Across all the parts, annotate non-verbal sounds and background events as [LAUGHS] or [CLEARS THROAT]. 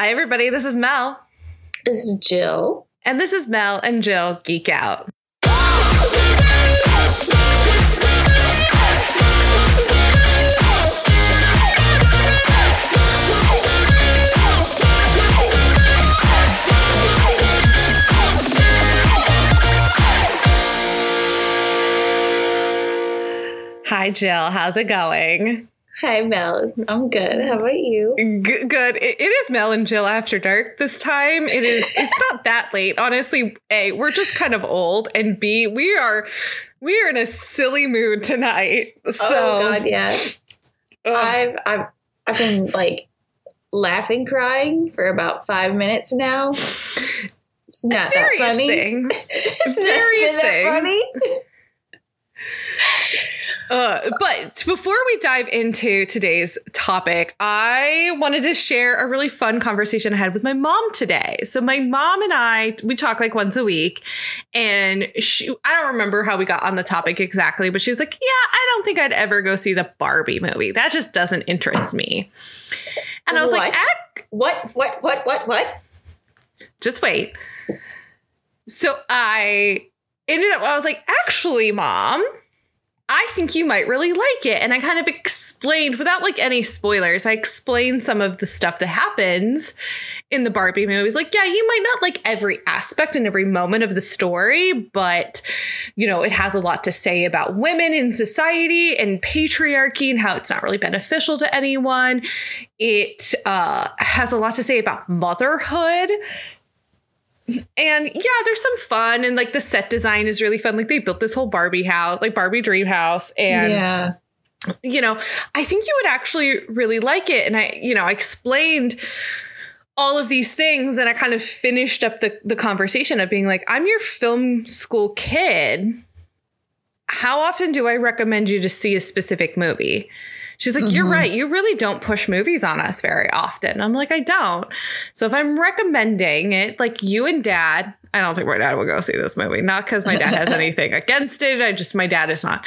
Hi, everybody. This is Mel. This is Jill. And this is Mel and Jill Geek Out. Hi, Jill. How's it going? Hi, Mel. I'm good. How about you? G- good. It, it is Mel and Jill after dark this time. It is. It's not that late, honestly. A, we're just kind of old, and B, we are we are in a silly mood tonight. Oh, so, oh God, yeah. ugh. I've I've I've been like laughing, crying for about five minutes now. It's not that funny. things. [LAUGHS] It's not Various that things. funny. [LAUGHS] Uh, but before we dive into today's topic, I wanted to share a really fun conversation I had with my mom today. So my mom and I, we talk like once a week, and she, I don't remember how we got on the topic exactly, but she was like, "Yeah, I don't think I'd ever go see the Barbie movie. That just doesn't interest me." And I was like, What? "Ac- What? What? What? What? What? just wait. So I ended up, I was like, actually, mom, I think you might really like it. And I kind of explained, without like any spoilers, I explained some of the stuff that happens in the Barbie movies. Like, yeah, you might not like every aspect and every moment of the story, but, you know, it has a lot to say about women in society and patriarchy and how it's not really beneficial to anyone. It uh, has a lot to say about motherhood and yeah, there's some fun and like the set design is really fun. Like they built this whole Barbie house, like Barbie dream house. And yeah. you know, I think you would actually really like it. And I, you know, I explained all of these things and I kind of finished up the, the conversation of being like, I'm your film school kid. How often do I recommend you to see a specific movie? She's like, You're Mhm. right. You really don't push movies on us very often. I'm like, I don't. So if I'm recommending it, like you and dad, I don't think my dad will go see this movie. Not because my dad has [LAUGHS] anything against it. I just, my dad is not.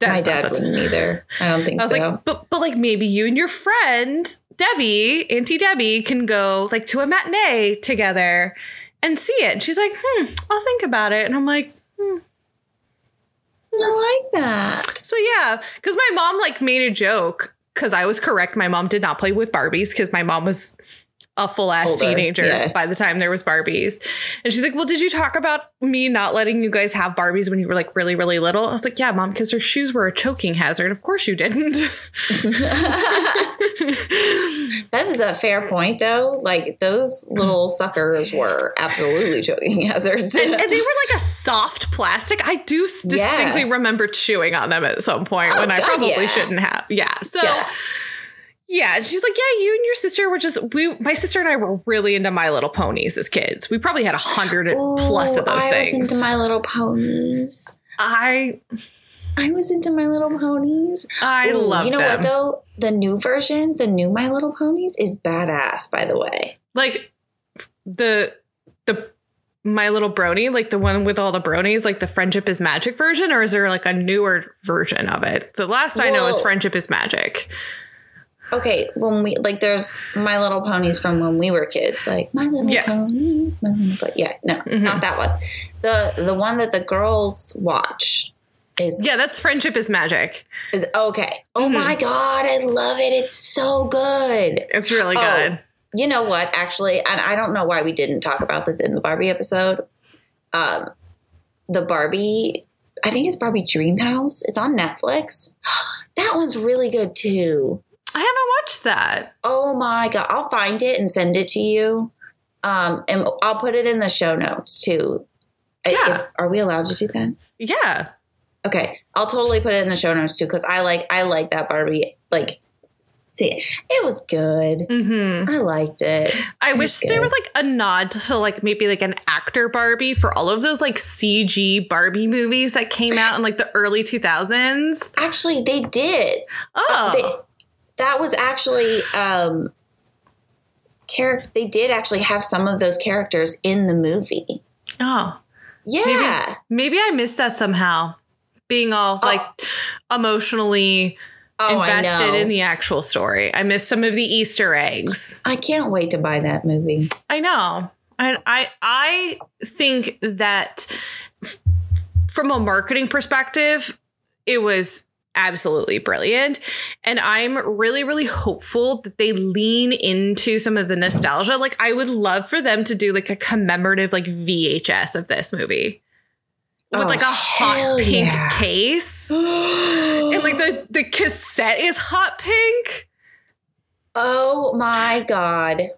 My that's not- dad that's- wouldn't either. I don't think I was so. like, but but like maybe you and your friend Debbie, Auntie Debbie, can go like to a matinee together and see it. And she's like, hmm, I'll think about it. And I'm like, hmm. I like that. so yeah, because my mom like made a joke because I was correct. My mom did not play with Barbies because my mom was a full ass teenager yeah. by the time there was Barbies. And she's like, Well, did you talk about me not letting you guys have Barbies when you were like really, really little? I was like, Yeah, mom, because her shoes were a choking hazard. Of course you didn't. [LAUGHS] [LAUGHS] That is a fair point, though. Like those little suckers were absolutely choking [LAUGHS] hazards. and, and they were like a soft plastic. I do s- Yeah. distinctly remember chewing on them at some point Oh, when I probably yeah. shouldn't have. Yeah. So yeah. She's like, yeah, you and your sister were just we. My sister and I were really into My Little Ponies as kids. We probably had a hundred plus of those I things. was into My Little Ponies. I I was into My Little Ponies. I Ooh, love You know them. what though? The new version, the new My Little Ponies, is badass. By the way, Like the the My Little Brony, like the one with all the bronies, like the Friendship is Magic version, or is there like a newer version of it? The last I know is Friendship is Magic. Okay. When we like, there's My Little Ponies from when we were kids, like My Little Yeah. Ponies, My Little. But yeah, no, Mhm. not that one. The the one that the girls watch is Yeah, that's Friendship is Magic. is okay. Oh Mhm. my god, I love it. It's so good. It's really Oh, good. You know what? Actually, and I don't know why we didn't talk about this in the Barbie episode. Um, the Barbie, I think it's Barbie Dream House. It's on Netflix. [GASPS] That one's really good too. I haven't watched that. Oh my god! I'll find it and send it to you. Um, and I'll put it in the show notes too. Yeah. if- are we allowed to do that? Yeah. Okay, I'll totally put it in the show notes too because I like I like that Barbie. Like, see, it was good. mm-hmm. I liked it. I It wish was there was like a nod to like maybe like an actor Barbie for all of those like CG Barbie movies that came out in like the early 2000s. Actually, they did. Oh. They, that was actually um, character. They did actually have some of those characters in the movie. oh. Yeah. Maybe I missed that somehow. Being all Oh. like emotionally Oh, invested in the actual story. I missed some of the Easter eggs. I can't wait to buy that movie. I know. I I I think that f- from a marketing perspective, it was absolutely brilliant. And I'm really, really hopeful that they lean into some of the nostalgia. Like I would love for them to do like a commemorative like VHS of this movie. With Oh, like a oh, hot hell pink yeah. case. [GASPS] And like the, the cassette is hot pink. oh my god.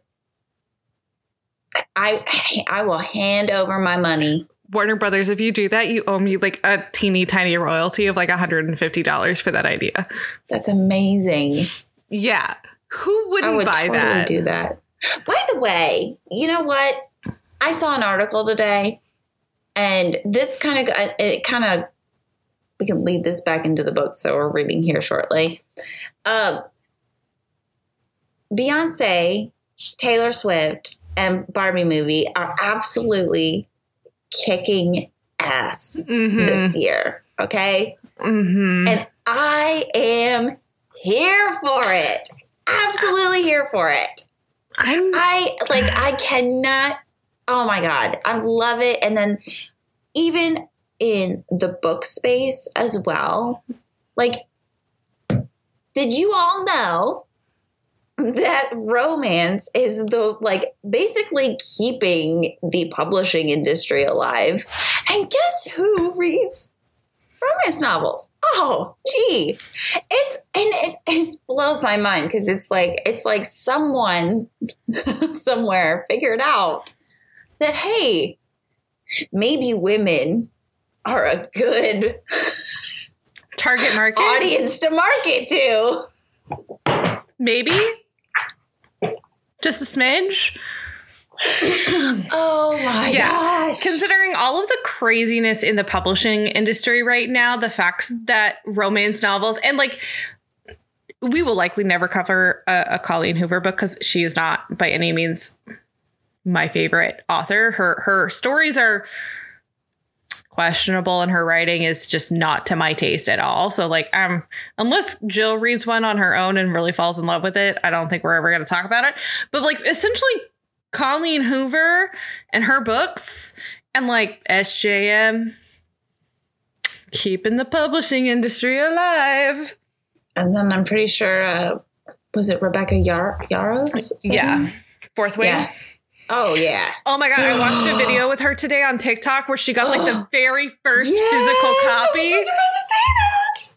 I I will hand over my money. Warner Brothers, if you do that, you owe me like a teeny tiny royalty of like $150 for that idea. That's amazing. Yeah. Who wouldn't would buy totally that? do that. By the way, you know what? I saw an article today, and this kind of it kind of we can lead this back into the book, so we're reading here shortly. Um, Beyonce, Taylor Swift, and Barbie movie are absolutely kicking ass Mhm. this year. Okay, Mhm. and I am here for it. Absolutely here for it. I'm I like I cannot oh my god. I love it. And then even in the book space as well. Like did you all know that romance is the like basically keeping the publishing industry alive? And guess who reads romance novels? Oh, gee. It's and it, it blows my mind because it's like it's like someone [LAUGHS] somewhere figured out that hey, maybe women are a good target market. audience to market to. Maybe. Just a smidge. Oh my Yeah. gosh. Considering all of the craziness in the publishing industry right now, the fact that romance novels and like we will likely never cover a, a Colleen Hoover book because she is not by any means my favorite author. Her her stories are questionable and her writing is just not to my taste at all. So like um unless Jill reads one on her own and really falls in love with it, I don't think we're ever going to talk about it. But like essentially Colleen Hoover and her books and like SJM keeping the publishing industry alive. and then I'm pretty sure uh was it Rebecca Yar- Yarros? Yeah. Fourth wing. Yeah. Oh yeah. Oh my god, I watched a video [GASPS] with her today on TikTok where she got like the [GASPS] very first Yes, physical I was copy. just about to say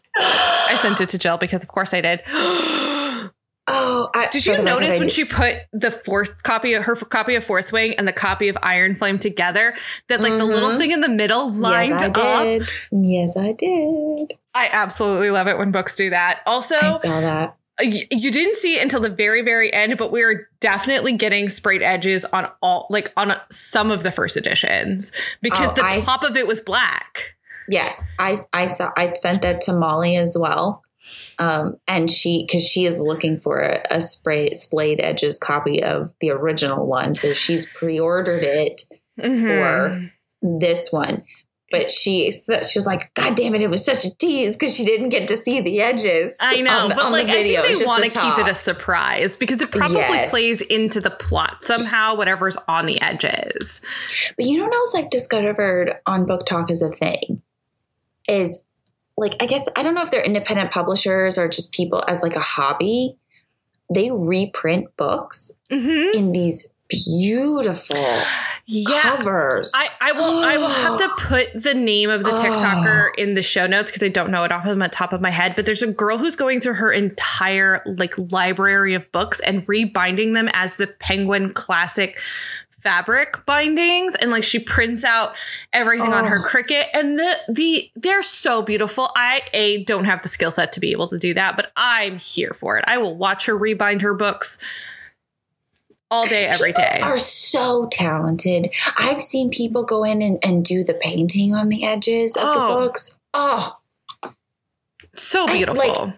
that. I sent it to Jill because of course I did. [GASPS] Oh, I, Did you notice when did- she put the fourth copy of her copy of Fourth Wing and the copy of Iron Flame together that like the little Mhm. thing in the middle lined yes, I up? did. Yes, I did. I absolutely love it when books do that. Also, I saw that. Y- you didn't see it until the very very end but we are definitely getting sprayed edges on all like on some of the first editions because Oh, the I- top of it was black Yes, I I saw. I sent that to Molly as well, um, and she because she is looking for a, a spray splayed edges copy of the original one, so she's pre-ordered it Mhm. for this one. But she she was like, "God damn it! It was such a tease because she didn't get to see the edges." I know, the- but the like I video. It's think they want the to keep it a surprise because it probably Yes. plays into the plot somehow, whatever's on the edges. But you know what else I've discovered on BookTok is a thing is like I guess I don't know if they're independent publishers or just people as like a hobby. They reprint books Mhm. in these beautiful Yeah. covers. I, I will I will have to [GASPS] put the name of the Oh. TikToker in the show notes because I don't know it off of the top of my head. But there's a girl who's going through her entire like library of books and rebinding them as the Penguin Classic fabric bindings and like she prints out everything on her Oh. Cricut and the the they're so beautiful i a don't have the skill set to be able to do that but i'm here for it i will watch her rebind her books all day every People day Are so talented. I've seen people go in and, and do the painting on the edges of Oh. the books. Oh, so I- beautiful like-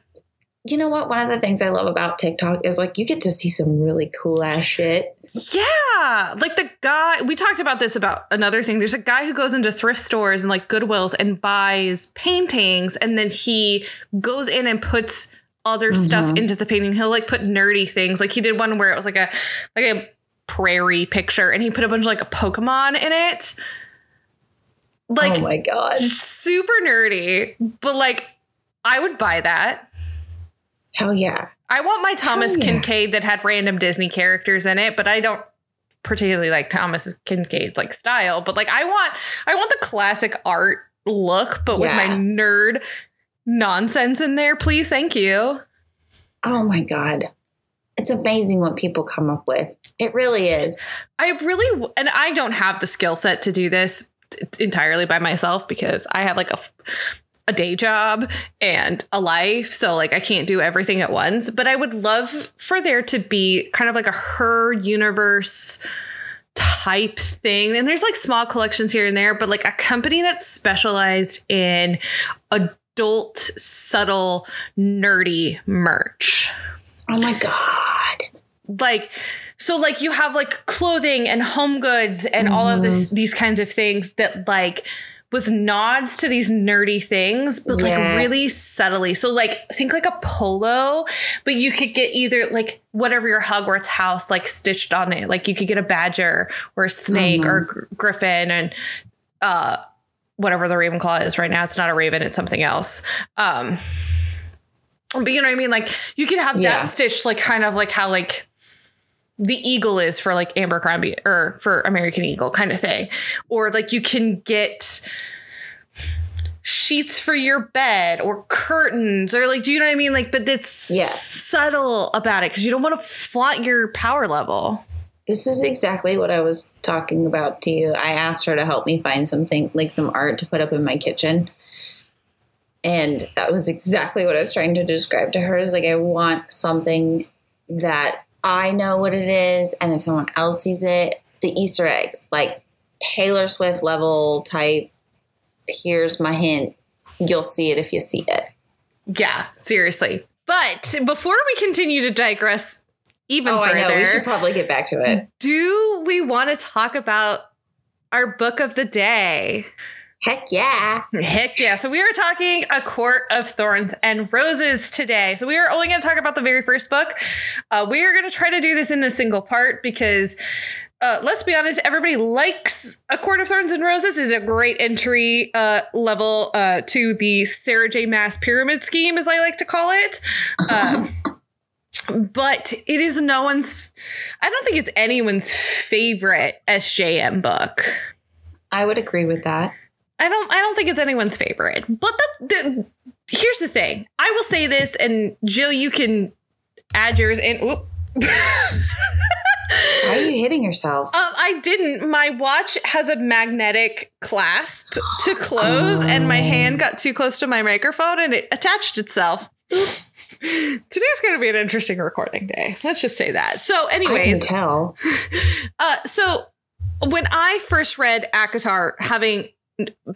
you know what? One of the things I love about TikTok is like you get to see some really cool ass shit. Yeah, like the guy we talked about this about another thing. There's a guy who goes into thrift stores and like Goodwills and buys paintings, and then he goes in and puts other stuff Mhm. into the painting. He'll like put nerdy things. Like he did one where it was like a like a prairie picture and he put a bunch of like a Pokemon in it. Like oh my god. super nerdy, but like I would buy that. Hell yeah. I want my Thomas yeah. Kincaid that had random Disney characters in it, but I don't particularly like Thomas Kinkade's like style. But like I want I want the classic art look, but with my nerd nonsense in there, please. Thank you. Oh my god. It's amazing what people come up with. It really is. I really and I don't have the skill set to do this entirely by myself because I have like a a day job and a life so like I can't do everything at once but I would love for there to be kind of like a her universe type thing and there's like small collections here and there but like a company that's specialized in adult subtle nerdy merch. Oh my god. like so like you have like clothing and home goods and all of this these kinds of things that like was nods to these nerdy things but like really subtly. So like think like a polo but you could get either like whatever your hogwarts house like stitched on it. Like you could get a badger or a snake or a gr- griffin and uh whatever the ravenclaw is right now it's not a raven it's something else um but you know what I mean? Like you could have Yeah. that stitched like kind of like how like the eagle is for like Abercrombie or for American Eagle kind of thing. Or like you can get sheets for your bed or curtains or like do you know what I mean? Like but it's Yeah. subtle about it because you don't want to flaunt your power level. This is exactly what I was talking about to you. I asked her to help me find something like some art to put up in my kitchen. And that was exactly what I was trying to describe to her is like I want something that I know what it is and if someone else sees it, the Easter eggs, like Taylor Swift level type, here's my hint. You'll see it if you see it. Yeah, seriously. But before we continue to digress even Oh, further, I know. We should probably get back to it. do we want to talk about our book of the day? Heck yeah. Heck yeah. So we are talking A Court of Thorns and Roses today. So we are only going to talk about the very first book. Uh, we are going to try to do this in a single part because uh, let's be honest, everybody likes A Court of Thorns and Roses is a great entry uh, level uh, to the Sarah J. Maas pyramid scheme, as I like to call it. [LAUGHS] Um, but it is no one's, I don't think it's anyone's favorite SJM book. I would agree with that. I don't I don't think it's anyone's favorite. But that's the, here's the thing. I will say this and Jill you can add yours in. Whoop. Why are you hitting yourself? Um, I didn't. My watch has a magnetic clasp to close, and my hand got too close to my microphone and it attached itself. Oops. Today's going to be an interesting recording day. Let's just say that. So, I can anyways, tell. [LAUGHS] uh, so when I first read ACOTAR, having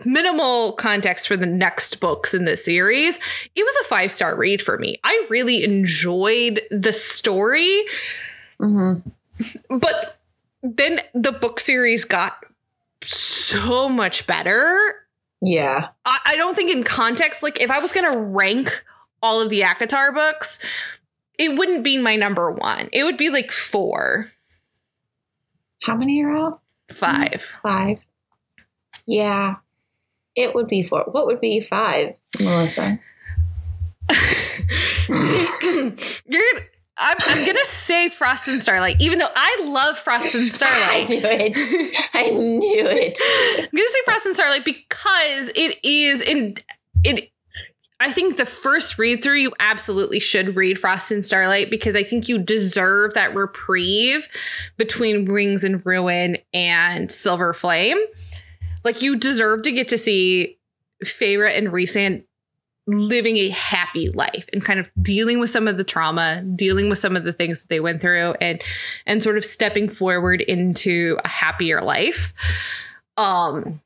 minimal context for the next books in this series, it was a five star read for me. I really enjoyed the story, hmm but then the book series got so much better. Yeah. I, I don't think in context, like if I was going to rank all of the ACOTAR books, it wouldn't be my number one. It would be like four, How many are out? five. Five. Yeah. It would be four. What would be five, Melissa? [LAUGHS] You're. I'm, I'm gonna say Frost and Starlight, even though I love Frost and Starlight. [LAUGHS] I knew it. I knew it. [LAUGHS] I'm gonna say Frost and Starlight because it is in it. I think the first read through, you absolutely should read Frost and Starlight because I think you deserve that reprieve between Wings and Ruin and Silver Flame. Like you deserve to get to see Feyre and Rhysand living a happy life and kind of dealing with some of the trauma, dealing with some of the things that they went through, and and sort of stepping forward into a happier life. Um,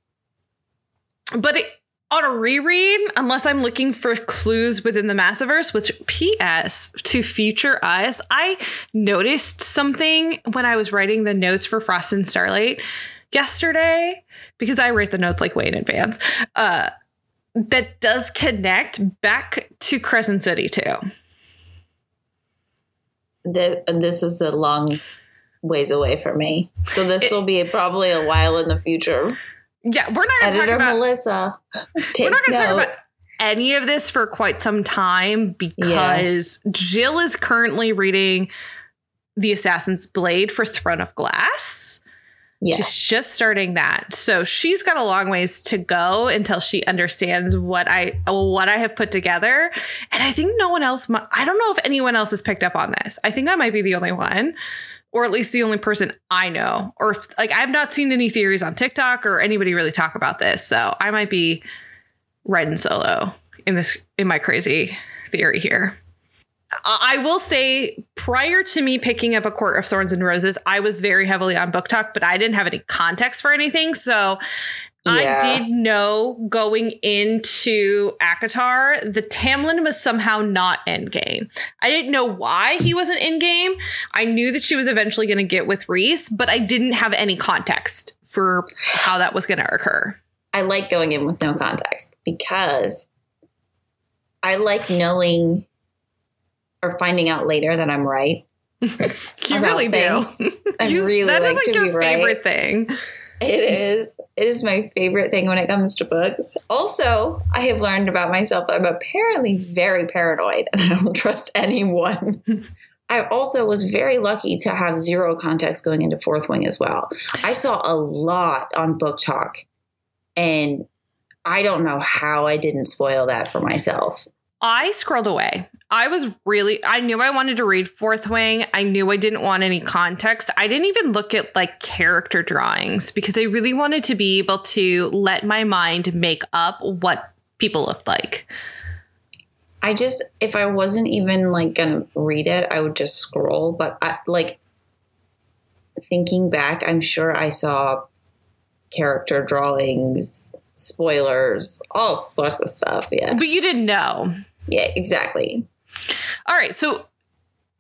but it, on a reread, unless I'm looking for clues within the Maasaverse, which P.S. to future us, I noticed something when I was writing the notes for Frost and Starlight yesterday because I write the notes like way in advance. Uh, that does connect back to Crescent City too. the, this is a long ways away for me. So this will be probably a while in the future. Yeah, we're not going to [LAUGHS] talk about Melissa, we're not going to talk about any of this for quite some time because Jill is currently reading The Assassin's Blade for Throne of Glass. Yeah. She's just starting that. So she's got a long ways to go until she understands what I what I have put together. And I think no one else I don't know if anyone else has picked up on this. I think I might be the only one or at least the only person I know. Or if like I've not seen any theories on TikTok or anybody really talk about this. So I might be riding solo in this in my crazy theory here. I will say, prior to me picking up A Court of Thorns and Roses, I was very heavily on BookTok, but I didn't have any context for anything. So I did know going into ACOTAR, the Tamlin was somehow not endgame. I didn't know why he wasn't endgame. I knew that she was eventually going to get with Rhys, but I didn't have any context for how that was going to occur. I like going in with no context because I like knowing or finding out later that I'm right. [LAUGHS] You really do. things. I You- really that like is like your be right. favorite thing. It mm. is. It is my favorite thing when it comes to books. Also, I have learned about myself I'm apparently very paranoid and I don't [LAUGHS] trust anyone. [LAUGHS] I also was very lucky to have zero context going into Fourth Wing as well. I saw a lot on BookTok, and I don't know how I didn't spoil that for myself. I scrolled away. I was really, I knew I wanted to read Fourth Wing. I knew I didn't want any context. I didn't even look at like character drawings because I really wanted to be able to let my mind make up what people looked like. I just, if I wasn't even like gonna read it, I would just scroll. But I, like thinking back, I'm sure I saw character drawings, spoilers, all sorts of stuff. Yeah, But you didn't know. Yeah, exactly. All right. So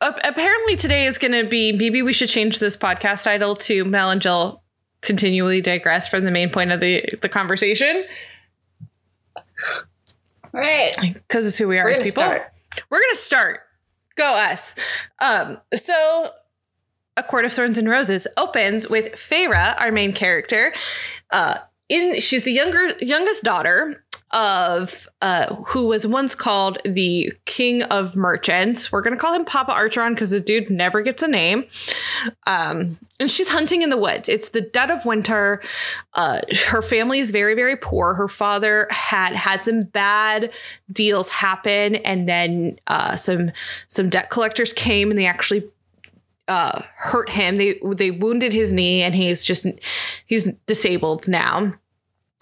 uh, apparently today is going to be maybe we should change this podcast title to Mel and Jill continually digress from the main point of the, the conversation All right, because it's who we are we're as people. start. We're gonna start. Go us. Um, so A Court of Thorns and Roses opens with Feyre, our main character. Uh, in she's the younger youngest daughter of uh, who was once called the King of Merchants. We're gonna call him Papa Archeron because the dude never gets a name. Um, and she's hunting in the woods. It's the dead of winter. Uh, her family is very, very poor. Her father had had some bad deals happen, and then uh, some some debt collectors came and they actually uh, hurt him. They they wounded his knee, and he's just he's disabled now.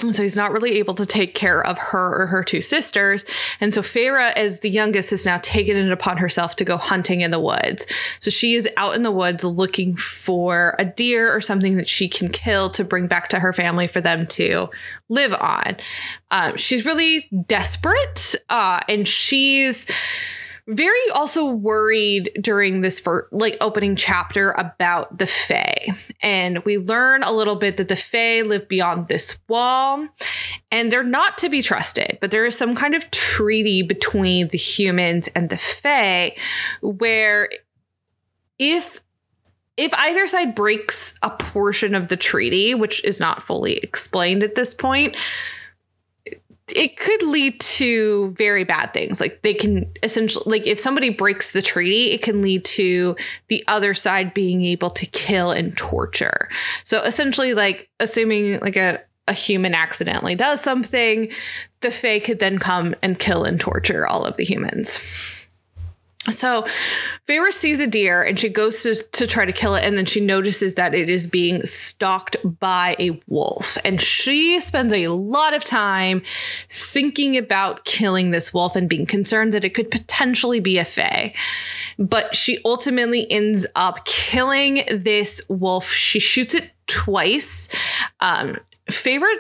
And so he's not really able to take care of her or her two sisters. And so Feyre, as the youngest, has now taken it upon herself to go hunting in the woods. So she is out in the woods looking for a deer or something that she can kill to bring back to her family for them to live on. Um, she's really desperate, uh, and she's very also worried during this for like opening chapter about the Fae. And we learn a little bit that the Fae live beyond this wall and they're not to be trusted, but there is some kind of treaty between the humans and the Fae where if if either side breaks a portion of the treaty, which is not fully explained at this point, it could lead to very bad things. Like they can essentially, like if somebody breaks the treaty, it can lead to the other side being able to kill and torture. So essentially, like assuming like a, a human accidentally does something, the Fae could then come and kill and torture all of the humans. So Feyre sees a deer and she goes to, to try to kill it, and then she notices that it is being stalked by a wolf. And she spends a lot of time thinking about killing this wolf and being concerned that it could potentially be a Fae. But she ultimately ends up killing this wolf. She shoots it twice. Um, Feyre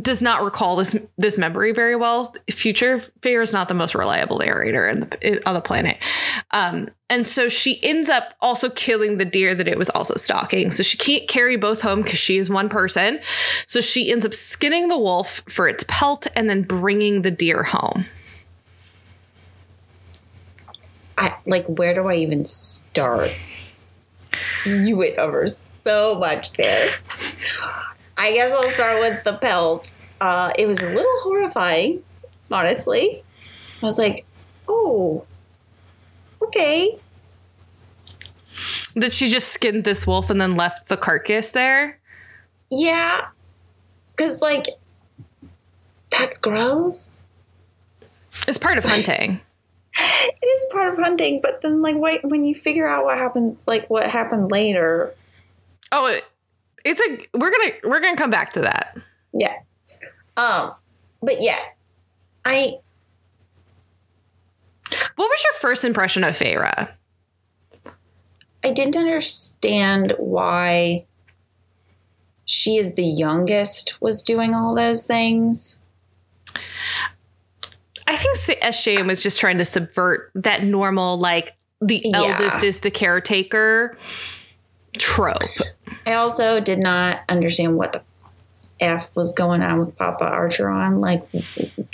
does not recall this this memory very well. Future Feyre is not the most reliable narrator the, on the planet, um, and so she ends up also killing the deer that it was also stalking. So she can't carry both home because she is one person. So she ends up skinning the wolf for its pelt and then bringing the deer home. I like where do I even start? You went over so much there. I guess I'll start with the pelt. Uh, it was a little horrifying, honestly. I was like, oh, okay. That she just skinned this wolf and then left the carcass there. Yeah. Because, like, that's gross. It's part of hunting. [LAUGHS] It is part of hunting, but then, like, wait, when you figure out what happens, like, what happened later, Oh, it, it's a we're gonna we're gonna come back to that. yeah. Um, but yeah, I What was your first impression of Feyre? I didn't understand why she is the youngest was doing all those things. I think Shane was just trying to subvert that normal like the Yeah. eldest is the caretaker trope. I also did not understand what the F was going on with Papa Archeron. Like,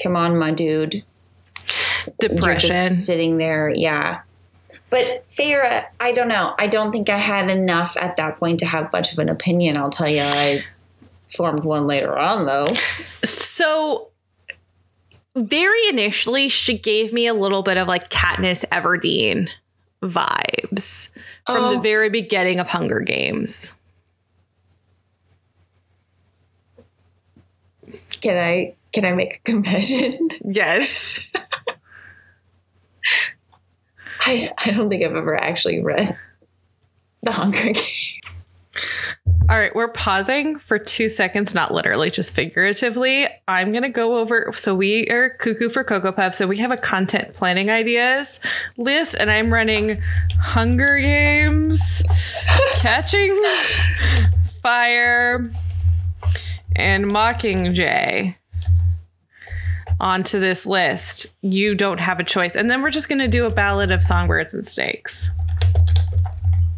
come on, my dude. Depression. sitting there. Yeah. But Feyre, I don't know. I don't think I had enough at that point to have much of an opinion. I'll tell you, I formed one later on, though. So very initially, she gave me a little bit of like Katniss Everdeen vibes from the Oh. very beginning of Hunger Games. Can I can I make a confession? Yes. [LAUGHS] I I don't think I've ever actually read The Hunger Games. All right, we're pausing for two seconds, not literally, just figuratively. I'm going to go over. So, we are Cuckoo for Cocoa Puffs, so we have a content planning ideas list, and I'm running Hunger Games, [LAUGHS] Catching Fire, and Mockingjay onto this list. You don't have a choice. And then we're just going to do a ballad of songbirds and snakes.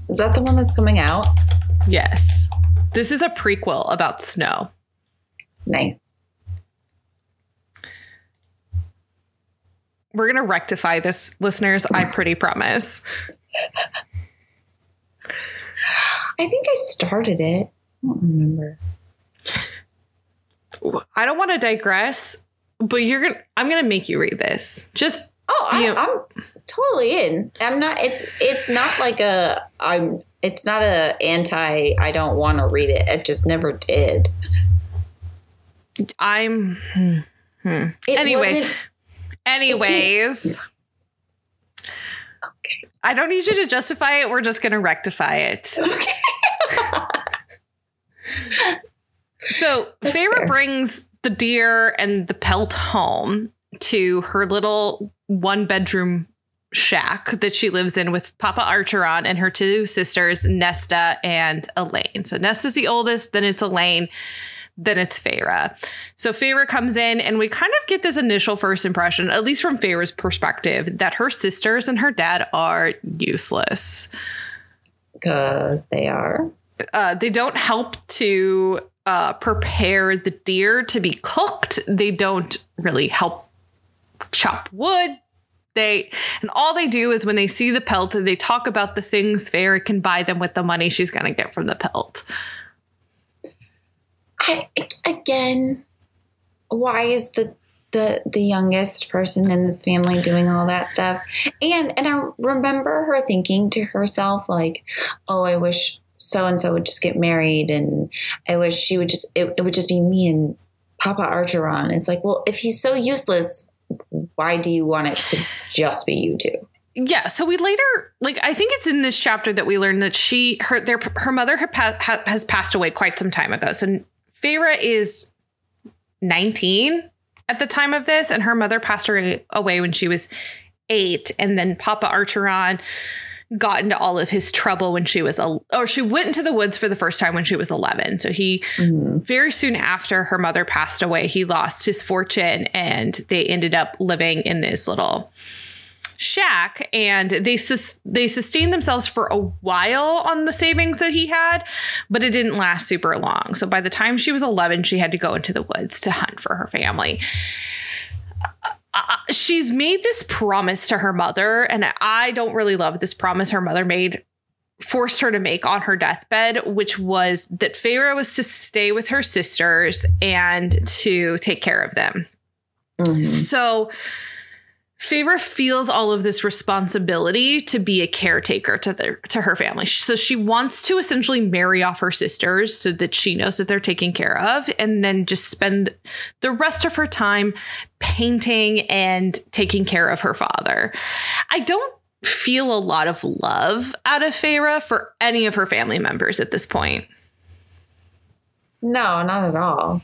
Is that the one that's coming out? Yes. This is a prequel about snow. Nice. We're going to rectify this, listeners. I pretty promise. I think I started it. I don't remember. I don't want to digress, but you're to, I'm going to make you read this. Just, Oh, I, You- I'm totally in. I'm not. It's it's not like a. I'm. It's not a anti. I don't want to read it. It just never did. I'm, hmm, hmm. Anyway. anyways. Okay. I don't need you to justify it. We're just going to rectify it. Okay. [LAUGHS] So Feyre brings the deer and the pelt home to her little one bedroom shack that she lives in with Papa Archeron and her two sisters, Nesta and Elain. So Nesta's the oldest, then it's Elain, then it's Feyre. So Feyre comes in and we kind of get this initial first impression, at least from Feyre's perspective, that her sisters and her dad are useless. Because they are. uh, they don't help to uh, prepare the deer to be cooked. They don't really help chop wood. They and all they do is when they see the pelt, they talk about the things Feyre can buy them with the money she's to get from the pelt. I again. Why is the the the youngest person in this family doing all that stuff? And and I remember her thinking to herself like, "Oh, I wish so and so would just get married, and I wish she would just it, it would just be me and Papa Archeron." It's like, well, if he's so useless, why do you want it to just be you two? Yeah, so we later like I think it's in this chapter that we learn that she her their her mother has passed away quite some time ago. So Feyre is 19 at the time of this and her mother passed her away when she was 8 and then Papa Archeron got into all of his trouble when she was a or she went into the woods for the first time when she was 11. So he mm-hmm. very soon after her mother passed away, he lost his fortune and they ended up living in this little shack. And they sus- they sustained themselves for a while on the savings that he had but it didn't last super long. So by the time she was 11 she had to go into the woods to hunt for her family uh, she's made this promise to her mother, and I don't really love this promise her mother made forced her to make on her deathbed, which was that Feyre was to stay with her sisters and to take care of them. Mhm. So Feyre feels all of this responsibility to be a caretaker to their to her family. So she wants to essentially marry off her sisters so that she knows that they're taken care of and then just spend the rest of her time painting and taking care of her father. I don't feel a lot of love out of Feyre for any of her family members at this point. No, not at all.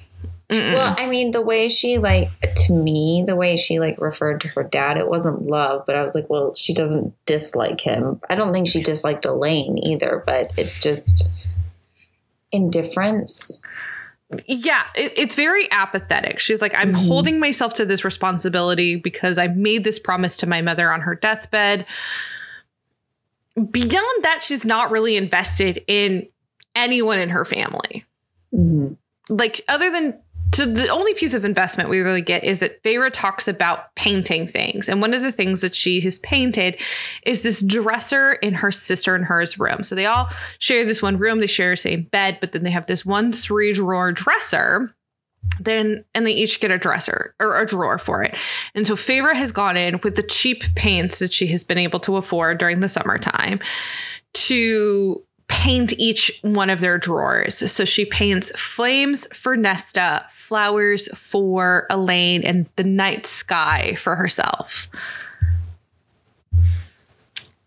Mm-mm. Well, I mean, the way she like to me, the way she like referred to her dad, it wasn't love, but I was like, well, she doesn't dislike him. I don't think she disliked Elain either, but it just indifference. yeah, it, it's very apathetic. She's like, I'm Mhm. holding myself to this responsibility because I made this promise to my mother on her deathbed. Beyond that, she's not really invested in anyone in her family. Mhm. Like, other than so the only piece of investment we really get is that Feyre talks about painting things. And one of the things that she has painted is this dresser in her sister and hers room. So they all share this one room, they share the same bed, but then they have this one three drawer dresser. Then and they each get a dresser or a drawer for it. And so Feyre has gone in with the cheap paints that she has been able to afford during the summertime to paint each one of their drawers. So she paints flames for Nesta, flowers for Elain, and the night sky for herself.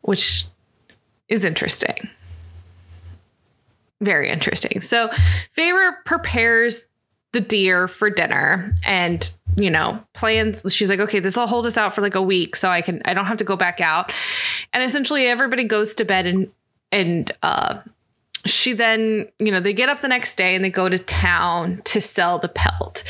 Which is interesting. Very interesting. So Feyre prepares the deer for dinner and you know plans she's like okay this will hold us out for like a week so i can i don't have to go back out and essentially everybody goes to bed and and uh she then you know they get up the next day and they go to town to sell the pelt.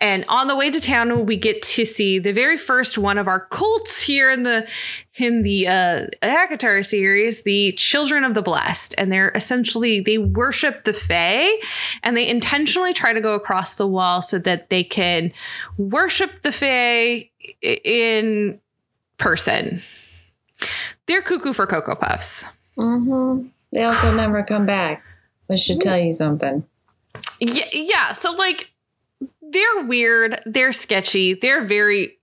And on the way to town we get to see the very first one of our cults here in the in the uh ACOTAR series the children of the blessed. And they're essentially they worship the fae and they intentionally try to go across the wall so that they can worship the fae in person. They're cuckoo for cocoa puffs. Mhm. They also never come back. I should tell you something. Yeah, yeah. So like they're weird, they're sketchy, they're very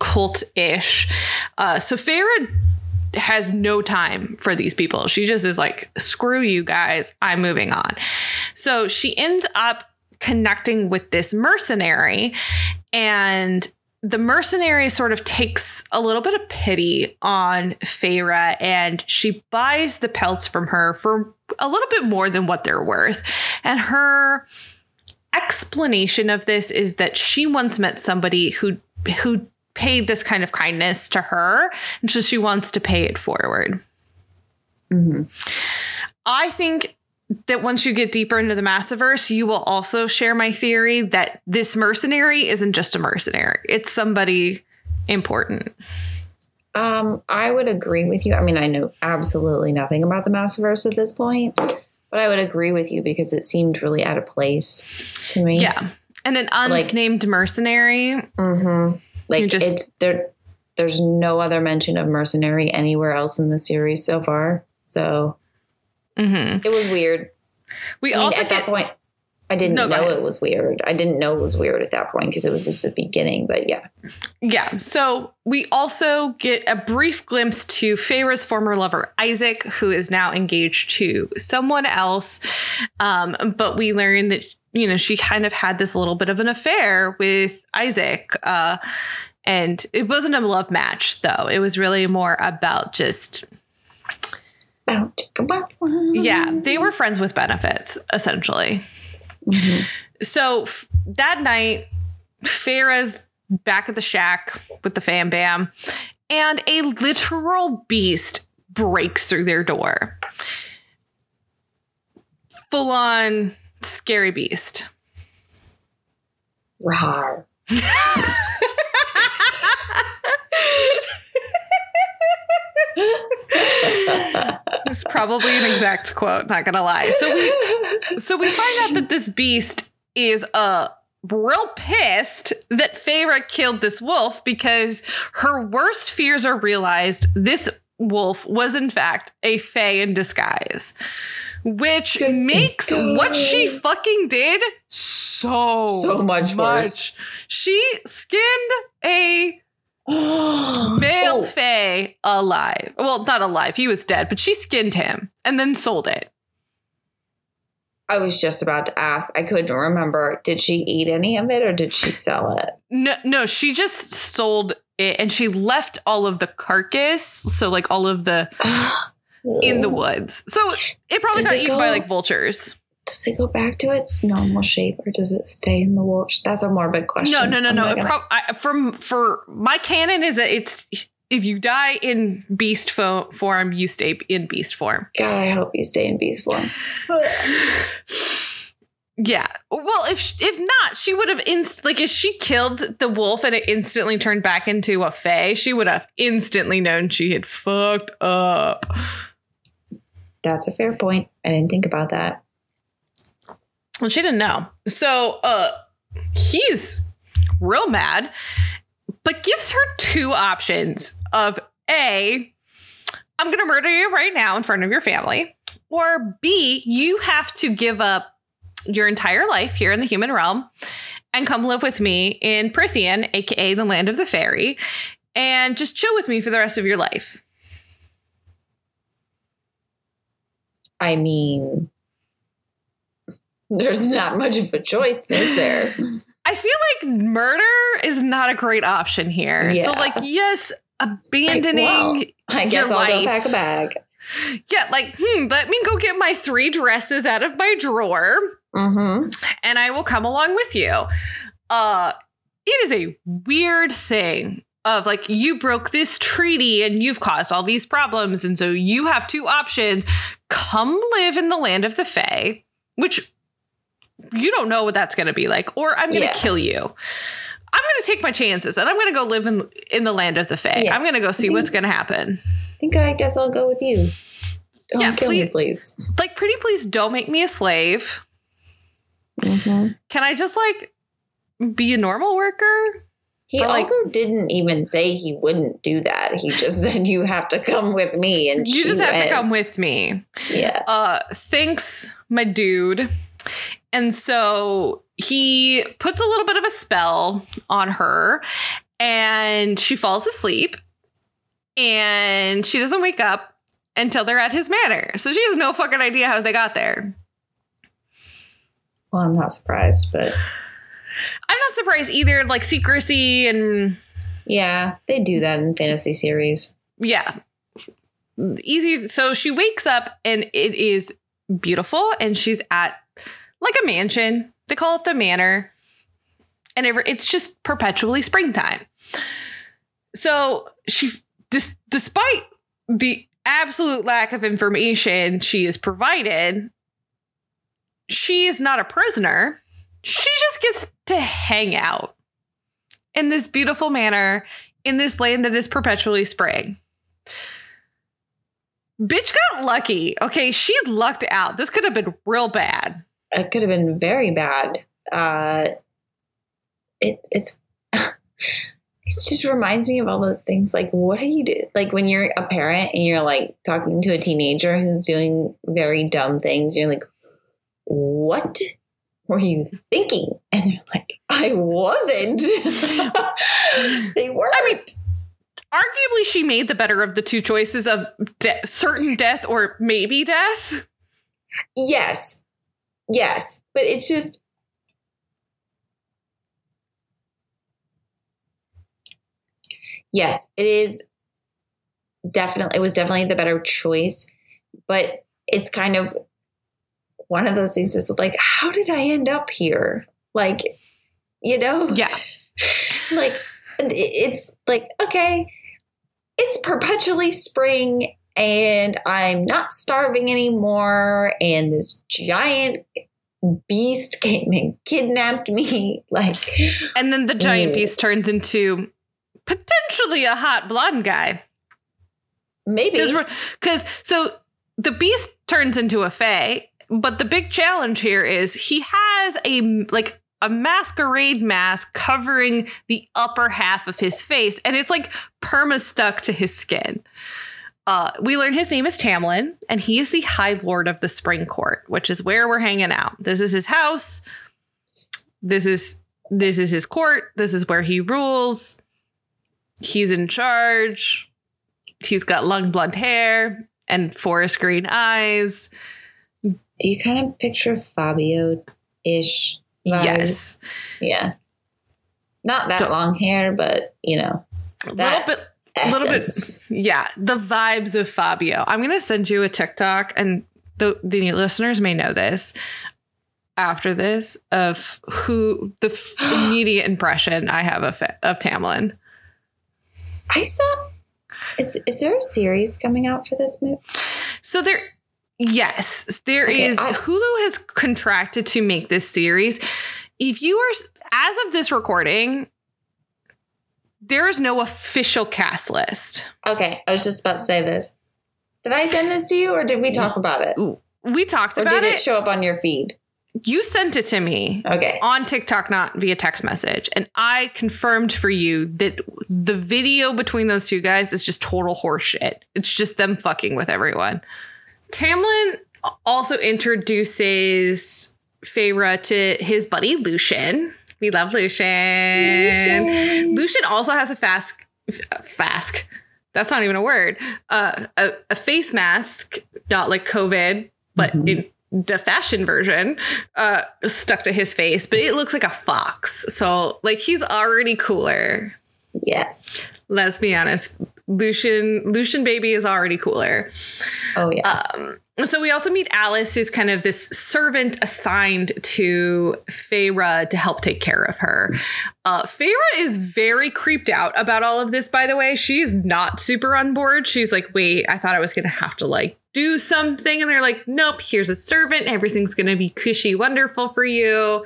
cult-ish. Uh so Feyre has no time for these people. She just is like, screw you guys, I'm moving on. So she ends up connecting with this mercenary and the mercenary sort of takes a little bit of pity on Feyre and she buys the pelts from her for a little bit more than what they're worth. And her explanation of this is that she once met somebody who who paid this kind of kindness to her and so she wants to pay it forward. hmm I think that once you get deeper into the Maasaverse, you will also share my theory that this mercenary isn't just a mercenary. It's somebody important. Um, I would agree with you. I mean, I know absolutely nothing about the Maasaverse at this point, but I would agree with you because it seemed really out of place to me. Yeah. And an Like- unnamed mercenary. hmm Like just- it's there. There's no other mention of mercenary anywhere else in the series so far. So Mhm. it was weird. We I mean, also at that point, I didn't No, know it was weird. I didn't know it was weird at that point because it was just the beginning. But yeah, Yeah. So we also get a brief glimpse to Feyre's former lover, Isaac, who is now engaged to someone else. Um, but we learn that, you know, she kind of had this little bit of an affair with Isaac. Uh, and it wasn't a love match, though. It was really more about just, yeah, they were friends with benefits, essentially. Mhm. So f- that night, Feyre's back at the shack with the fam bam, and a literal beast breaks through their door. Full on scary beast. Rawr. [LAUGHS] It's probably an exact quote, not gonna lie. So we so we find out that this beast is a real pissed that Feyre killed this wolf because her worst fears are realized. This wolf was, in fact, a Fae in disguise, which makes what she fucking did so, So much worse. She skinned a [GASPS] male Oh, Fey alive. Well, not alive. He was dead, but she skinned him and then sold it. I was just about to ask. I couldn't remember. Did she eat any of it or did she sell it? No, no, she just sold it and she left all of the carcass, so like all of the [SIGHS] in the woods. So it probably Does got it eaten by like vultures. Does it go back to its normal shape or does it stay in the wolf? That's a morbid question. No, no, no, I'm no. gonna- prob- I, from for my canon is that it's if you die in beast fo- form, you stay in beast form. God, I hope you stay in beast form. [SIGHS] Yeah. Well, if if not, she would have inst like if she killed the wolf and it instantly turned back into a fae, she would have instantly known she had fucked up. That's a fair point. I didn't think about that. Well, she didn't know. So uh he's real mad, but gives her two options of A, I'm gonna murder you right now in front of your family, or B, you have to give up your entire life here in the human realm and come live with me in Prythian, aka the land of the fairy, and just chill with me for the rest of your life. I mean, there's not much of a choice, is there? I feel like murder is not a great option here. So, like, yes, abandoning. well, I guess I'll go pack a bag. yeah, like, hmm, let me go get my three dresses out of my drawer Mm-hmm. and I will come along with you. Uh, it is a weird thing of like, you broke this treaty and you've caused all these problems. And so you have two options come live in the land of the Fae, which you don't know what that's going to be like, or I'm going to Yeah. kill you. I'm going to take my chances and I'm going to go live in, in the land of the Fae. Yeah. I'm going to go see think- what's going to happen. I think I guess I'll go with you. Don't Yeah, kill me, please. Like, pretty please don't make me a slave. Mm-hmm. Can I just like be a normal worker? He like- also didn't even say he wouldn't do that. He just [LAUGHS] said you have to come with me, and You just have to come with me. Yeah, Uh, thanks, my dude. And so he puts a little bit of a spell on her, and she falls asleep, and she doesn't wake up until they're at his manor. So she has no fucking idea how they got there. well, I'm not surprised, but I'm not surprised either. Like secrecy and yeah, they do that in fantasy series. yeah easy so she wakes up and it is beautiful and she's at like a mansion they call it the manor and it, it's just perpetually springtime so she dis, despite the absolute lack of information she is provided she is not a prisoner she just gets to hang out in this beautiful manor in this land that is perpetually spring Bitch got lucky. Okay, she lucked out. This could have been real bad. It could have been very bad. Uh, it it's. [LAUGHS] It just reminds me of all those things. Like, what do you do? Like when you're a parent and you're like talking to a teenager who's doing very dumb things. You're like, "What were you thinking?" And they're like, "I wasn't." [LAUGHS] they weren't. I mean, arguably, she made the better of the two choices of de- certain death or maybe death. Yes. Yes. But it's just Yes, it is definitely it was definitely the better choice, but it's kind of one of those things is like how did I end up here? Like you know? Yeah. [LAUGHS] like it's like okay it's perpetually spring and i'm not starving anymore and this giant beast came and kidnapped me [LAUGHS] like And then the giant mm. beast turns into potentially a hot blonde guy. maybe Because so the beast turns into a fae, but the big challenge here is he has a like a masquerade mask covering the upper half of his face, and it's like perma stuck to his skin. Uh, we learn his name is Tamlin, and he is the High Lord of the Spring Court, which is where we're hanging out. This is his house. This is this is his court. This is where he rules. He's in charge. He's got long blonde hair and forest green eyes. Do you kind of picture Fabio ish? Yes. Yeah. Not that Don't- long hair, but you know, A little That bit little bit yeah the vibes of fabio i'm gonna send you a tiktok and the, the listeners may know this after this of who the f- [GASPS] immediate impression i have of, of tamlin I saw. Is is there a series coming out for this movie? so there yes there is. Okay, I- hulu has contracted to make this series if you are as of this recording there is no official cast list Okay, I was just about to say this. Did I send this to you, or did we talk about it, we talked or about did it it show up on your feed? you sent it to me Okay. on TikTok, not via text message. And I confirmed for you that the video between those two guys is just total horseshit. It's just them fucking with everyone. Tamlin also introduces Feyre to his buddy Lucien. We love Lucien. Lucien. Lucien also has a fast, fask. That's not even a word. Uh, a, a face mask, not like COVID, but Mhm. in the fashion version, uh, stuck to his face. But it looks like a fox. So like he's already cooler. Yes. Let's be honest. Lucien, Lucien baby is already cooler. Oh yeah. Um, so we also meet Alis, who's kind of this servant assigned to Feyre to help take care of her. Uh, Feyre is very creeped out about all of this, by the way. She's not super on board. She's like, wait, I thought I was going to have to like do something. And they're like, nope, here's a servant. Everything's going to be cushy, wonderful for you.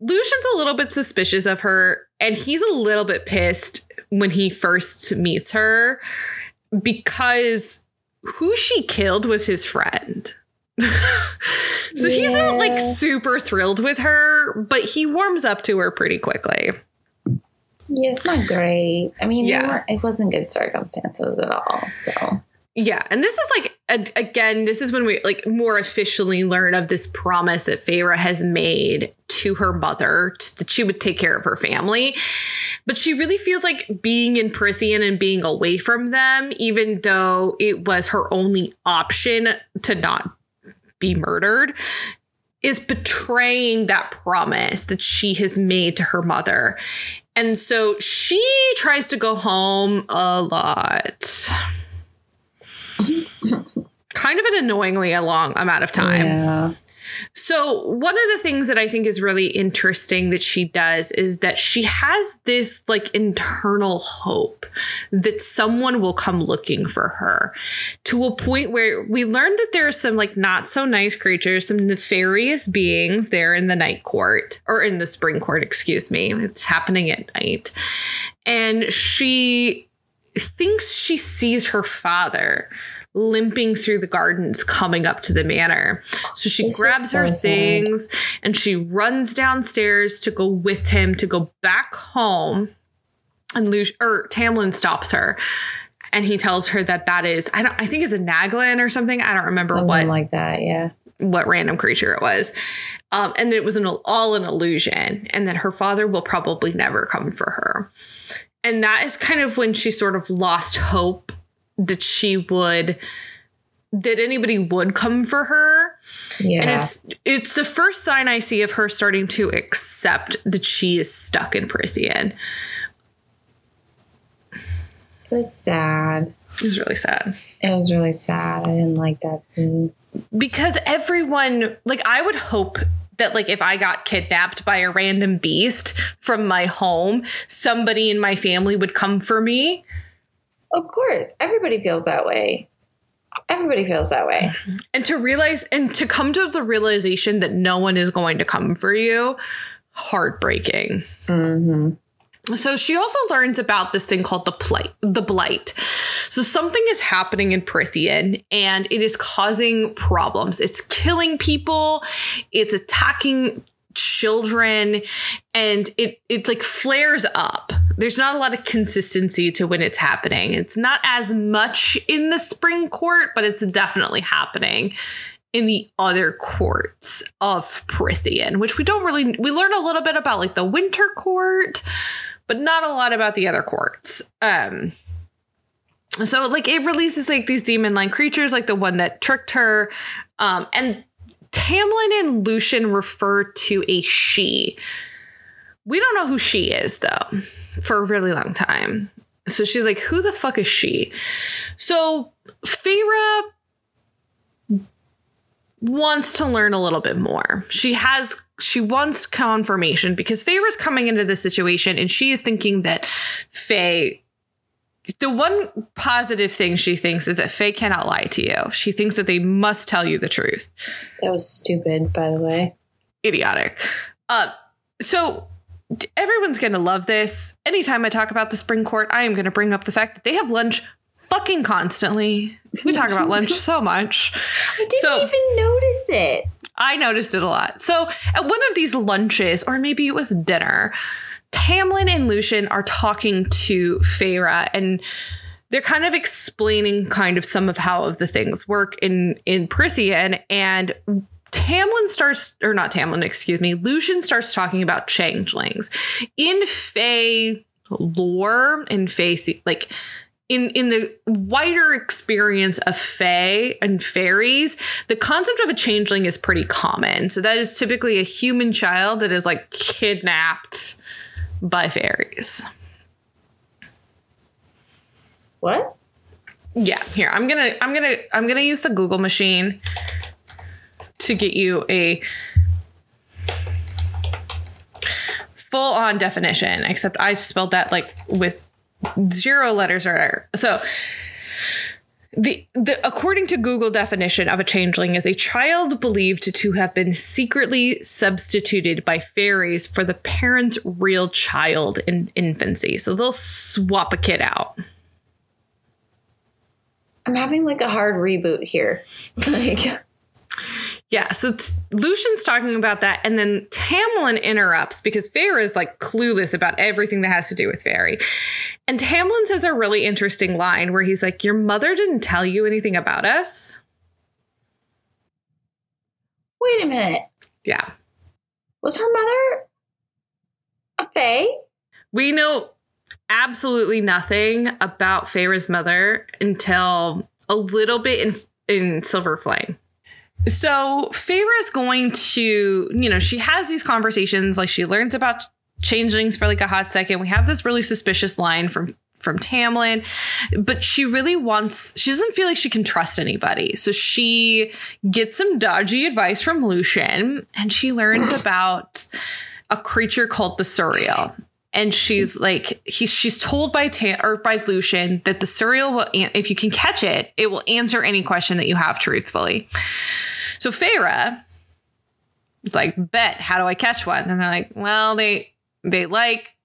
Lucien's a little bit suspicious of her, and he's a little bit pissed when he first meets her because who she killed was his friend. [LAUGHS] so he's not like super thrilled with her, but he warms up to her pretty quickly. yeah, it's not great. I mean, Yeah. it wasn't good circumstances at all. So Yeah, and this is like a, again, this is when we like more officially learn of this promise that Feyre has made to her mother t- that she would take care of her family. But she really feels like being in Prythian and being away from them, even though it was her only option to not be murdered, is betraying that promise that she has made to her mother. And so she tries to go home a lot. Kind of an annoyingly a long amount of time. Yeah. So, one of the things that I think is really interesting that she does is that she has this like internal hope that someone will come looking for her to a point where we learned that there are some like not so nice creatures, some nefarious beings there in the night court or in the spring court, excuse me. It's happening at night. And she thinks she sees her father limping through the gardens coming up to the manor. So she This grabs her sad. things and she runs downstairs to go with him to go back home. And Lu- or Tamlin stops her and he tells her that that is I don't I think it's a Naglin or something. I don't remember Something what like that. Yeah. what random creature it was. Um, and it was an, all an illusion, and that her father will probably never come for her. And that is kind of when she sort of lost hope that she would, that anybody would come for her. Yeah. And it's it's the first sign I see of her starting to accept that she is stuck in Prythian. it was sad. It was really sad. It was really sad. I didn't like that scene. because everyone like i would hope that like if i got kidnapped by a random beast from my home somebody in my family would come for me Of course, everybody feels that way. Everybody feels that way. and to realize and to come to the realization that no one is going to come for you heartbreaking Mm-hmm. So she also learns about this thing called the plight, the blight. So something is happening in Prythian and it is causing problems. It's killing people, it's attacking children and it it like flares up there's not a lot of consistency to when it's happening it's not as much in the spring court but it's definitely happening in the other courts of Prythian, which we don't really we learn a little bit about like the winter court, but not a lot about the other courts. Um so like it releases like these demon like creatures like the one that tricked her um and Tamlin and Lucien refer to a she. We don't know who she is though for a really long time. So she's like, who the fuck is she? So Feyre wants to learn a little bit more. She has she wants confirmation because Feyre's coming into this situation and she is thinking that Fae the one positive thing she thinks is that Fae cannot lie to you. She thinks that they must tell you the truth. That was stupid, by the way. Idiotic. Uh, so everyone's going to love this. Anytime I talk about the spring court, I am going to bring up the fact that they have lunch fucking constantly. We talk about lunch so [LAUGHS] much. I didn't so, even notice it. I noticed it a lot. So at one of these lunches, or maybe it was dinner, Tamlin and Lucien are talking to Feyre and they're kind of explaining kind of some of how of the things work in in Prythian and Tamlin starts or not Tamlin, excuse me, Lucien starts talking about changelings. In Fae lore in faith like in in the wider experience of fae and fairies, the concept of a changeling is pretty common. So that is typically a human child that is like kidnapped by fairies. What? Yeah, here. I'm going to I'm going to I'm going to use the Google machine to get you a full on definition, except I spelled that like with zero letters are so the, the according to Google definition of a changeling is a child believed to have been secretly substituted by fairies for the parent's real child in infancy. So they'll swap a kid out. I'm having like a hard reboot here. [LAUGHS] like yeah, so t- Lucien's talking about that, and then Tamlin interrupts because Feyre is like clueless about everything that has to do with fairy. And Tamlin says a really interesting line where he's like, Your mother didn't tell you anything about us? Wait a minute. Yeah. Was her mother a Fae? We know absolutely nothing about Feyre's mother until a little bit in in Silver Flame. So Feyre is going to, you know, she has these conversations, like she learns about changelings for like a hot second. We have this really suspicious line from from Tamlin, but she really wants she doesn't feel like she can trust anybody. So she gets some dodgy advice from Lucien, and she learns [CLEARS THROAT] about a creature called the Suriel and she's like he's she's told by Tam or by Lucien that the Suriel will an- if you can catch it, it will answer any question that you have truthfully. So Feyre it's like, bet, how do I catch one? And they're like, well, they they like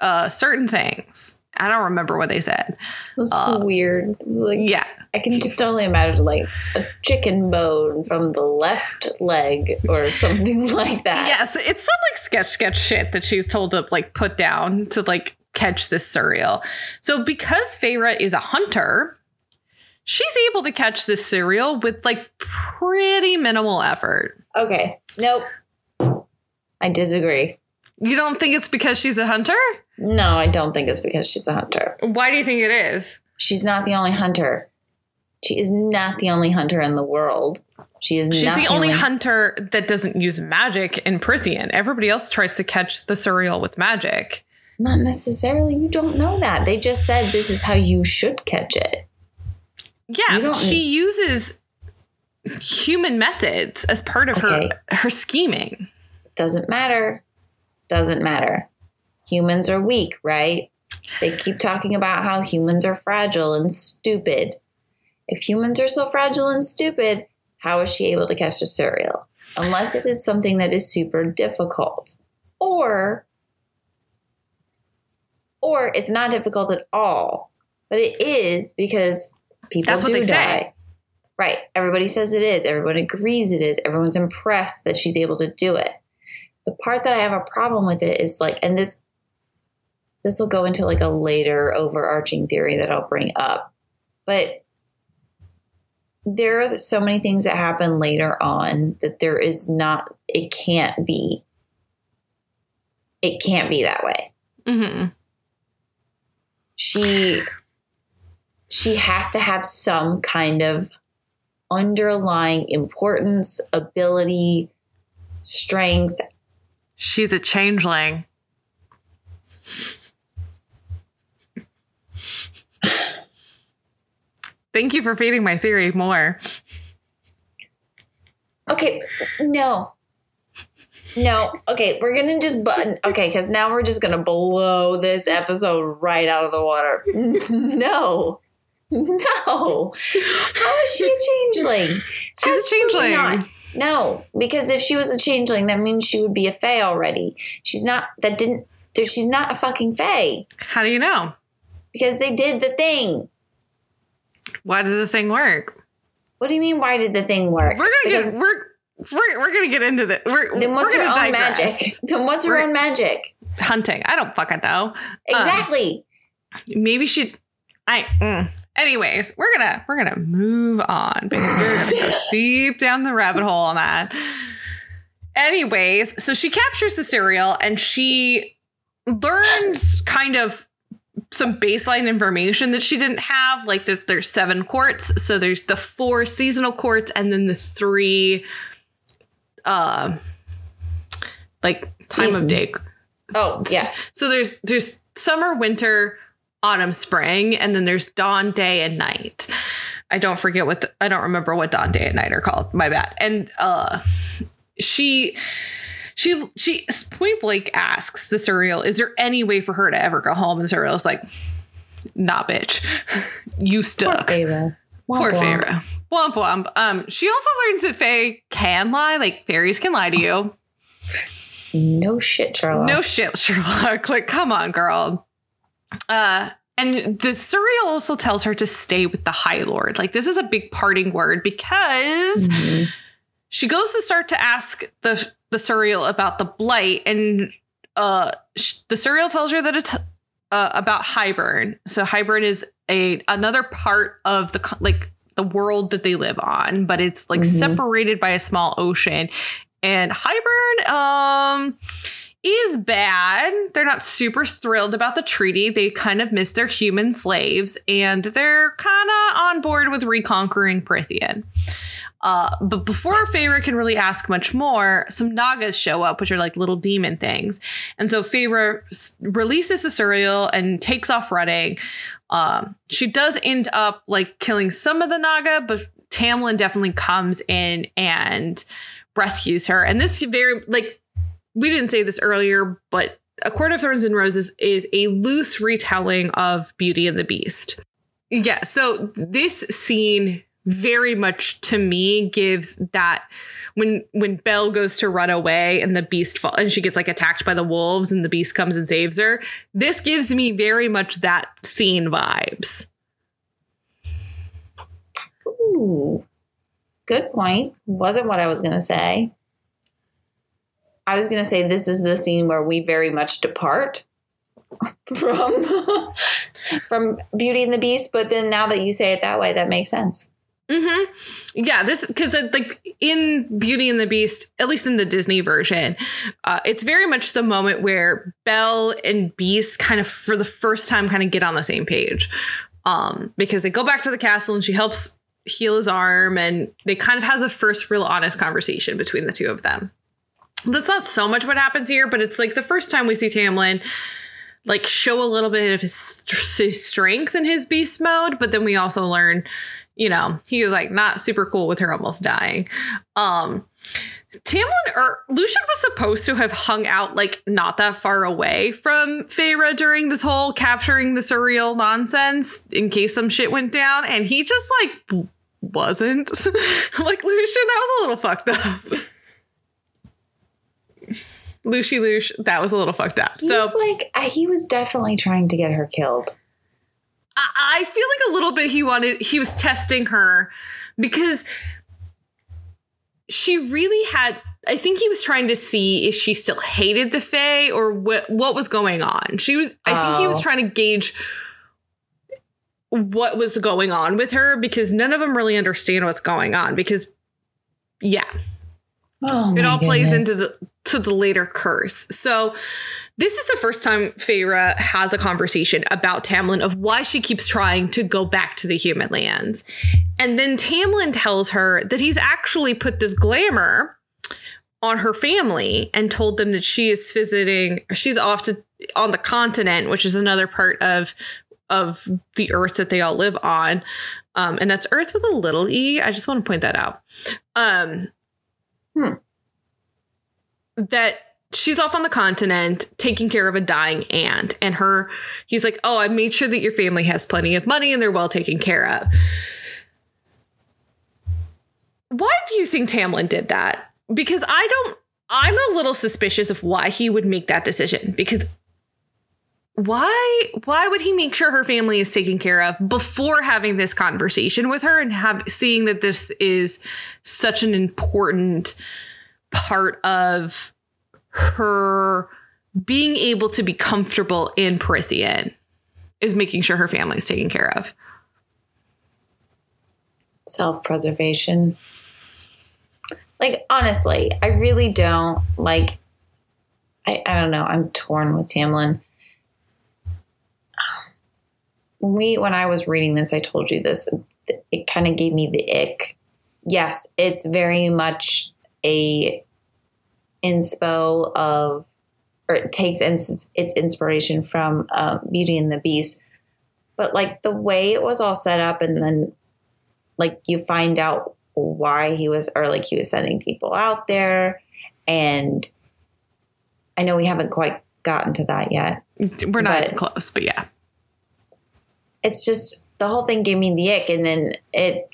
uh certain things. I don't remember what they said. It was uh, weird. Like, yeah. I can just only imagine like a chicken bone from the left leg or [LAUGHS] something like that. Yes, it's some like sketch sketch shit that she's told to like put down to like catch this Suriel. So because Feyre is a hunter, she's able to catch this Suriel with like pretty minimal effort. Okay. Nope. I disagree. You don't think it's because she's a hunter? No, I don't think it's because she's a hunter. Why do you think it is? She's not the only hunter. She is not the only hunter in the world. She is She's the, only, only, hunter that doesn't use magic in Prythian. Everybody else tries to catch the Suriel with magic. Not necessarily. You don't know that. They just said this is how you should catch it. Yeah, but she uses human methods as part of okay. her her scheming. Doesn't matter. Doesn't matter. Humans are weak, right? They keep talking about how humans are fragile and stupid. If humans are so fragile and stupid, how is she able to catch a Suriel? Unless it is something that is super difficult. Or or it's not difficult at all. But it is because people That's do die. Say. Right. Everybody says it is. Everyone agrees it is. Everyone's impressed that she's able to do it. The part that I have a problem with it is like, and this this will go into like a later overarching theory that I'll bring up, but there are so many things that happen later on that there is not. It can't be. It can't be that way. hmm she she has to have some kind of underlying importance, ability, strength. She's a changeling. Thank you for feeding my theory more. Okay, no. No, okay, we're gonna just button. Okay, because now we're just gonna blow this episode right out of the water. [LAUGHS] No, no. How is she a changeling? She's a changeling. not. No, because if she was a changeling, that means she would be a fae already. She's not. That didn't. She's not a fucking fae How do you know? because they did the thing. Why did the thing work? What do you mean? Why did the thing work? We're gonna Because get we're we're, we're gonna get into that. Then what's gonna own digress. magic? [LAUGHS] Then what's her own magic? Hunting. I don't fucking know. Exactly. Maybe she. I. Mm. Anyways, we're gonna we're gonna move on. Baby. We're gonna go [LAUGHS] deep down the rabbit hole on that. Anyways, so she captures the Suriel and she learns kind of some baseline information that she didn't have. Like that there's seven courts. So there's the four seasonal courts and then the three uh like time of day oh yeah. so there's there's summer, winter, autumn, spring, and then there's dawn, day, and night. I don't forget what the, I don't remember what dawn, day, and night are called. My bad. And uh, she she she point blank asks the Suriel, "Is there any way for her to ever go home?" And the Suriel is like, "Nah, bitch, you Poor stuck." Poor Womp womp. Feyre. Womp womp. Um, she also learns that Fae can lie, like fairies can lie to you. No shit, Sherlock. No shit, Sherlock. Like, come on, girl. Uh, and the Suriel also tells her to stay with the High Lord. Like, this is a big parting word because Mhm. she goes to start to ask the the Suriel about the blight, and uh, sh- the Suriel tells her that it's uh, about Hybern. So Hybern is a another part of the like the world that they live on, but it's like Mhm. separated by a small ocean. And Hybern um is bad. They're not super thrilled about the treaty. They kind of miss their human slaves, and they're kind of on board with reconquering Prythian. Uh, but before Feyre can really ask much more, some Nagas show up, which are like little demon things. And so Feyre s- releases the Suriel and takes off running. Um, she does end up like killing some of the Naga, but Tamlin definitely comes in and rescues her. And this very like we didn't say this earlier, but A Court of Thorns and Roses is a loose retelling of Beauty and the Beast. Yeah, so this scene very much to me gives that when when Belle goes to run away and the beast fall and she gets like attacked by the wolves and the beast comes and saves her. This gives me very much that scene vibes. Ooh. Good point. Wasn't what I was going to say. I was going to say this is the scene where we very much depart [LAUGHS] from [LAUGHS] from Beauty and the Beast, but then now that you say it that way, that makes sense. Mm-hmm. Yeah, this because like in Beauty and the Beast, at least in the Disney version, uh, it's very much the moment where Belle and Beast kind of for the first time kind of get on the same page, um, because they go back to the castle and she helps heal his arm, and they kind of have the first real honest conversation between the two of them. That's not so much what happens here, but it's like the first time we see Tamlin like show a little bit of his, his strength in his beast mode, but then we also learn you know, he was like not super cool with her almost dying. Um Tamlin or Lucien was supposed to have hung out like not that far away from Feyre during this whole capturing the Suriel nonsense in case some shit went down, and he just like wasn't. [LAUGHS] like Lucien, that was a little fucked up. Lucy Lush, that was a little fucked up. So He's like he was definitely trying to get her killed. I feel like a little bit he wanted he was testing her because she really had I think he was trying to see if she still hated the Fae or what what was going on. She was I think he was Oh. trying to gauge what was going on with her because none of them really understand what's going on because yeah, Oh, it all plays into the to the later curse. So this is the first time Feyre has a conversation about Tamlin of why she keeps trying to go back to the human lands. And then Tamlin tells her that he's actually put this glamour on her family and told them that she is visiting she's off to on the continent, which is another part of of the earth that they all live on. Um, and that's Earth with a little e. I just want to point that out. Um, Hmm. That she's off on the continent taking care of a dying aunt, and her. He's like, "Oh, I made sure that your family has plenty of money and they're well taken care of." Why do you think Tamlin did that? Because I don't. I'm a little suspicious of why he would make that decision. Because why why would he make sure her family is taken care of before having this conversation with her and have seeing that this is such an important part of her being able to be comfortable in Prythian is making sure her family is taken care of. self preservation. Like, honestly, I really don't like. I, I don't know. I'm torn with Tamlin. When we, when I was reading this, I told you this. It kind of gave me the ick. Yes, it's very much a inspo of, or it takes its, its inspiration from um, Beauty and the Beast. But like the way it was all set up, and then like you find out why he was or like he was sending people out there and i know we haven't quite gotten to that yet We're not But- close, but yeah. it's just the whole thing gave me the ick and then it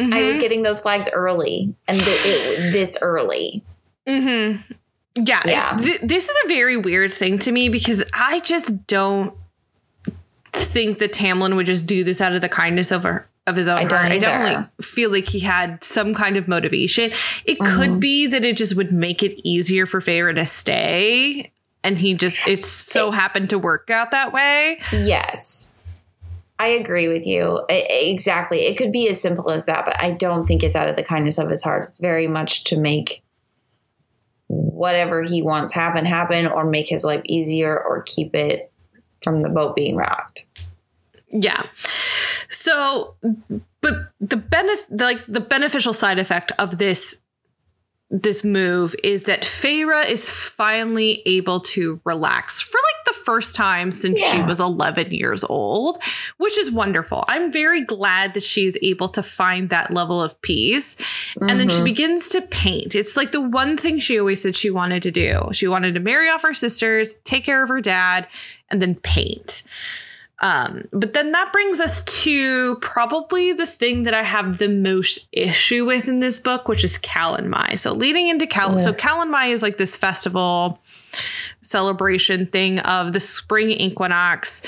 i was getting those flags early and th- it, this early Mm-hmm. Yeah. Yeah. th- this is a very weird thing to me because I just don't think that Tamlin would just do this out of the kindness of her of his own I don't heart. I definitely feel like he had some kind of motivation. It Mm-hmm. could be that it just would make it easier for Feyre to stay. And he just it so happened to work out that way. yes i agree with you. I- exactly. It could be as simple as that but i don't think it's out of the kindness of his heart. It's very much to make whatever he wants happen happen or make his life easier or keep it from the boat being rocked. Yeah. So, but the benefit, like the beneficial side effect of this this move is that Feyre is finally able to relax for the first time since she was 11 years old, which is wonderful. I'm very glad that she's able to find that level of peace. And then she Mhm. begins to paint. It's like the one thing she always said she wanted to do. She wanted to marry off her sisters, take care of her dad, and then paint. Um, but then that brings us to probably the thing that I have the most issue with in this book, which is Calanmai. So leading into Cal, so Ugh. Calanmai is like this festival celebration thing of the spring equinox,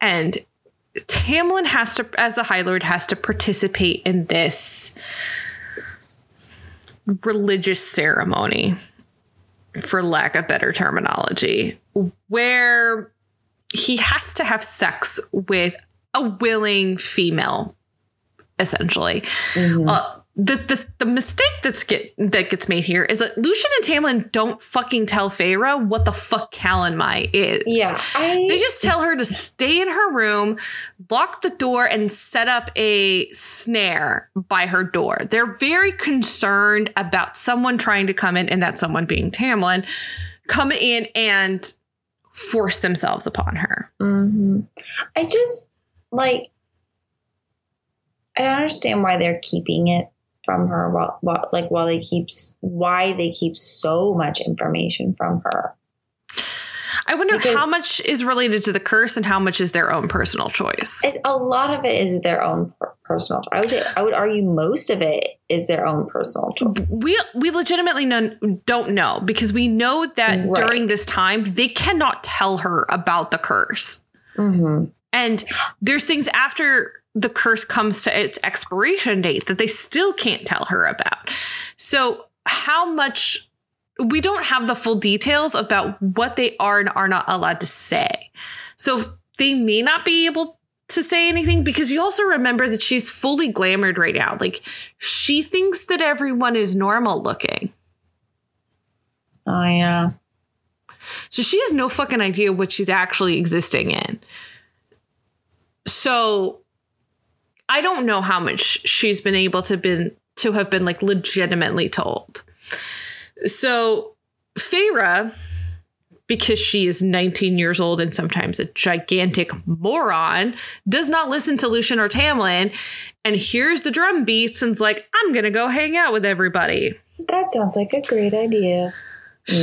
and Tamlin has to, as the High Lord, has to participate in this religious ceremony, for lack of better terminology, where he has to have sex with a willing female, essentially. Mhm. Uh, the, the the mistake that's get that gets made here is that Lucien and Tamlin don't fucking tell Feyre what the fuck Calanmai is. yeah I, They just tell her to stay in her room, lock the door, and set up a snare by her door. They're very concerned about someone trying to come in, and that someone being Tamlin, come in and force themselves upon her. hmm I just like. I don't understand why they're keeping it from her. While, while, like, while they keep why they keep so much information from her. I wonder Because- how much is related to the curse and how much is their own personal choice. It, a lot of it is their own per- personal. I would I would argue most of it is their own personal choice. We we legitimately know, don't know because we know that Right. during this time they cannot tell her about the curse. hmm And there's things after the curse comes to its expiration date that they still can't tell her about. So, how much we don't have the full details about what they are and are not allowed to say. So, they may not be able to say anything because you also remember that she's fully glamored right now. Like, she thinks that everyone is normal looking. Oh, yeah. So she has no fucking idea what she's actually existing in. So I don't know how much she's been able to been to have been like legitimately told. So Feyre, because she is 19 years old and sometimes a gigantic moron, does not listen to Lucien or Tamlin and hears the drum beats and's like, I'm gonna go hang out with everybody. That sounds like a great idea.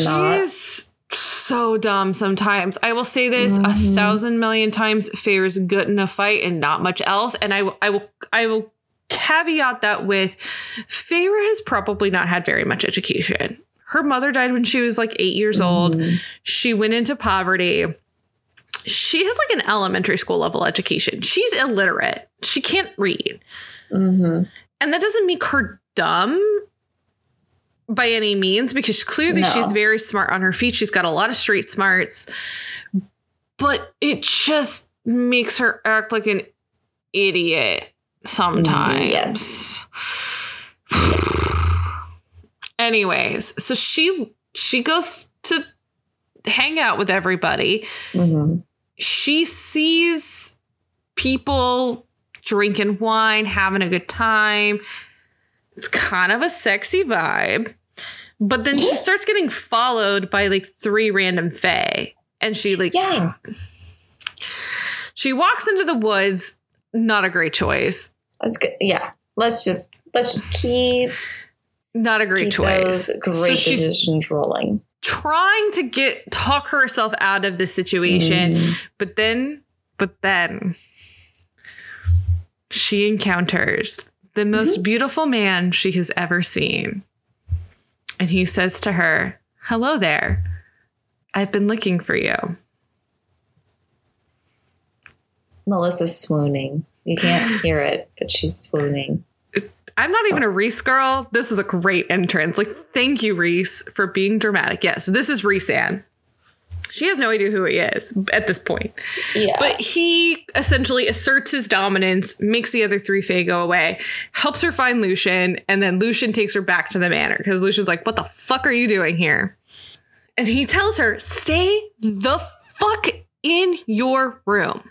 Not. She's so dumb sometimes. I will say this a thousand million times. Feyre's good in a fight and not much else. And I, I will, I will caveat that with Feyre has probably not had very much education. Her mother died when she was like eight years old. She went into poverty. She has like an elementary school level education. She's illiterate. She can't read. Mm-hmm. And that doesn't make her dumb by any means because clearly No. she's very smart on her feet. She's got a lot of street smarts, but it just makes her act like an idiot sometimes. Yes. [SIGHS] Anyways, so she she goes to hang out with everybody. Mm-hmm. She sees people drinking wine, having a good time. It's kind of a sexy vibe. But then she starts getting followed by like three random fae. And she like Yeah. she walks into the woods. Not a great choice. That's good. Yeah. Let's just let's just keep, Not a great keep choice. great So she's decisions rolling. trying to get talk herself out of the situation, Mm. but then but then she encounters the most beautiful man she has ever seen. And he says to her, Hello there. I've been looking for you. Melissa's swooning. You can't [SIGHS] hear it, but she's swooning. I'm not even a Rhys girl. This is a great entrance. Like, thank you, Rhys, for being dramatic. Yes, this is Rhysand. She has no idea who he is at this point. Yeah. But he essentially asserts his dominance, makes the other three Fae go away, helps her find Lucien, and then Lucien takes her back to the manor because Lucien's like, What the fuck are you doing here? And he tells her, Stay the fuck in your room.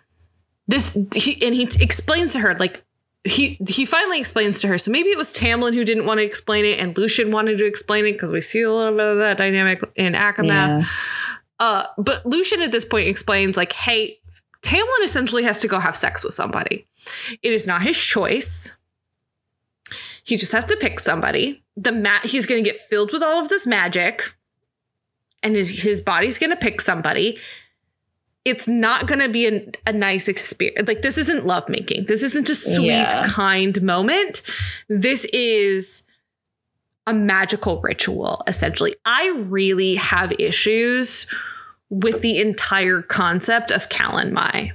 This he and he explains to her, like, he he finally explains to her. So maybe it was Tamlin who didn't want to explain it, and Lucien wanted to explain it because we see a little bit of that dynamic in ACOMAF. yeah. Uh, but Lucien at this point explains, like, hey, Tamlin essentially has to go have sex with somebody. It is not his choice. He just has to pick somebody. The mat he's going to get filled with all of this magic, and his, his body's going to pick somebody. It's not going to be a, a nice experience. Like this isn't lovemaking. This isn't a sweet, Yeah. kind moment. This is a magical ritual, essentially. I really have issues with the entire concept of Calanmai.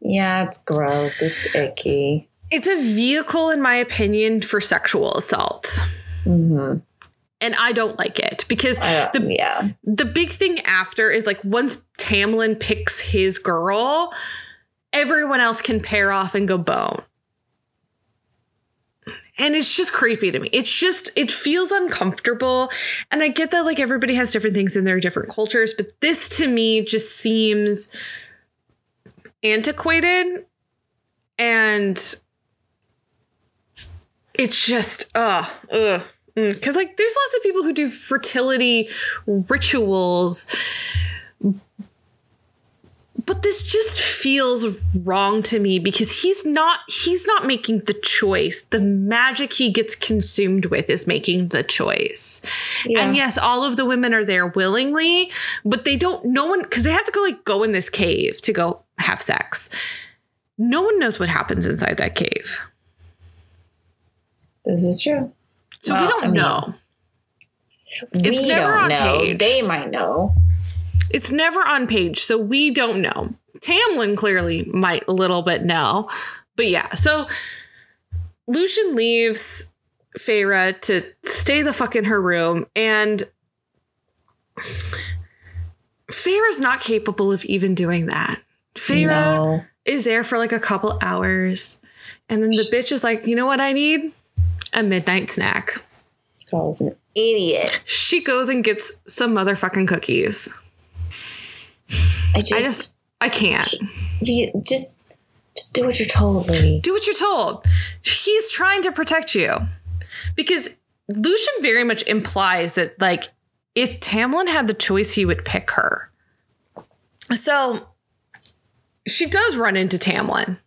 Yeah, it's gross. It's icky. It's a vehicle, in my opinion, for sexual assault. Mm-hmm. And I don't like it because don't, the yeah. the big thing after is like once Tamlin picks his girl, everyone else can pair off and go bone. And it's just creepy to me. It's just, it feels uncomfortable. And I get that like everybody has different things in their different cultures, but this to me just seems antiquated and it's just, uh, ugh. Because, like, there's lots of people who do fertility rituals, but this just feels wrong to me because he's not he's not making the choice the magic he gets consumed with is making the choice Yeah. and yes all of the women are there willingly but they don't no one because they have to go like go in this cave to go have sex no one knows what happens inside that cave This is true. so we don't I mean, know It's we never don't on know. page. They might know. It's never on page, so we don't know. Tamlin clearly might a little bit know, but yeah, so Lucien leaves Feyre to stay the fuck in her room, and Feyre's not capable of even doing that. Feyre No. is there for like a couple hours, and then the bitch is like, you know what I need? A midnight snack. This girl's an idiot. She goes and gets some motherfucking cookies. I just, I just, I can't. you, just, just do what you're told, lady. do what you're told. He's trying to protect you. Because Lucien very much implies that, like, if Tamlin had the choice, he would pick her. So she does run into Tamlin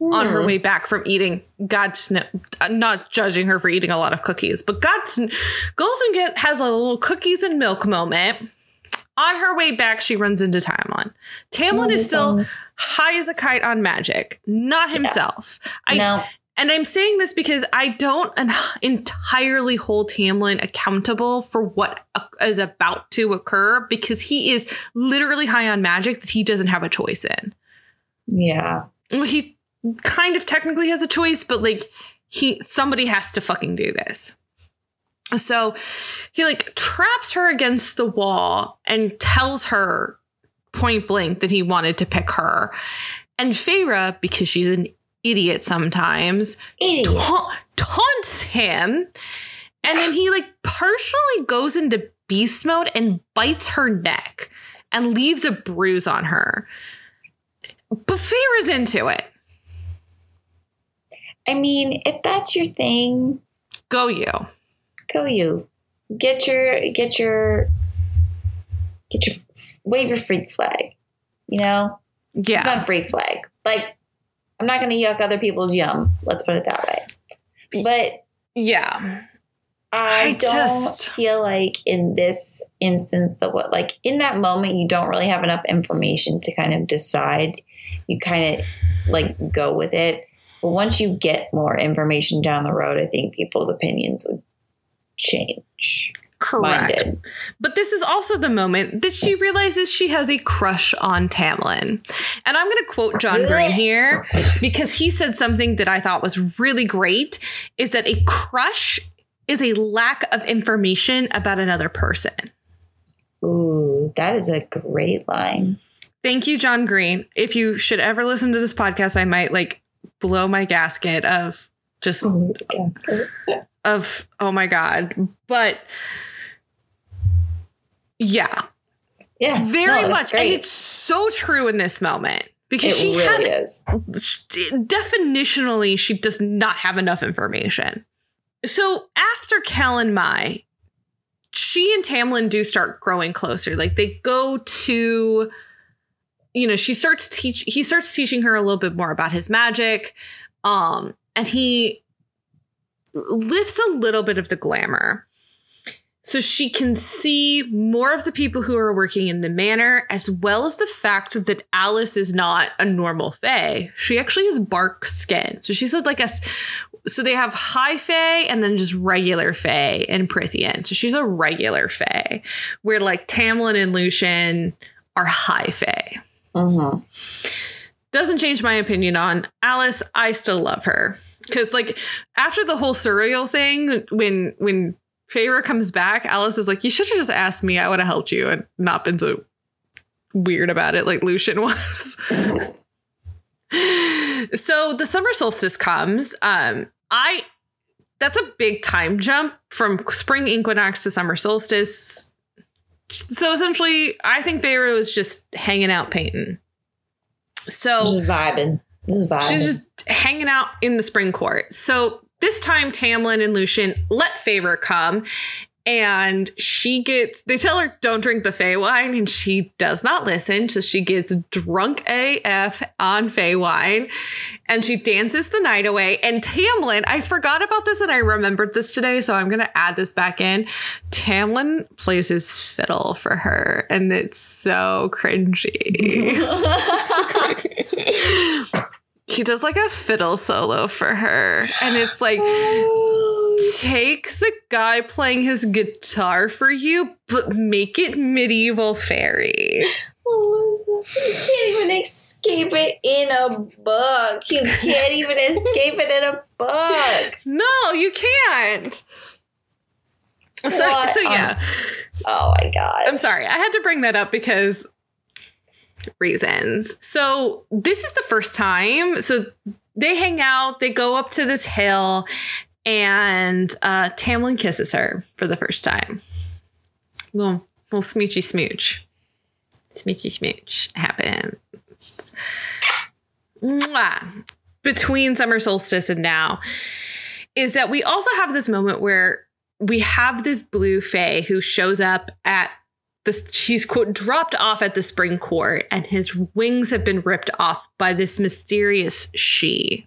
on her hmm. way back from eating. God's no, I'm not judging her for eating a lot of cookies, but God's goes and get has a little cookies and milk moment. On her way back, she runs into Tamlin. Tamlin is oh still high as a kite on magic, not himself. I No. and I'm saying this because I don't en- entirely hold Tamlin accountable for what is about to occur because he is literally high on magic that he doesn't have a choice in. Yeah. He kind of technically has a choice, but like he somebody has to fucking do this. So he like traps her against the wall and tells her point blank that he wanted to pick her. And Feyre, because she's an idiot sometimes, Idiot. ta- taunts him. And then he like partially goes into beast mode and bites her neck and leaves a bruise on her. But Feyre's into it. I mean, if that's your thing, Go you. Go you. Get your, get your, get your, wave your freak flag. You know? Yeah. It's not freak flag. Like, I'm not going to yuck other people's yum. Let's put it that way. But yeah. I, I don't just- feel like in this instance that what like in that moment you don't really have enough information to kind of decide. You kind of like go with it. But once you get more information down the road, I think people's opinions would change. Correct. did. But this is also the moment that she realizes she has a crush on Tamlin. And I'm going to quote John Green [LAUGHS] here because he said something that I thought was really great is that a crush is a lack of information about another person. Ooh, that is a great line. Thank you, John Green. If you should ever listen to this podcast, I might like blow my gasket of just of oh my god. But yeah, Yeah, very no, much. And it's so true in this moment because it she really has is. definitionally she does not have enough information. So after Calanmai, she and Tamlin do start growing closer. Like they go to, you know, she starts teach he starts teaching her a little bit more about his magic. Um, and he lifts a little bit of the glamour. So she can see more of the people who are working in the manor, as well as the fact that Alis is not a normal fae. She actually has bark skin. So she's like a. So they have high fae and then just regular fae and Prythian. So she's a regular fae, where like Tamlin and Lucien are high fae. Mm-hmm. Doesn't change my opinion on Alis. I still love her because like after the whole Suriel thing, when when Feyre comes back, Alis is like, "You should have just asked me. I would have helped you and not been so weird about it like Lucien [LAUGHS] was." so the summer solstice comes. Um, I that's a big time jump from spring equinox to summer solstice. So essentially, I think Feyre was just hanging out painting. So Just vibing. Just vibing. She's just hanging out in the spring court. So this time, Tamlin and Lucien let Feyre come, and she gets. They tell her don't drink the Fey wine, and she does not listen. So she gets drunk AF on Fey wine, and she dances the night away. And Tamlin, I forgot about this, and I remembered this today, so I'm gonna add this back in. Tamlin plays his fiddle for her, and it's so cringy. [LAUGHS] [LAUGHS] he does like a fiddle solo for her and it's like take the guy playing his guitar for you but make it medieval fairy You can't even escape it in a book. You can't even escape it in a book. No, you can't. So, What so yeah. Oh, oh my god. I'm sorry. I had to bring that up because reasons. So this is the first time. So they hang out, they go up to this hill, and uh Tamlin kisses her for the first time. Little little smoochy smooch. Smoochy smooch happens. Mwah. Between summer solstice and now is that we also have this moment where we have this blue fae who shows up at this he's quote dropped off at the spring court and his wings have been ripped off by this mysterious she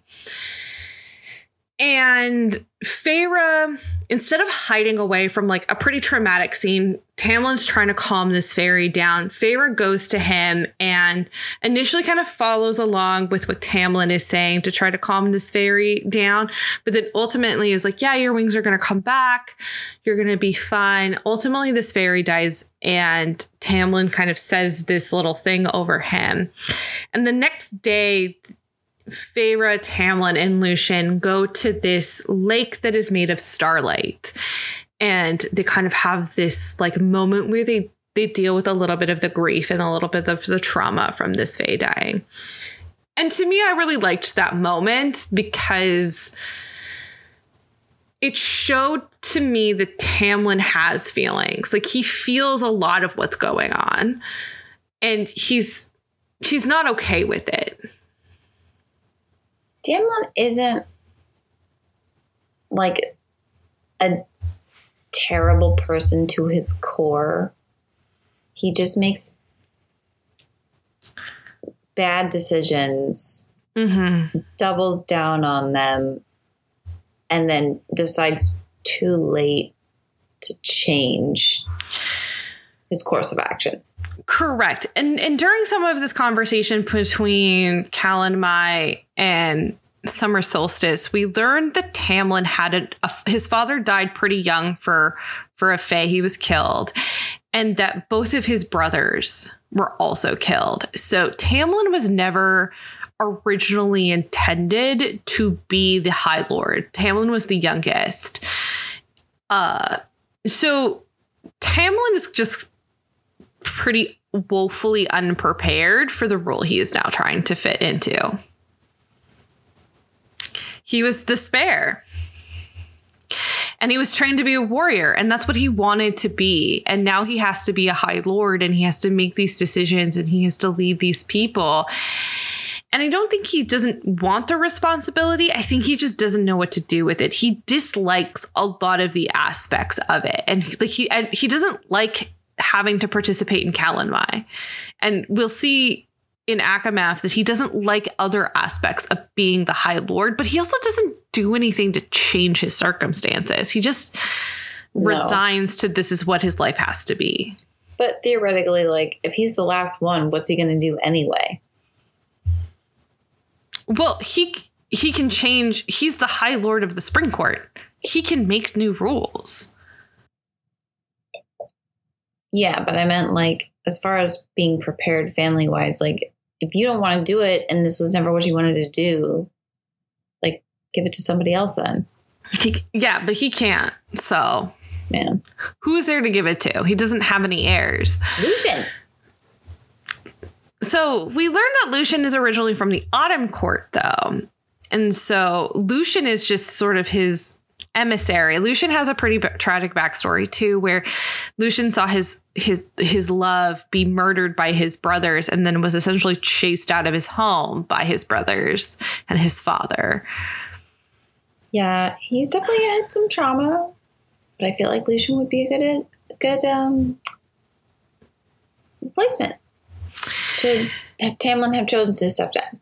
and Feyre, instead of hiding away from like a pretty traumatic scene, Tamlin's trying to calm this fairy down. Feyre goes to him and initially kind of follows along with what Tamlin is saying to try to calm this fairy down, but then ultimately is like, yeah, your wings are going to come back. You're going to be fine. Ultimately, this fairy dies, and Tamlin kind of says this little thing over him. And the next day, Feyre, Tamlin, and Lucien go to this lake that is made of starlight. And they kind of have this like moment where they they deal with a little bit of the grief and a little bit of the trauma from this Fae dying. And to me, I really liked that moment because it showed to me that Tamlin has feelings. Like he feels a lot of what's going on. And he's he's not okay with it. Tamlin isn't like a terrible person to his core. He just makes bad decisions, Mm-hmm. doubles down on them, and then decides too late to change his course of action. Correct. And and during some of this conversation between Calanmai and Summer Solstice, we learned that Tamlin had a, a- his father died pretty young for for a Fae. He was killed, and that both of his brothers were also killed. So Tamlin was never originally intended to be the High Lord. Tamlin was the youngest. Uh, so Tamlin is just pretty woefully unprepared for the role he is now trying to fit into. He was despair. And he was trained to be a warrior, and that's what he wanted to be. And now he has to be a high lord and he has to make these decisions and he has to lead these people. And I don't think he doesn't want the responsibility. I think he just doesn't know what to do with it. He dislikes a lot of the aspects of it. And like he and he doesn't like having to participate in Calanmai. And we'll see in ACOMAF that he doesn't like other aspects of being the High Lord, but he also doesn't do anything to change his circumstances. He just No. resigns to this is what his life has to be. But theoretically, like, if he's the last one, what's he going to do anyway? Well, he he can change. He's the High Lord of the Spring Court. He can make new rules. Yeah, but I meant, like, as far as being prepared family wise, like, if you don't want to do it and this was never what you wanted to do, like, give it to somebody else then, He, yeah, but he can't. So man. who's there to give it to? He doesn't have any heirs. Lucien! So we learned that Lucien is originally from the Autumn Court, though. And so Lucien is just sort of his emissary. Lucien has a pretty b- tragic backstory too, where Lucien saw his his his love be murdered by his brothers, and then was essentially chased out of his home by his brothers and his father. Yeah, he's definitely had some trauma, but I feel like Lucien would be a good, a good um, replacement. Should Tamlin have chosen to step down?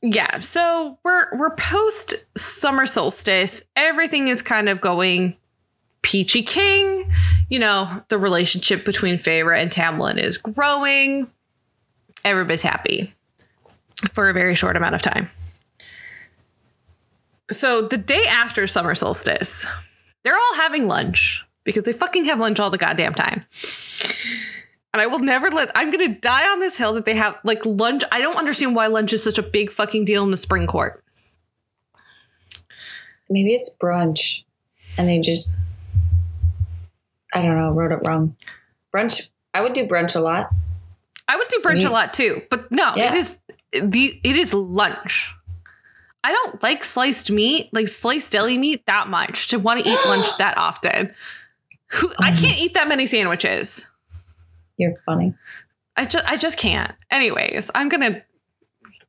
Yeah, so we're we're post summer solstice. Everything is kind of going peachy king. You know, the relationship between Feyre and Tamlin is growing. Everybody's happy for a very short amount of time. So the day after summer solstice, they're all having lunch because they fucking have lunch all the goddamn time. And I will never let I'm gonna die on this hill that they have like lunch. I don't understand why lunch is such a big fucking deal in the spring court. Maybe it's brunch and they just, I don't know, wrote it wrong. Brunch, I would do brunch a lot. I would do brunch a lot too, but no, Yeah. it is the it is lunch. I don't like sliced meat, like sliced deli meat that much to want to eat lunch [GASPS] that often. Who I Mm. can't eat that many sandwiches. You're funny. I just I just can't. Anyways, I'm gonna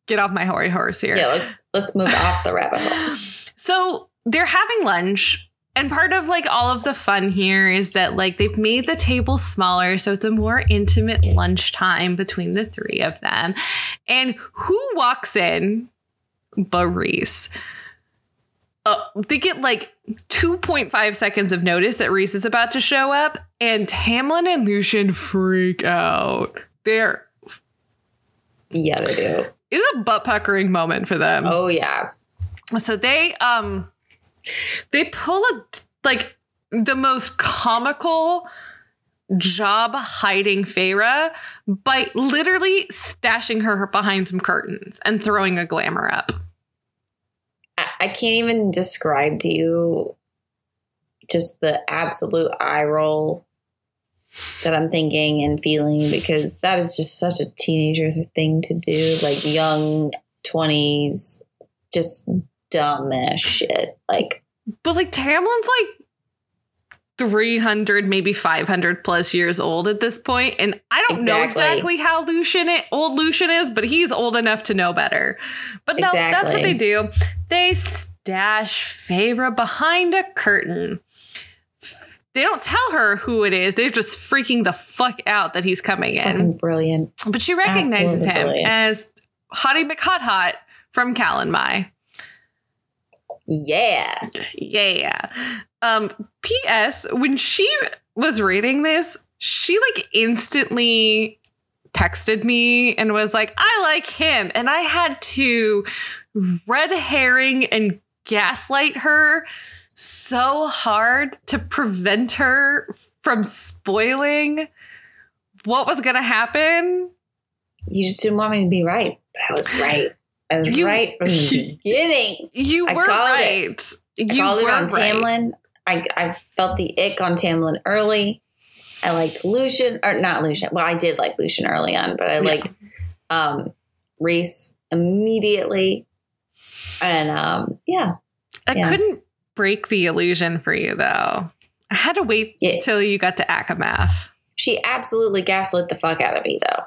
get off my hoary horse here. Yeah, let's let's move off the rabbit hole. [SIGHS] So they're having lunch. And part of like all of the fun here is that like they've made the table smaller, so it's a more intimate lunchtime between the three of them. And who walks in? But Rhys. Uh, they get like 2.5 seconds of notice that Rhys is about to show up, and Tamlin and Lucien freak out. They're Yeah, they do. It's a butt puckering moment for them. Oh yeah. So they um they pull a like the most comical job hiding Feyre by literally stashing her behind some curtains and throwing a glamour up. I, can't even describe to you just the absolute eye roll that I'm thinking and feeling because that is just such a teenager thing to do. Like young 20s, just dumb ass shit. Like, But like Tamlin's like 300 maybe 500 plus years old at this point and I don't know Exactly. exactly how Lucien i- old Lucien is but he's old enough to know better. But no, that's what they do. They stash Feyre behind a curtain. They don't tell her who it is. They're just freaking the fuck out that he's coming in. brilliant. But she recognizes Absolutely him brilliant. as Hottie McHot Hot from Calanmai. Yeah. Yeah. Um, P.S. When she was reading this, she like instantly texted me and was like, I like him. And I had to red herring and gaslight her so hard to prevent her from spoiling what was going to happen. You just didn't want me to be right, but I was right. I was You- right [LAUGHS] from the beginning. You I were called it. right. I You called it were on right. Tamlin. I, I felt the ick on Tamlin early. I liked Lucien, or not Lucien. Well, I did like Lucien early on, but I Yeah. liked um, Rhys immediately. And um, yeah, I Yeah. couldn't break the illusion for you though. I had to wait Yeah. till you got to ACOMAF. she absolutely gaslit the fuck out of me, though.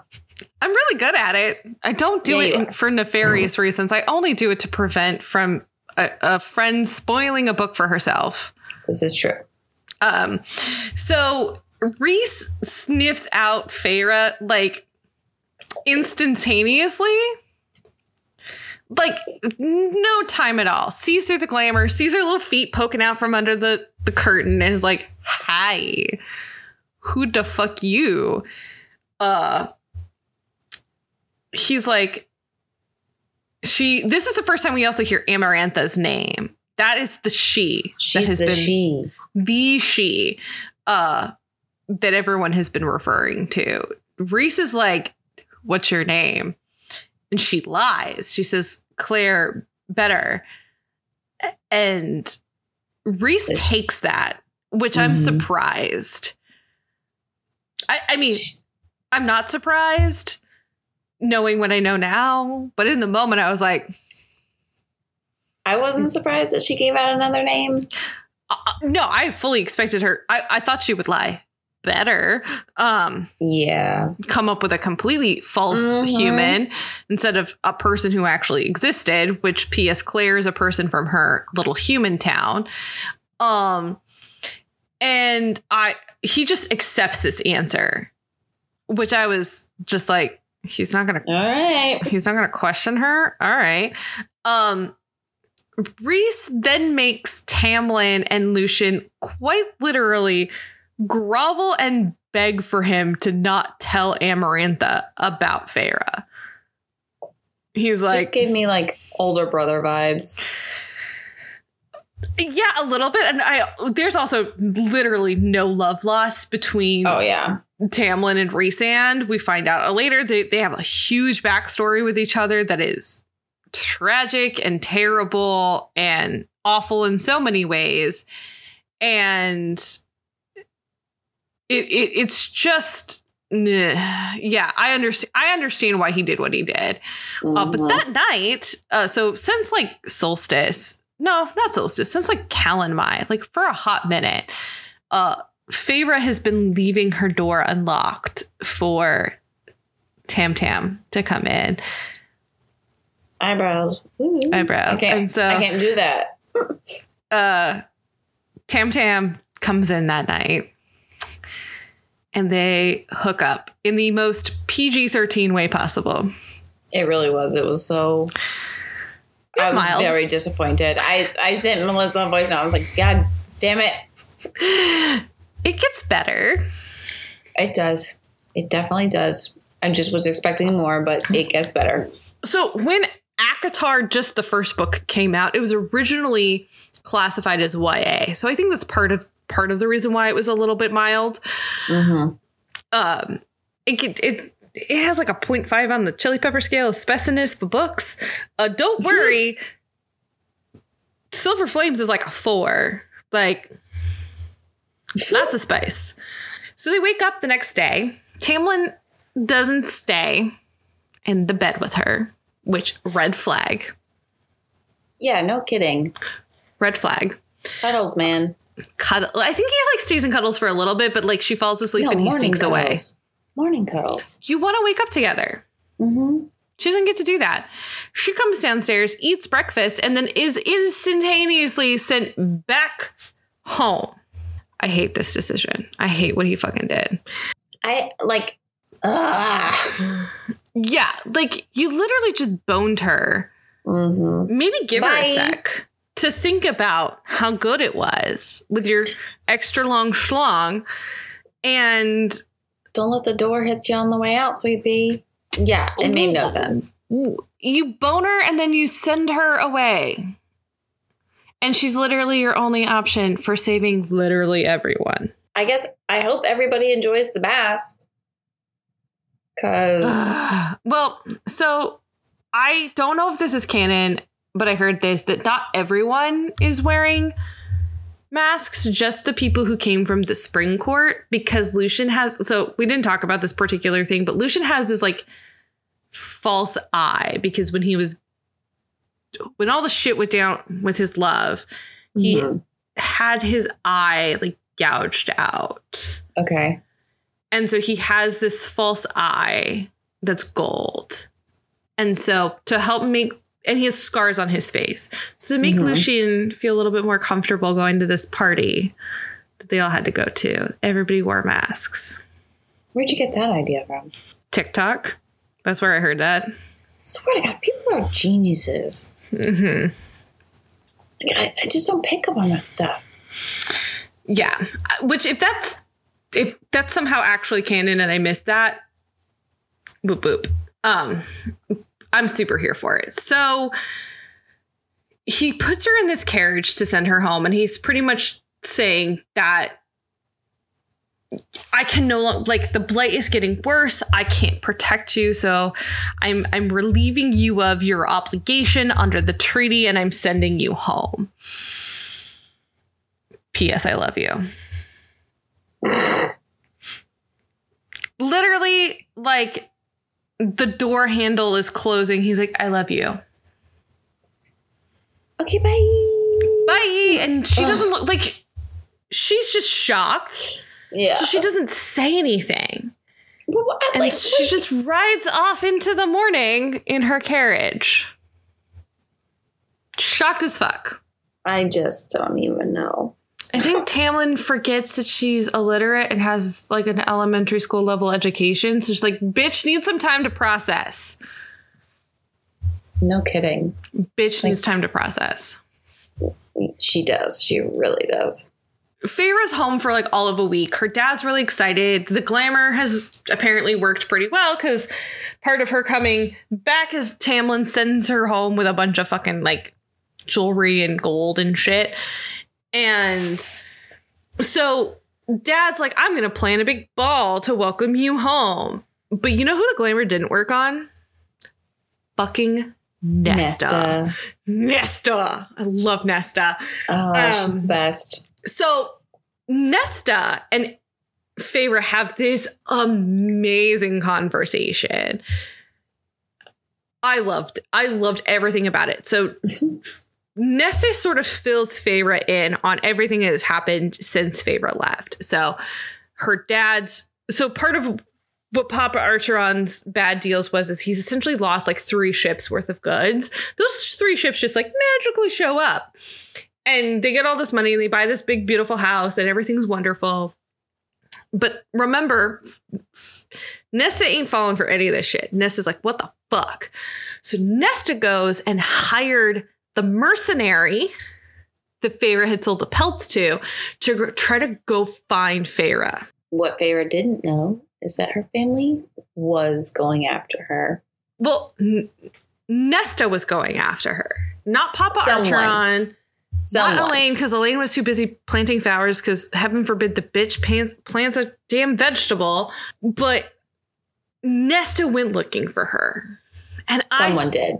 I'm really good at it. I don't do Yeah, it in, for nefarious reasons. I only do it to prevent from a, a friend spoiling a book for herself. This is true. Um, so Rhys sniffs out Feyre like instantaneously. Like no time at all. Sees through the glamour, sees her little feet poking out from under the, the curtain, and is like, hi. Who the fuck you? Uh he's like she this is the first time we also hear Amarantha's name. That is the she that She's has the been she. the she uh that everyone has been referring to. Rhys is like, "What's your name?" And she lies. She says, "Clare Beddor." And Rhys This- takes that, which I'm Mhm. surprised. I, I mean, I'm not surprised knowing what I know now, but in the moment I was like, I wasn't surprised that she gave out another name. uh, uh, no, I fully expected her. I, I thought she would lie better. Um, Yeah. come up with a completely false Mhm. human instead of a person who actually existed, which P.S. Clare is a person from her little human town. Um, and I he just accepts this answer, which I was just like, he's not gonna All right. he's not gonna question her. All right. Um Rhys then makes Tamlin and Lucien quite literally grovel and beg for him to not tell Amarantha about Feyre. He's This like, just gave me like older brother vibes. yeah, a little bit. And I there's also literally no love lost between Oh yeah. Tamlin and Rhysand. We find out later they, they have a huge backstory with each other that is tragic and terrible and awful in so many ways. And it, it it's just yeah, I understand. I understand why he did what he did. Uh, but Mhm. that night, uh, so since like solstice, no, not solstice, since like Calanmai, like for a hot minute, uh, Feyre has been leaving her door unlocked for Tam Tam to come in. eyebrows. Ooh. Eyebrows. And so I can't do that. [LAUGHS] uh Tam Tam comes in that night and they hook up in the most PG 13 way possible. It really was. It was so. It was I was mild. very disappointed. I I sent Melissa a voice note. I was like, God damn it! [LAUGHS] It gets better. It does. It definitely does. I just was expecting more, but it gets better. So when ACOTAR, just the first book came out, it was originally classified as YA. So I think that's part of part of the reason why it was a little bit mild. Mm-hmm. Um, it it it, has like a 0.5 on the chili pepper scale of spiciness for books. Uh, don't worry, Silver Flames is like a four. Like lots of spice. So they wake up the next day. Tamlin doesn't stay in the bed with her, which red flag. Yeah, no kidding. Red flag. Cuddles, man. Cuddle. I think he's like stays and cuddles for a little bit, but like she falls asleep and he sneaks away. Morning cuddles. You want to wake up together. Mm-hmm. She doesn't get to do that. She comes downstairs, eats breakfast, and then is instantaneously sent back home. I hate this decision. I hate what he fucking did. I like. Ugh. Yeah, like you literally just boned her. Mm-hmm. Maybe give her a sec to think about how good it was with your extra long schlong. And Don't let the door hit you on the way out, sweetie. Yeah, it made no sense. you bone her and then you send her away. And she's literally your only option for saving literally everyone. I guess I hope everybody enjoys the mask. Cause [SIGHS] well, so I don't know if this is canon, but I heard this that not everyone is wearing masks, just the people who came from the spring court, because Lucien has so we didn't talk about this particular thing, but Lucien has this like false eye because when he was when all the shit went down with his love, he Mhm. had his eye like gouged out. okay. And so he has this false eye that's gold. And so to help make and he has scars on his face. So to make Mhm. Lucien feel a little bit more comfortable going to this party that they all had to go to, everybody wore masks. Where'd you get that idea from? TikTok. That's where I heard that. I Swear to God, people are geniuses. Hmm Like, I, I just don't pick up on that stuff. Yeah. Which if that's if that's somehow actually canon and I missed that, boop boop. Um I'm super here for it. So he puts her in this carriage to send her home, and he's pretty much saying that I can no longer like the blight is getting worse. I can't protect you, so I'm I'm relieving you of your obligation under the treaty, and I'm sending you home. P.S. I love you. Literally, like the door handle is closing. He's like, I love you. Okay, bye. Bye. And she doesn't look like she's just shocked. Yeah. So she doesn't say anything. What- And like, she like- just rides off into the morning in her carriage. Shocked as fuck. I just don't even know. I think Tamlin forgets that she's illiterate and has like an elementary school level education. So she's like, bitch needs some time to process. No kidding. Bitch needs time to process. She does. She really does. Feyre's home for like all of a week. Her dad's really excited. The glamour has apparently worked pretty well because part of her coming back is Tamlin sends her home with a bunch of fucking like jewelry and gold and shit. And so dad's like, I'm going to plan a big ball to welcome you home. But you know who the glamour didn't work on? Fucking Nesta. Nesta. Nesta. I love Nesta. Oh, she's Um, the best. So Nesta and Feyre have this amazing conversation. I loved I loved everything about it. So [LAUGHS] Nesta sort of fills Feyre in on everything that has happened since Feyre left. So her dad's so part of what Papa Archeron's bad deals was is he's essentially lost like three ships worth of goods. Those three ships just like magically show up. And they get all this money and they buy this big beautiful house and everything's wonderful. But remember, Nesta ain't falling for any of this shit. Nesta's like, what the fuck? So Nesta goes and hired the mercenary that Feyre had sold the pelts to to try to go find Feyre. What Feyre didn't know is that her family was going after her. Well, N- Nesta was going after her, not Papa Someone. Archeron, Someone. not Elain, because Elain was too busy planting flowers. Because heaven forbid the bitch plants, plants a damn vegetable. But Nesta went looking for her, and Someone I did.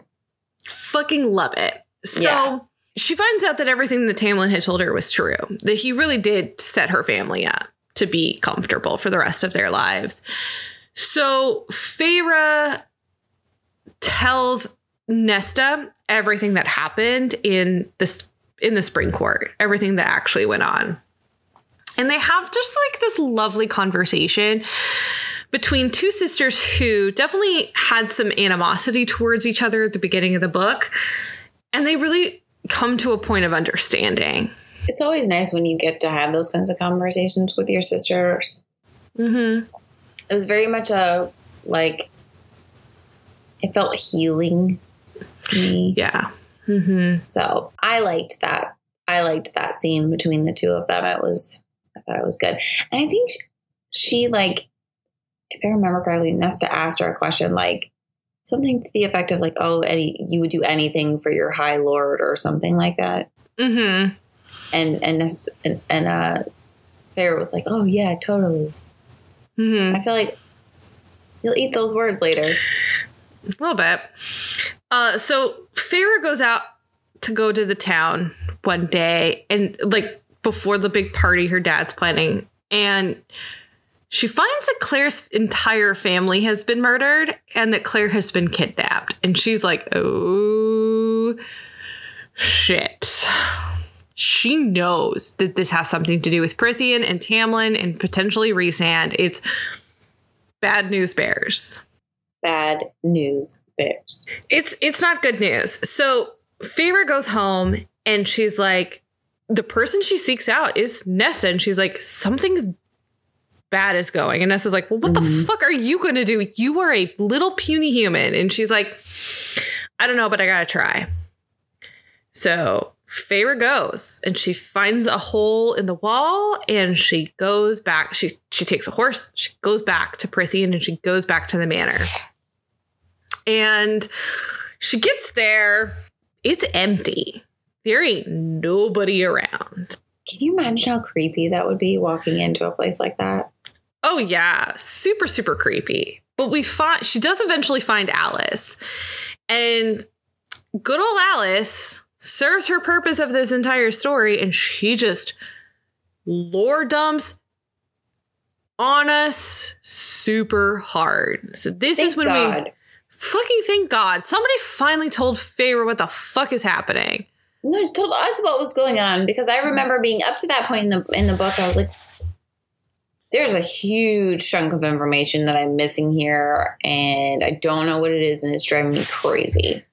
fucking love it. So. Yeah. She finds out that everything that Tamlin had told her was true, that he really did set her family up to be comfortable for the rest of their lives. So Feyre tells Nesta everything that happened in this in the spring court, everything that actually went on. And they have just like this lovely conversation between two sisters who definitely had some animosity towards each other at the beginning of the book. And they really come to a point of understanding. It's always nice when you get to have those kinds of conversations with your sisters. Mm-hmm. It was very much a like. It felt healing to me. Yeah. Mm-hmm. So I liked that. I liked that scene between the two of them. It was, I thought it was good. And I think she, she like, if I remember correctly, Nesta asked her a question like something to the effect of like, "Oh, any you would do anything for your high lord" or something like that. Mm-hmm. And and Nesta and, and uh, Feyre was like, "Oh yeah, totally." Mm-hmm. I feel like you'll eat those words later. A little bit. Uh, so Feyre goes out to go to the town one day and like before the big party her dad's planning and she finds that Clare's entire family has been murdered and that Clare has been kidnapped. And she's like, oh shit. She knows that this has something to do with Prythian and Tamlin and potentially Rhysand. It's bad news bears. Bad news bears. It's it's not good news. So Feyre goes home and she's like, the person she seeks out is Nesta, and she's like, something's bad is going. And Nesta's like, well, what the Mhm. fuck are you gonna do? You are a little puny human. And she's like, I don't know, but I gotta try. So Feyre goes and she finds a hole in the wall and she goes back. She she takes a horse, she goes back to Prythian and she goes back to the manor. And she gets there, it's empty. There ain't nobody around. Can you imagine how creepy that would be walking into a place like that? Oh yeah, super super creepy. But we find she does eventually find Alis. And good old Alis serves her purpose of this entire story and she just lore dumps on us super hard. So this Thank is when God. we fucking thank God somebody finally told Feyre what the fuck is happening. No, told us what was going on because I remember being up to that point in the in the book. I was like, "There's a huge chunk of information that I'm missing here, and I don't know what it is, and it's driving me crazy."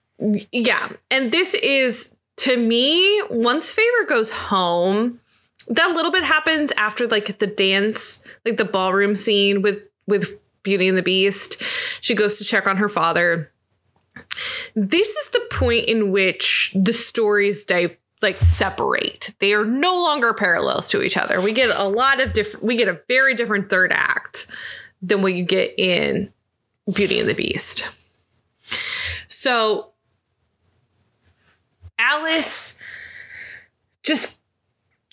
Yeah. And this is to me, once Feyre goes home, that little bit happens after like the dance, like the ballroom scene with with Beauty and the Beast. She goes to check on her father. This is the point in which the stories like separate. They are no longer parallels to each other. We get a lot of different we get a very different third act than what you get in Beauty and the Beast. So Alis just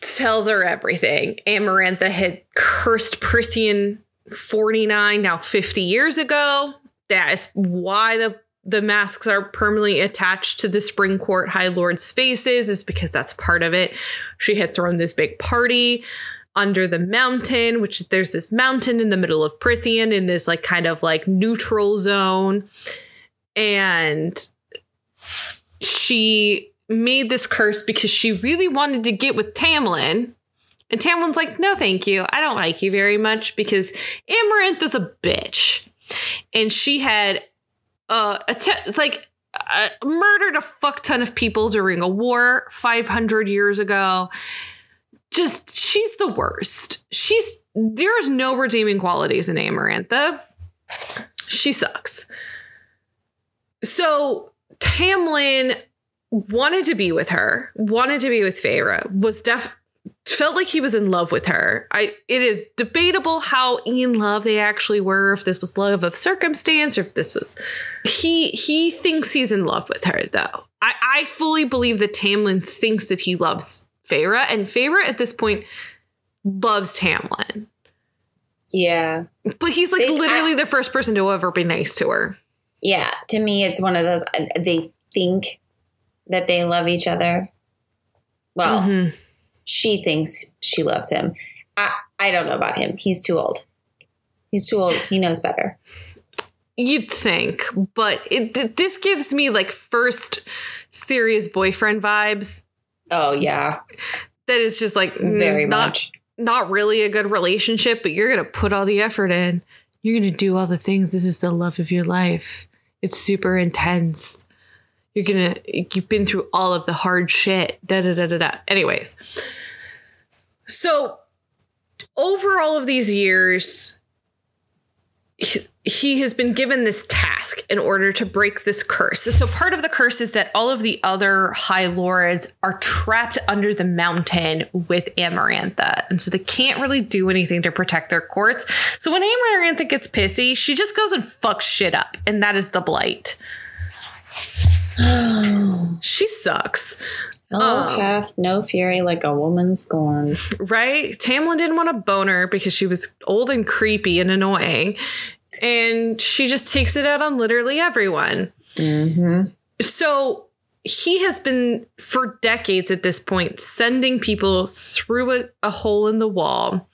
tells her everything. Amarantha had cursed Prythian 49, now 50 years ago. That is why the the masks are permanently attached to the Spring Court High Lord's faces, is because that's part of it. She had thrown this big party under the mountain, which there's this mountain in the middle of Prythian in this like kind of like neutral zone. And she made this curse because she really wanted to get with Tamlin. And Tamlin's like, no, thank you. I don't like you very much because Amaranth is a bitch. And she had uh, att- like uh, murdered a fuck ton of people during a war 500 years ago. Just, she's the worst. She's, there's no redeeming qualities in Amarantha. She sucks. So Tamlin wanted to be with her, wanted to be with Feyre, was def felt like he was in love with her. I it is debatable how in love they actually were, if this was love of circumstance or if this was he he thinks he's in love with her though. I, I fully believe that Tamlin thinks that he loves Feyre, and Feyre at this point loves Tamlin. Yeah. But he's like They- literally the first person to ever be nice to her. Yeah. To me, it's one of those, uh, they think that they love each other. Well, Mhm. She thinks she loves him. I, I don't know about him. He's too old. He's too old. He knows better. You'd think, but it, this gives me like first serious boyfriend vibes. Oh, yeah. That is just like Very not, much. not really a good relationship, but you're gonna put all the effort in. You're gonna do all the things. This is the love of your life. It's super intense. You're gonna you've been through all of the hard shit. Da da da da da. Anyways, so over all of these years, he, he has been given this task in order to break this curse. So part of the curse is that all of the other high lords are trapped under the mountain with Amarantha. And so they can't really do anything to protect their courts. So when Amarantha gets pissy, she just goes and fucks shit up. And that is the blight. [SIGHS] She sucks. Oh, Um, no fury like a woman scorned. right? Tamlin didn't want a boner because she was old and creepy and annoying. And she just takes it out on literally everyone. hmm So he has been, for decades at this point, sending people through a, a hole in the wall.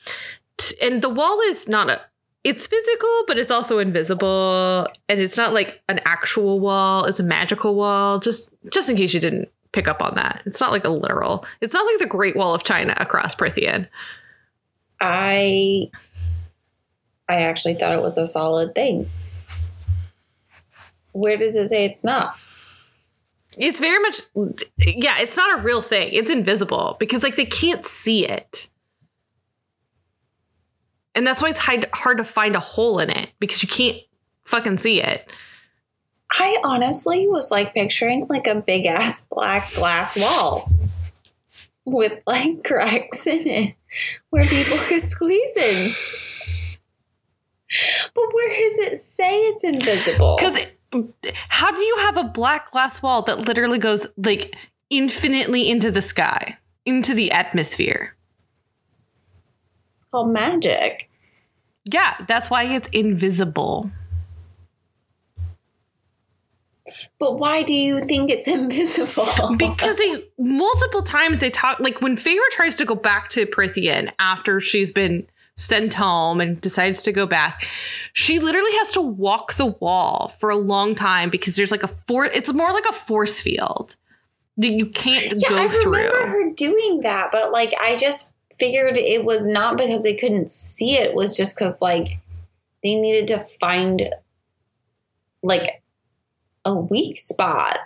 And the wall is not a, it's physical, but it's also invisible. And it's not like an actual wall, it's a magical wall. Just just in case you didn't pick up on that. It's not like a literal. It's not like the Great Wall of China across Prythian. I I actually thought it was a solid thing. Where does it say it's not? It's very much yeah, it's not a real thing. It's invisible because like they can't see it. And that's why it's hard, to find a hole in it because you can't fucking see it. I honestly was like picturing like a big ass black glass wall with like cracks in it where people [LAUGHS] could squeeze in. But where does it say it's invisible? Because how do you have a black glass wall that literally goes like infinitely into the sky, into the atmosphere? Called magic. Yeah, that's why it's invisible. But why do you think it's [LAUGHS] invisible? because they multiple times they talk like when Feyre tries to go back to Prythian after she's been sent home and decides to go back, she literally has to walk the wall for a long time because there's like a force. it's more like a force field that you can't yeah, go I through. remember her doing that, but like I just figured it was not because they couldn't see it, it was just because like they needed to find like a weak spot.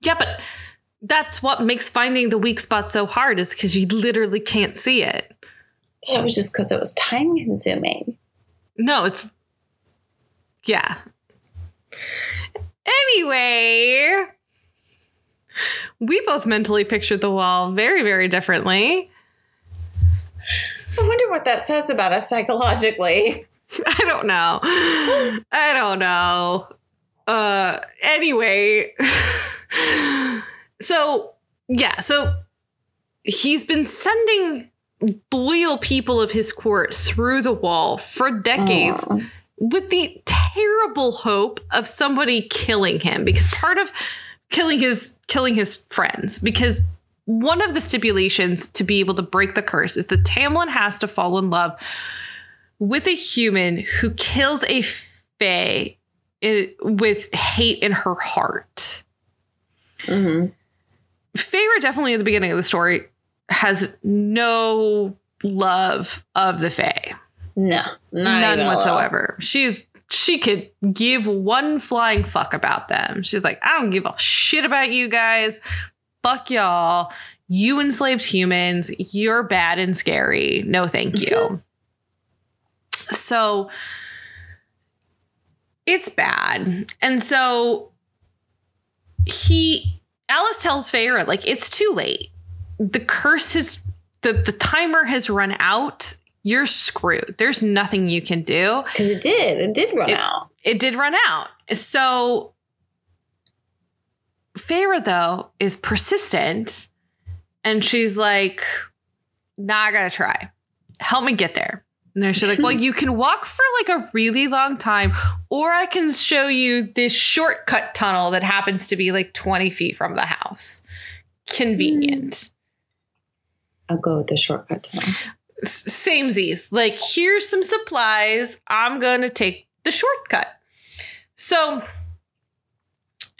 Yeah, but that's what makes finding the weak spot so hard is because you literally can't see it. It was just because it was time consuming. No, it's yeah. Anyway, we both mentally pictured the wall very, very differently. I wonder what that says about us psychologically. [LAUGHS] I don't know. I don't know. Uh anyway. [LAUGHS] so yeah, so he's been sending loyal people of his court through the wall for decades with the terrible hope of somebody killing him because part of killing his killing his friends because one of the stipulations to be able to break the curse is that Tamlin has to fall in love with a human who kills a fae with hate in her heart. Mhm. Feyre definitely at the beginning of the story has no love of the Fae. No, None even a little. whatsoever. She's she could give one flying fuck about them. She's like, I don't give a shit about you guys. Fuck y'all. You enslaved humans. You're bad and scary. No, thank you. [LAUGHS] so it's bad. And so he Alis tells Feyre, like, it's too late. The curse is the, the timer has run out. You're screwed. There's nothing you can do. Because it did. It did run It- out. It did run out. So Feyre, though, is persistent and she's like, nah, I gotta try. Help me get there. And then she's like, well, [LAUGHS] you can walk for like a really long time, or I can show you this shortcut tunnel that happens to be like 20 feet from the house. Convenient. Hmm. I'll go with the shortcut tunnel. S- Samesies. Like, here's some supplies. I'm to take the shortcut. So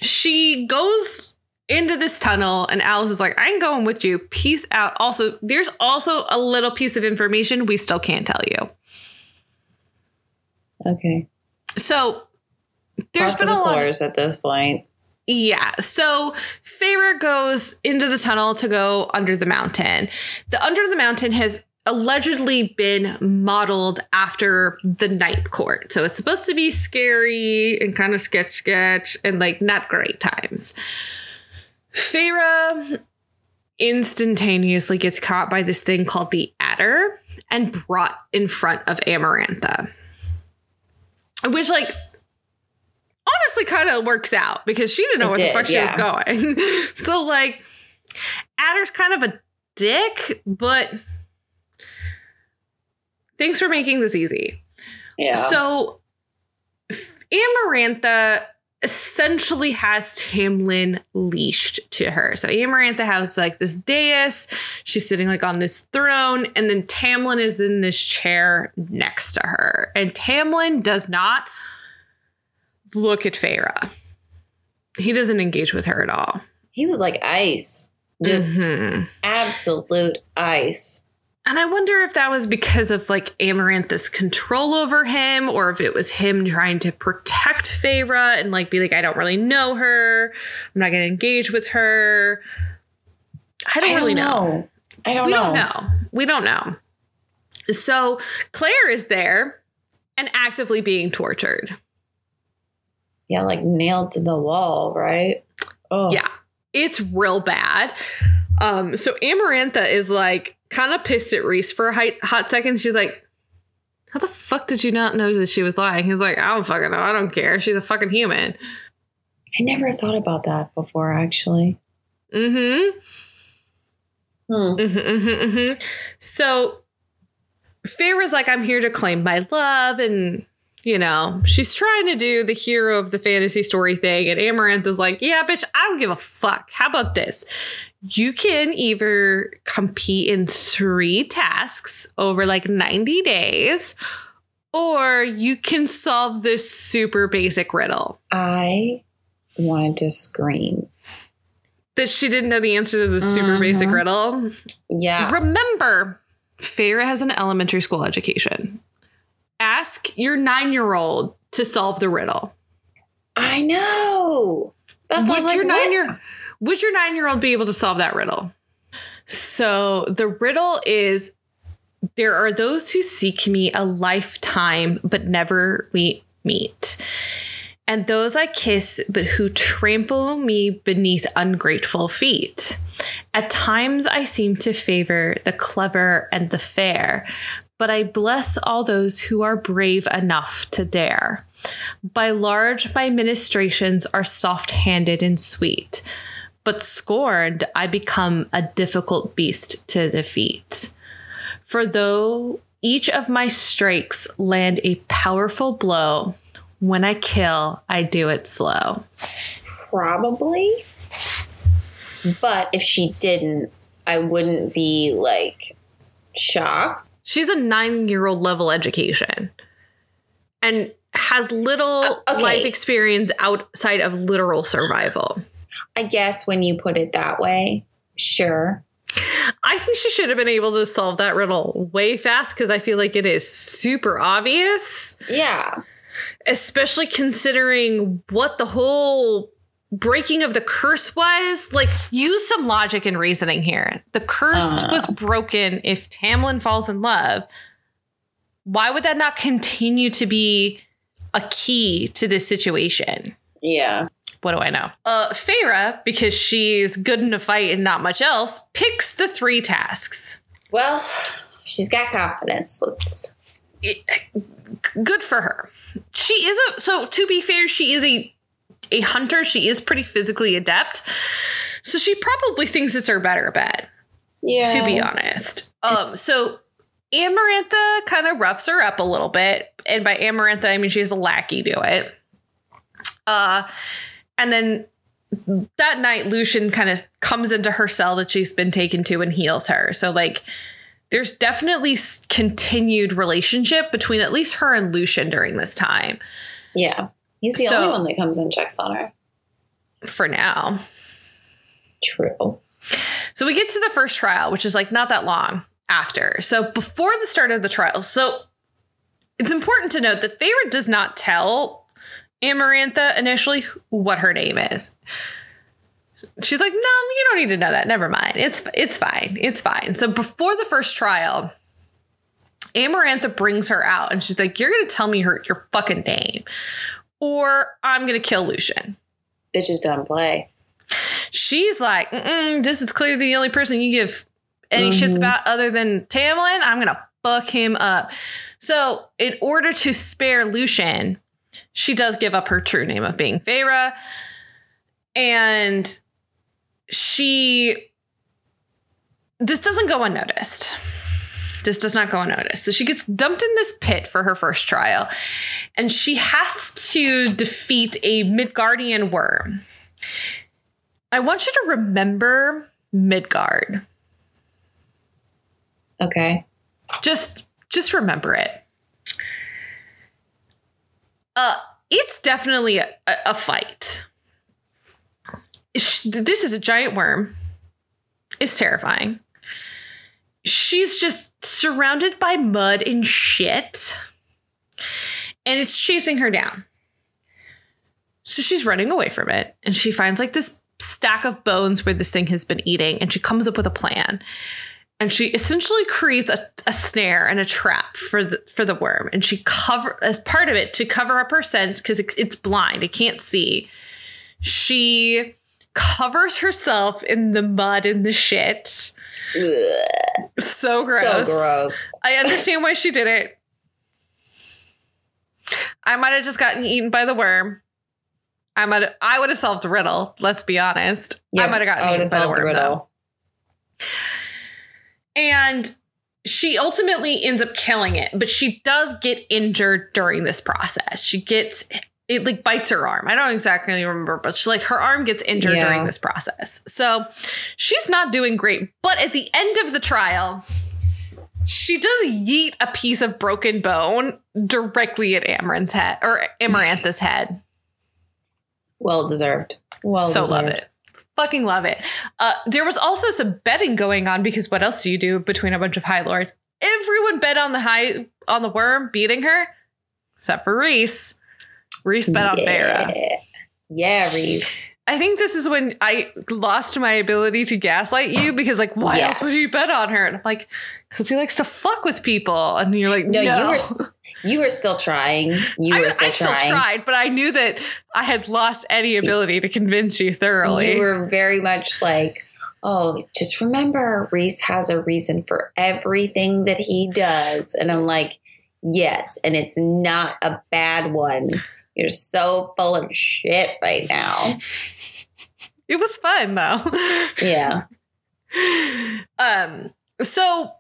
she goes into this tunnel, and Alis is like, I ain't going with you. Peace out. Also, there's also a little piece of information we still can't tell you. Okay. So there's been a lot. course at this point. Yeah. So Feyre goes into the tunnel to go under the mountain. The under the mountain has allegedly been modeled after the night court. So it's supposed to be scary and kind of sketch sketch and like not great times. Feyre instantaneously gets caught by this thing called the Attor and brought in front of Amarantha. Which like honestly kind of works out because she didn't know It where the did, fuck she was going. [LAUGHS] so like Attor's kind of a dick, but thanks for making this easy. Yeah. So Amarantha essentially has Tamlin leashed to her. So Amarantha has like this dais. She's sitting like on this throne, and then Tamlin is in this chair next to her. And Tamlin does not look at Feyre. He doesn't engage with her at all. he was like ice. Just Mhm. absolute ice. And I wonder if that was because of like Amarantha's control over him, or if it was him trying to protect Feyre and like be like, I don't really know her. I'm not going to engage with her. I don't really know. I don't We know. don't know. We don't know. So Clare is there and actively being tortured. Yeah, like nailed to the wall, right? Oh, Yeah, it's real bad. Um, so Amarantha is like kind of pissed at Rhys for a hot, hot second. She's like, "How the fuck did you not know that she was lying?" He's like, "I don't fucking know. I don't care. She's a fucking human." I never thought about that before, actually. Mm-hmm. Hmm. hmm hmm So Feyre's like, I'm here to claim my love, and you know, she's trying to do the hero of the fantasy story thing, and Amaranth is like, Yeah, bitch, I don't give a fuck. How about this? You can either compete in three tasks over like 90 days, or you can solve this super basic riddle. I wanted to scream. That she didn't know the answer to the super basic Mhm. riddle. Yeah. Remember, Feyre has an elementary school education. Ask your nine year old to solve the riddle. I know. That's why I would like, your nine year would your nine year old be able to solve that riddle? So the riddle is there are those who seek me a lifetime but never we meet. And those I kiss, but who trample me beneath ungrateful feet. At times I seem to favor the clever and the fair, but I bless all those who are brave enough to dare. By large, my ministrations are soft handed and sweet, but scorned, I become a difficult beast to defeat. For though each of my strikes land a powerful blow, when I kill, I do it slow. Probably. But if she didn't, I wouldn't be like shocked. She's a nine year old level education and has little Uh, okay. life experience outside of literal survival. I guess when you put it that way, sure. I think she should have been able to solve that riddle way fast because I feel like it is super obvious, Yeah. especially considering what the whole breaking of the curse was. Like, use some logic and reasoning here. The curse Uh. was broken if Tamlin falls in love. Why would that not continue to be a key to this situation? Yeah. What do I know? Uh, Feyre, because she's good in a fight and not much else, picks the three tasks. Well, she's got confidence. Let's. It- good for her. She is a so to be fair, she is a a hunter. She is pretty physically adept, so she probably thinks it's her better bet. Yeah. To be honest, um, so. Amarantha kind of roughs her up a little bit, and by Amarantha I mean she's a lackey to it. Uh, and then that night Lucien kind of comes into her cell that she's been taken to and heals her so like there's definitely continued relationship between at least her and Lucien during this time Yeah. He's the So- only one that comes and checks on her. for now True. so we get to the first trial which is like not that long after so before the start of the trial so it's important to note that Feyre does not tell Amarantha initially what her name is. She's like, "No, you don't need to know that. Never mind. It's it's fine. It's fine." So before the first trial, Amarantha brings her out and she's like, "You're going to tell me her your fucking name, or I'm going to kill Lucien." Bitches don't play. She's like, "This is clearly the only person you give any shits Mhm. about other than Tamlin. I'm going to fuck him up." So, in order to spare Lucien, she does give up her true name of being Feyre. And she. This doesn't go unnoticed. This does not go unnoticed. So she gets dumped in this pit for her first trial, and she has to defeat a Midgardian worm. I want you to remember Midgard. Okay. just just remember it uh it's definitely a, a, fight. This is a giant worm. It's terrifying. She's just surrounded by mud and shit and it's chasing her down. So she's running away from it and she finds like this stack of bones where this thing has been eating and she comes up with a plan and she essentially creates a, a snare and a trap for the for the worm. And she cover as part of it to cover up her scent because it, it's blind. It can't see. She covers herself in the mud and the shit. Ugh. so gross So gross. i understand why she did it. I might have just gotten eaten by the worm. I might i would have solved the riddle let's be honest. I might have gotten eaten by the worm though and she ultimately ends up killing it but she does get injured during this process she gets it like bites her arm i don't exactly remember but she like her arm gets injured Yeah. during this process so she's not doing great but at the end of the trial she does yeet a piece of broken bone directly at Amaranth's head or Amarantha's head. Well deserved. Well so deserved. love it. Fucking love it. Uh, there was also some betting going on because what else do you do between a bunch of high lords? Everyone bet on the high on the worm beating her, except for Rhys. Rhys bet on Feyre. Yeah. Yeah, Rhys. I think this is when I lost my ability to gaslight you because, like, why Yes. else would you bet on her? And I'm like, because he likes to fuck with people. And you're like, No, no, you were [LAUGHS] you were still trying. You I, were I still still trying. tried, but I knew that I had lost any ability to convince you thoroughly. You were very much like, oh, just remember, Rhys has a reason for everything that he does. And I'm like, yes, and it's not a bad one. You're so full of shit right now. it was fun though. Yeah. [LAUGHS] Um, so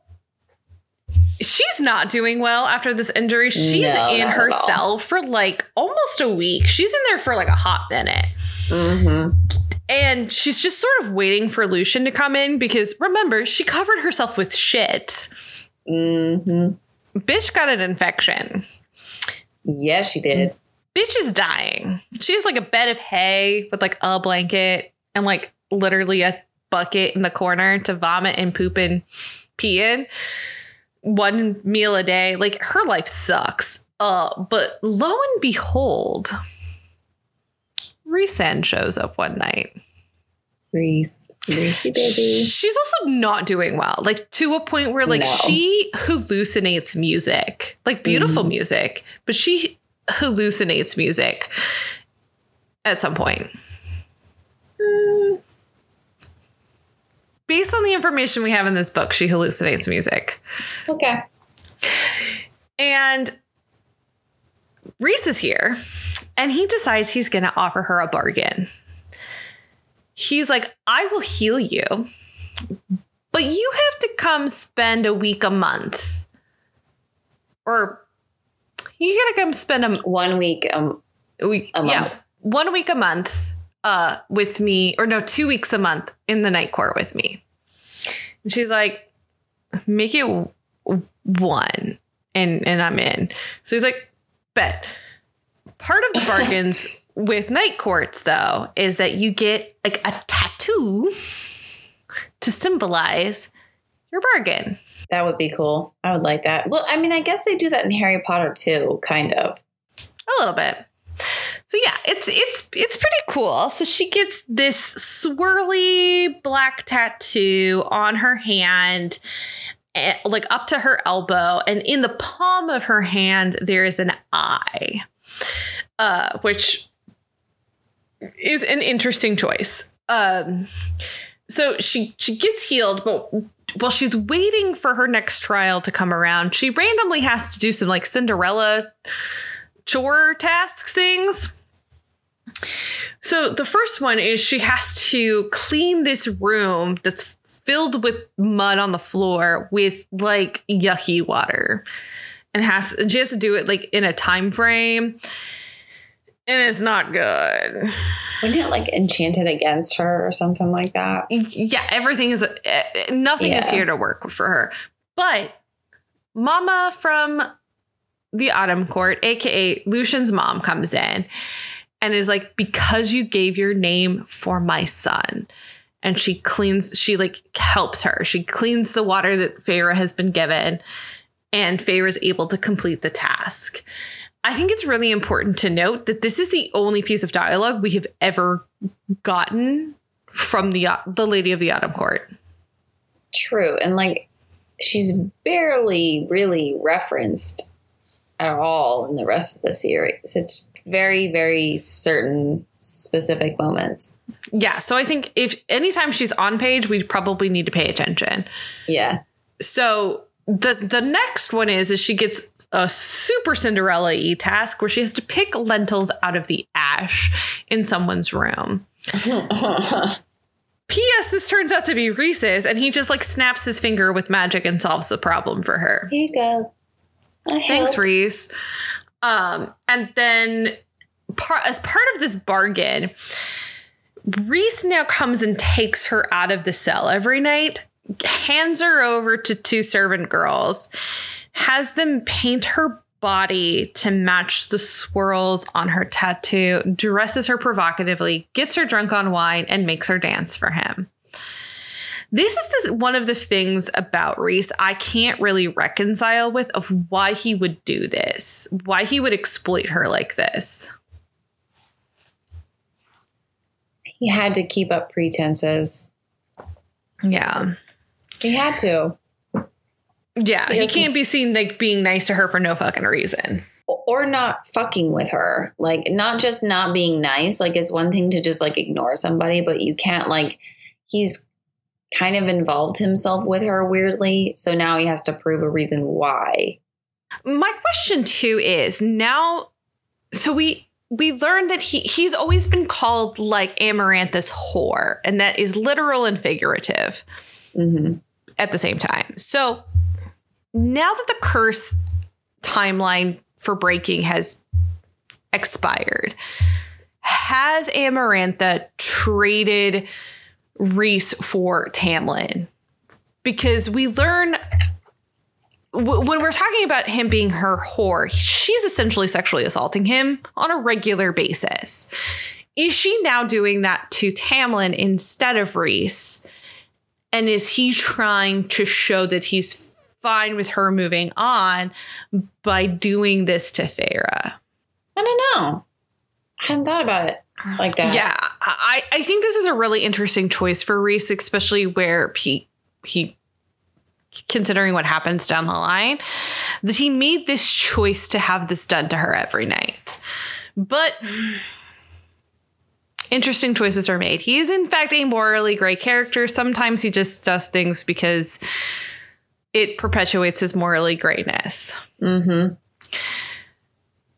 she's not doing well after this injury. She's No, in her cell for like almost a week. She's in there for like a hot minute. Mm-hmm. And she's just sort of waiting for Lucian to come in because remember, she covered herself with shit. Mm-hmm. Bitch got an infection. Yeah, she did. Bitch is dying. She has like a bed of hay with like a blanket and like literally a bucket in the corner to vomit and poop and pee in. One meal a day. Like her life sucks. Uh, but lo and behold, Rhysand shows up one night. Rhys. Baby. She's also not doing well, like to a point where like No. she hallucinates music, like beautiful Mhm. music, but she hallucinates music at some point. Mm, Based on the information we have in this book, she hallucinates music. okay. And Rhys is here and he decides he's going to offer her a bargain. He's like, I will heal you, but you have to come spend a week a month. Or you got to come spend a, One week. Um. a week. A Yeah. month. One week a month uh, with me, or no, two weeks a month in the night court with me. And she's like, make it one and and I'm in. So he's like, bet. Part of the [COUGHS] bargains with night courts though is that you get like a tattoo to symbolize your bargain. That would be cool. I would like that. Well, I mean, I guess they do that in Harry Potter too, kind of. a little bit. So yeah, it's it's it's pretty cool. So she gets this swirly black tattoo on her hand, eh, like up to her elbow, and in the palm of her hand there is an eye, uh, which is an interesting choice. Um, so she she gets healed, but while she's waiting for her next trial to come around, she randomly has to do some like Cinderella chore tasks things. So the first one is she has to clean this room that's filled with mud on the floor with like yucky water. And has she has to do it like in a time frame. And it's not good. Wouldn't it like enchanted against her or something like that? Yeah, everything is eh, nothing is here to work for her. But Mama from the Autumn Court, aka Lucien's mom, comes in and is like, because you gave your name for my son. And she cleans, she like helps her. She cleans the water that Feyre has been given, and Feyre is able to complete the task. I think it's really important to note that this is the only piece of dialogue we have ever gotten from the the Lady of the Autumn Court. True. And like she's barely really referenced at all in the rest of the series. It's very, very certain specific moments. Yeah, so I think if anytime she's on page, we probably need to pay attention. Yeah. So the the next one is is she gets a super Cinderella y task where she has to pick lentils out of the ash in someone's room. [LAUGHS] P.S. This turns out to be Rhys's, and he just like snaps his finger with magic and solves the problem for her. Here you go. I Thanks, helped. Rhys. Um, and then par- as part of this bargain, Rhys now comes and takes her out of the cell every night, hands her over to two servant girls, has them paint her body to match the swirls on her tattoo, dresses her provocatively, gets her drunk on wine, and makes her dance for him. This is the, one of the things about Rhys I can't really reconcile with of why he would do this, why he would exploit her like this. He had to keep up pretenses. Yeah. He had to. Yeah, he can't be seen like being nice to her for no fucking reason. Or not fucking with her. Like, not just not being nice. Like, it's one thing to just like ignore somebody, but you can't, like, he's kind of involved himself with her weirdly. So now he has to prove a reason why. My question too is now so we we learned that he he's always been called like Amarantha's whore, and that is literal and figurative Mm-hmm. at the same time. So now that the curse timeline for breaking has expired, has Amarantha traded Rhys for Tamlin? Because we learn when we're talking about him being her whore, she's essentially sexually assaulting him on a regular basis. Is she now doing that to Tamlin instead of Rhys? And is he trying to show that he's fine with her moving on by doing this to Feyre? I don't know. I hadn't thought about it like that. Yeah, I, I think this is a really interesting choice for Rhys, especially where he he considering what happens down the line, that he made this choice to have this done to her every night. But [SIGHS] interesting choices are made. He is in fact a morally great character. Sometimes he just does things because it perpetuates his morally greatness. Mm-hmm.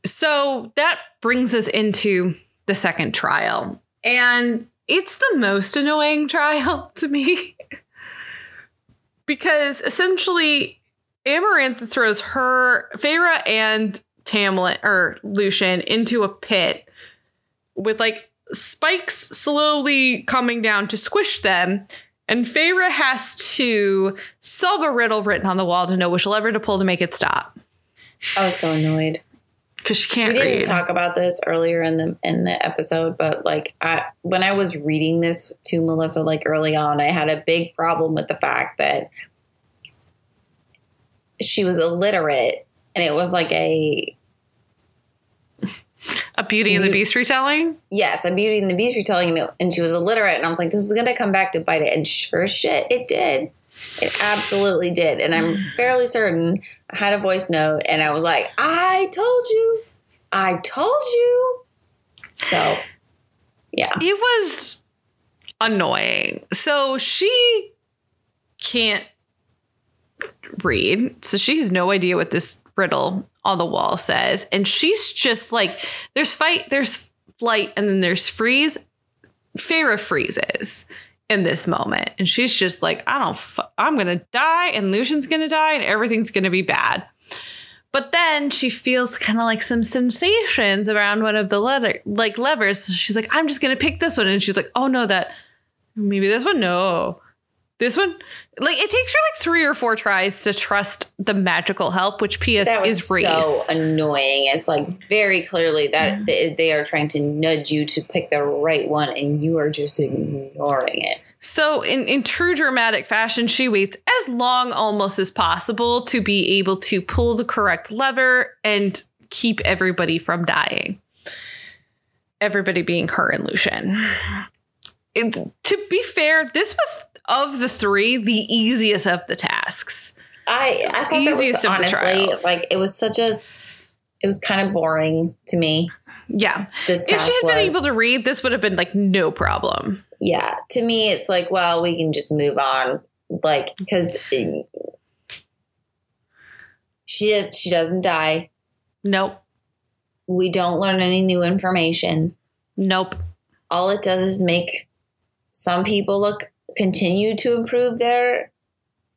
So that brings us into the second trial. And it's the most annoying [LAUGHS] trial to me. because essentially Amaranth throws her Feyre and Tamlin or Lucien into a pit with like spikes slowly coming down to squish them. And Feyre has to solve a riddle written on the wall to know which lever to pull to make it stop. I was so annoyed. Because she We can't We didn't read. talk about this earlier in the in the episode, but like I when I was reading this to Melissa like early on, I had a big problem with the fact that she was illiterate and it was like a A Beauty and the Beast retelling? yes, a Beauty and the Beast retelling, and- she was illiterate, and I was like, this is gonna come back to bite it, and sure as shit, it did. It absolutely did, and I'm [SIGHS] fairly certain had a voice note, and I was like, I told you, I told you. So, yeah, It was annoying. So she can't read. So she has no idea what this riddle on the wall says. And she's just like, there's fight, there's flight, and then there's freeze. Feyre freezes in this moment. And she's just like, I don't, fu- I'm going to die, and Lucien's going to die, and everything's going to be bad. But then she feels kind of like some sensations around one of the letter like levers. So she's like, I'm just gonna pick this one. And she's like, oh no, that maybe this one? No. This one? Like it takes her like three or four tries to trust the magical help, which PS that was is Rhys. so annoying. It's like very clearly that mm. they, they are trying to nudge you to pick the right one, and you are just ignoring it. So, in, in true dramatic fashion, she waits as long almost as possible to be able to pull the correct lever and keep everybody from dying. Everybody being her and Lucien. It- to be fair, this was of the three the easiest of the tasks. I I thought that Easiest was of the honestly like it was such a it was kind of boring to me. Yeah. This If she had been able to read, this would have been like no problem. yeah, to me it's like well we can just move on like because she does, she doesn't die. Nope. We don't learn any new information. Nope. All it does is make some people look continue to improve their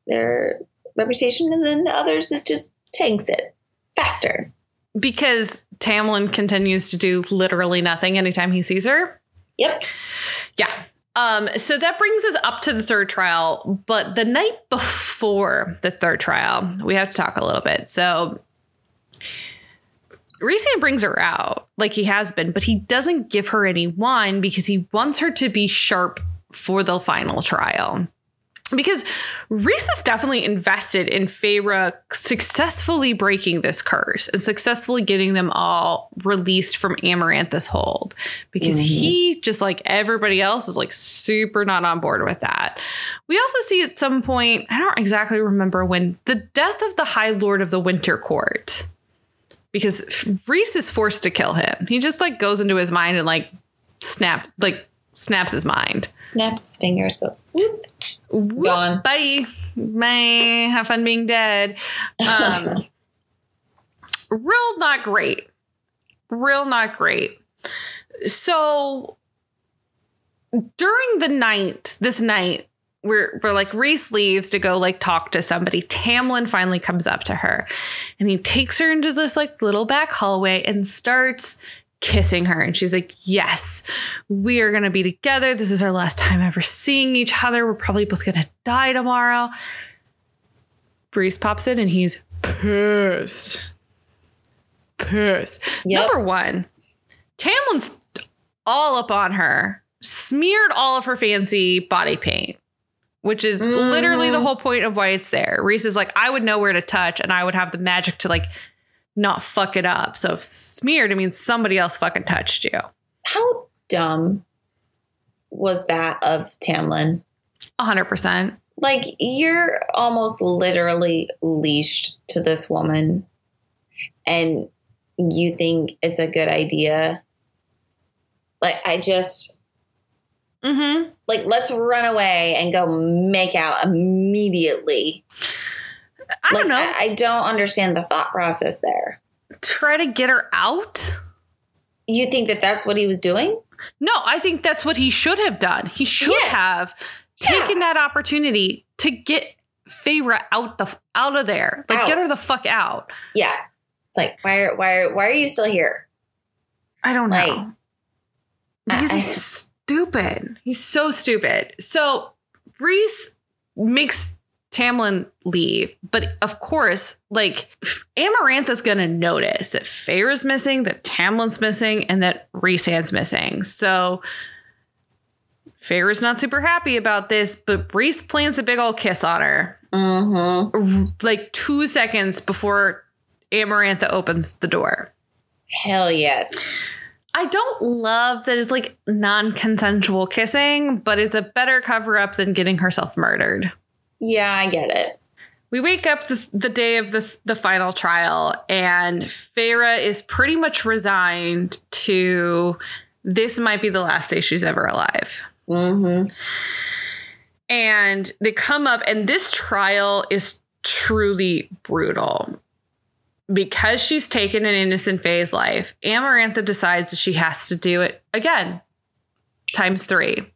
their reputation, and then others it just tanks it faster. Because Tamlin continues to do literally nothing anytime he sees her. Yep. Yeah. Um, so that brings us up to the third trial. But the night before the third trial, we have to talk a little bit. So Rhysand brings her out like he has been, but he doesn't give her any wine because he wants her to be sharp for the final trial. Because Rhys is definitely invested in Feyre successfully breaking this curse and successfully getting them all released from Amarantha's hold. Because mm-hmm. he, just like everybody else, is like super not on board with that. We also see at some point, I don't exactly remember when, the death of the High Lord of the Winter Court. Because Rhys is forced to kill him. He just like goes into his mind and like snap like snaps his mind. Snaps his fingers, go whoop. Whoop, Gone. Bye. Bye. Have fun being dead. Um, [LAUGHS] real not great. Real not great. so during the night, this night, where where like Rhys leaves to go like talk to somebody, Tamlin finally comes up to her and he takes her into this like little back hallway and starts kissing her. And she's like, Yes, we are gonna be together. This is our last time ever seeing each other. We're probably both gonna die tomorrow. Rhys pops in and he's pissed. Pissed. Yep. Number one, Tamlin's all up on her, smeared all of her fancy body paint, which is Mhm. literally the whole point of why it's there. Rhys is like, I would know where to touch and I would have the magic to like not fuck it up. So if smeared, it means somebody else fucking touched you. How dumb was that of Tamlin? 100%. Like, you're almost literally leashed to this woman, and you think it's a good idea. Like, I just, Mm-hmm. like, let's run away and go make out immediately. I like, don't know. I, I don't understand the thought process there. Try to get her out? You think that that's what he was doing? No, I think that's what he should have done. He should Yes. have Yeah. taken that opportunity to get Feyre out the out of there. Like Out. get her the fuck out. Yeah. It's like, why are, why are, why are you still here? I don't know. Because I- he's stupid. He's so stupid. So Rhys makes Tamlin leave, but of course, like Amarantha's gonna notice that Feyre's missing, that Tamlin's missing, and that Rhys's missing. So Feyre's not super happy about this, but Rhys plants a big old kiss on her Mm-hmm. like two seconds before Amarantha opens the door. Hell yes. I don't love that it's like non consensual kissing, but it's a better cover up than getting herself murdered. Yeah, I get it. We wake up the, the day of the, the final trial, and Feyre is pretty much resigned to this might be the last day she's ever alive. Mm-hmm. And they come up, and this trial is truly brutal. Because she's taken an innocent Fae's life, Amarantha decides that she has to do it again, times three.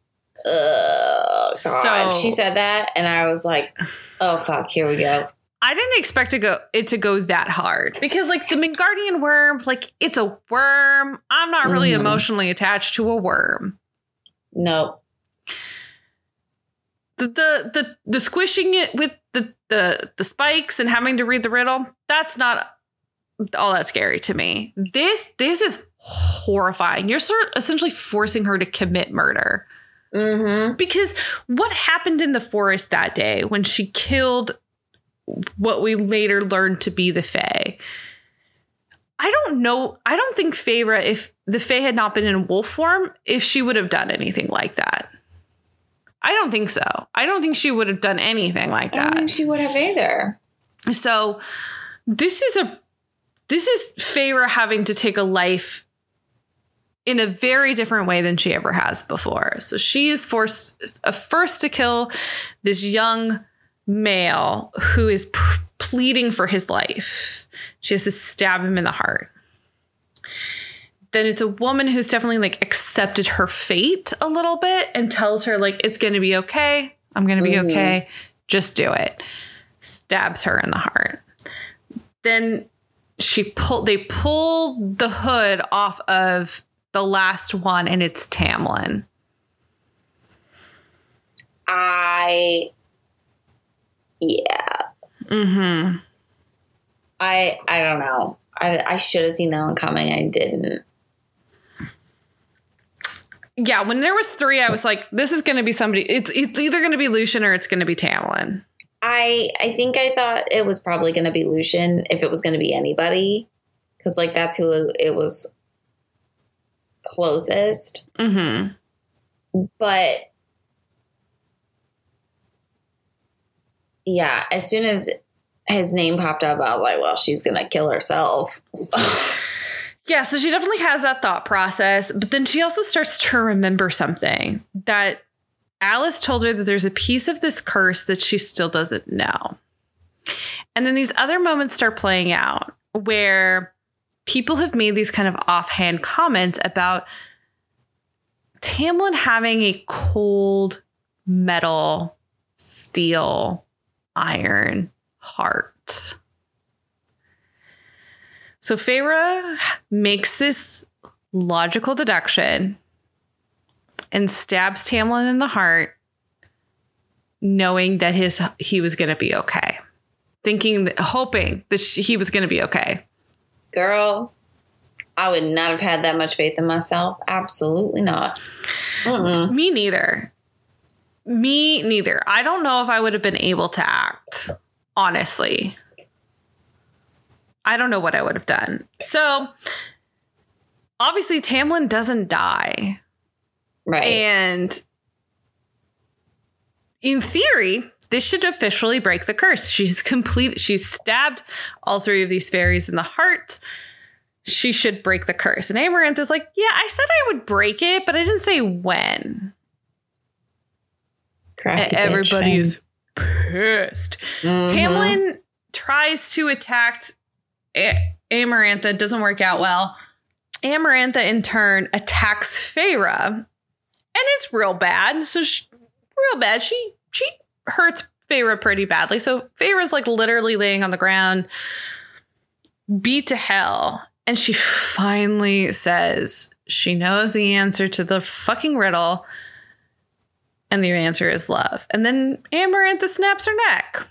Oh, God. So- she said that, and I was like, oh, fuck, here we go. I didn't expect to go it to go that hard because like the Mingardian worm, like it's a worm. I'm not really Mhm. emotionally attached to a worm. Nope. The the the, the squishing it with the, the the spikes and having to read the riddle, that's not all that scary to me. This this is horrifying. You're sort of essentially forcing her to commit murder. Mm-hmm. Because what happened in the forest that day when she killed what we later learned to be the Fae? I don't know. I don't think Feyre, if the Fae had not been in wolf form, if she would have done anything like that. I don't think so. I don't think she would have done anything like I don't that. think she would have either. So this is a this is Feyre having to take a life in a very different way than she ever has before. So she is forced uh, first to kill this young male who is pleading for his life. She has to stab him in the heart. Then it's a woman who's definitely like accepted her fate a little bit and tells her like it's going to be okay. I'm going to be Mhm. okay. Just do it. Stabs her in the heart. Then she pulled they pulled the hood off of the last one and it's Tamlin. I, yeah, Mhm. I, I don't know. I, I should have seen that one coming. I didn't. Yeah, when there was 3 I was like this is going to be somebody it's it's either going to be Lucien or it's going to be Tamlin. I, I think I thought it was probably going to be Lucien if it was going to be anybody, because like that's who it was closest. Mhm. But yeah, as soon as his name popped up, I was like, well, she's gonna kill herself. So, [LAUGHS] Yeah, so she definitely has that thought process, but then she also starts to remember something that Alis told her that there's a piece of this curse that she still doesn't know. And then these other moments start playing out where people have made these kind of offhand comments about Tamlin having a cold metal, steel, iron heart. So Feyre makes this logical deduction and stabs Tamlin in the heart, knowing that his he was going to be okay, thinking, hoping that she, he was going to be okay. Girl, I would not have had that much faith in myself. Absolutely not. Mm-mm. Me neither. Me neither. I don't know if I would have been able to act, honestly. I don't know what I would have done. So, obviously, Tamlin doesn't die. Right. And in theory, this should officially break the curse. She's [LAUGHS] complete. She's stabbed all three of these fairies in the heart. She should break the curse. And Amaranth is like, yeah, I said I would break it, but I didn't say when. Crafty Everybody is pissed. Mhm. Tamlin tries to attack A- Amarantha. Doesn't work out well. Amarantha, in turn, attacks Feyre, and it's real bad. So, she, real bad. She she hurts Feyre pretty badly. So Feyre's like literally laying on the ground, beat to hell, and she finally says she knows the answer to the fucking riddle. And the answer is love. And then Amarantha snaps her neck.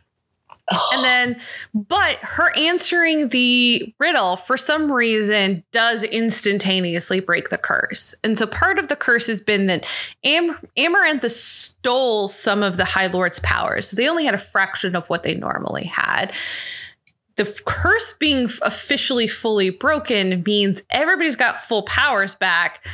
And then, but her answering the riddle for some reason does instantaneously break the curse. And so part of the curse has been that Am- Amarantha stole some of the High Lord's powers. So they only had a fraction of what they normally had. The curse being officially fully broken means everybody's got full powers back.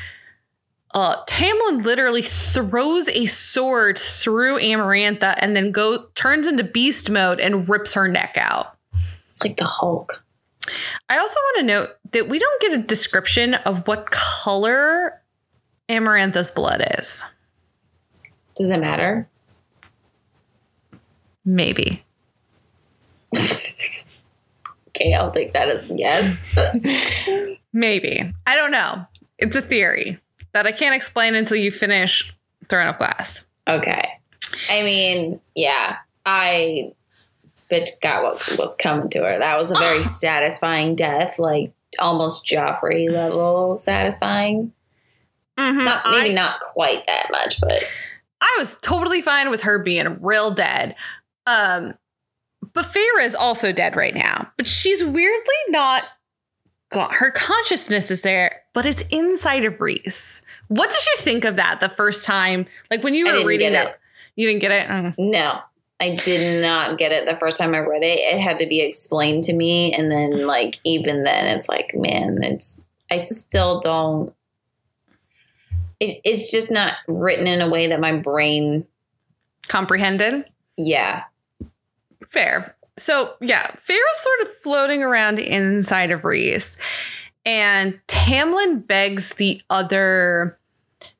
Uh, Tamlin literally throws a sword through Amarantha and then goes turns into beast mode and rips her neck out. It's like the Hulk. I also want to note that we don't get a description of what color Amarantha's blood is. Does it matter? Maybe. Okay, I'll take that as yes. [LAUGHS] Maybe. I don't know. It's a theory that I can't explain until you finish Throne of Glass. okay. I mean, yeah, I bitch got what was coming to her. That was a very [GASPS] satisfying death, like almost Joffrey level satisfying. Mhm. Not maybe I- not quite that much, but I was totally fine with her being real dead. Um, but Feyre is also dead right now, but she's weirdly not Her consciousness is there, but it's inside of Rhys. What did you think of that the first time? Like when you were reading that, it. you didn't get it. Mm. no. I did not get it the first time I read it. It had to be explained to me and then like even then it's like, man, it's I just still don't it, it's just not written in a way that my brain Comprehended. yeah. Fair. So yeah, Feyre's sort of floating around inside of Rhys, and Tamlin begs the other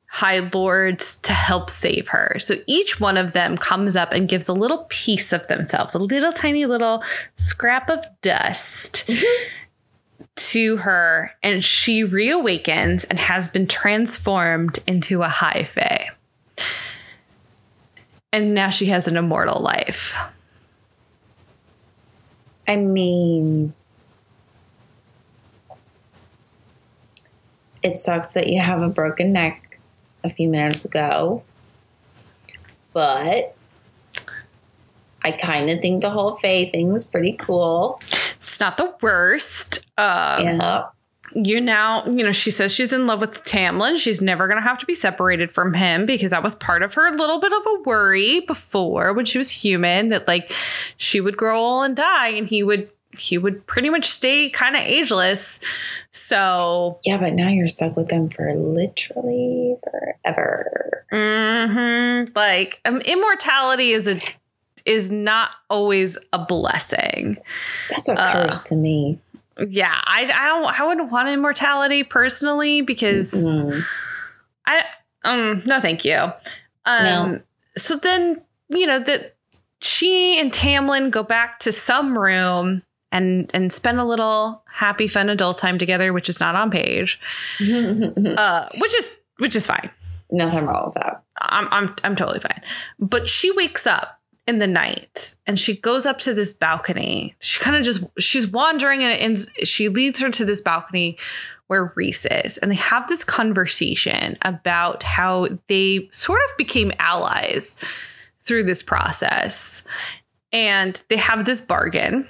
High Lords to help save her. So each one of them comes up and gives a little piece of themselves, a little tiny little scrap of dust. Mm-hmm. To her, and she reawakens and has been transformed into a high fae. And now she has an immortal life. I mean, it sucks that you have a broken neck a few minutes ago, but I kind of think the whole Fae thing was pretty cool. It's not the worst. Um, yeah. You now, you know, she says she's in love with Tamlin. She's never going to have to be separated from him because that was part of her little bit of a worry before when she was human that like she would grow old and die and he would he would pretty much stay kind of ageless. So, Yeah, but now you're stuck with them for literally forever. mhm, like um, immortality is a is not always a blessing. That's a Uh, curse to me. Yeah, I I don't I wouldn't want immortality personally because Mm. I um no thank you. Um No. so then, you know, that she and Tamlin go back to some room and and spend a little happy fun adult time together, which is not on page. Uh which is which is fine. Nothing wrong with that. I'm I'm I'm totally fine. But she wakes up in the night and she goes up to this balcony. She kind of just she's wandering and, she leads her to this balcony where Rhys is. And they have this conversation about how they sort of became allies through this process. And they have this bargain.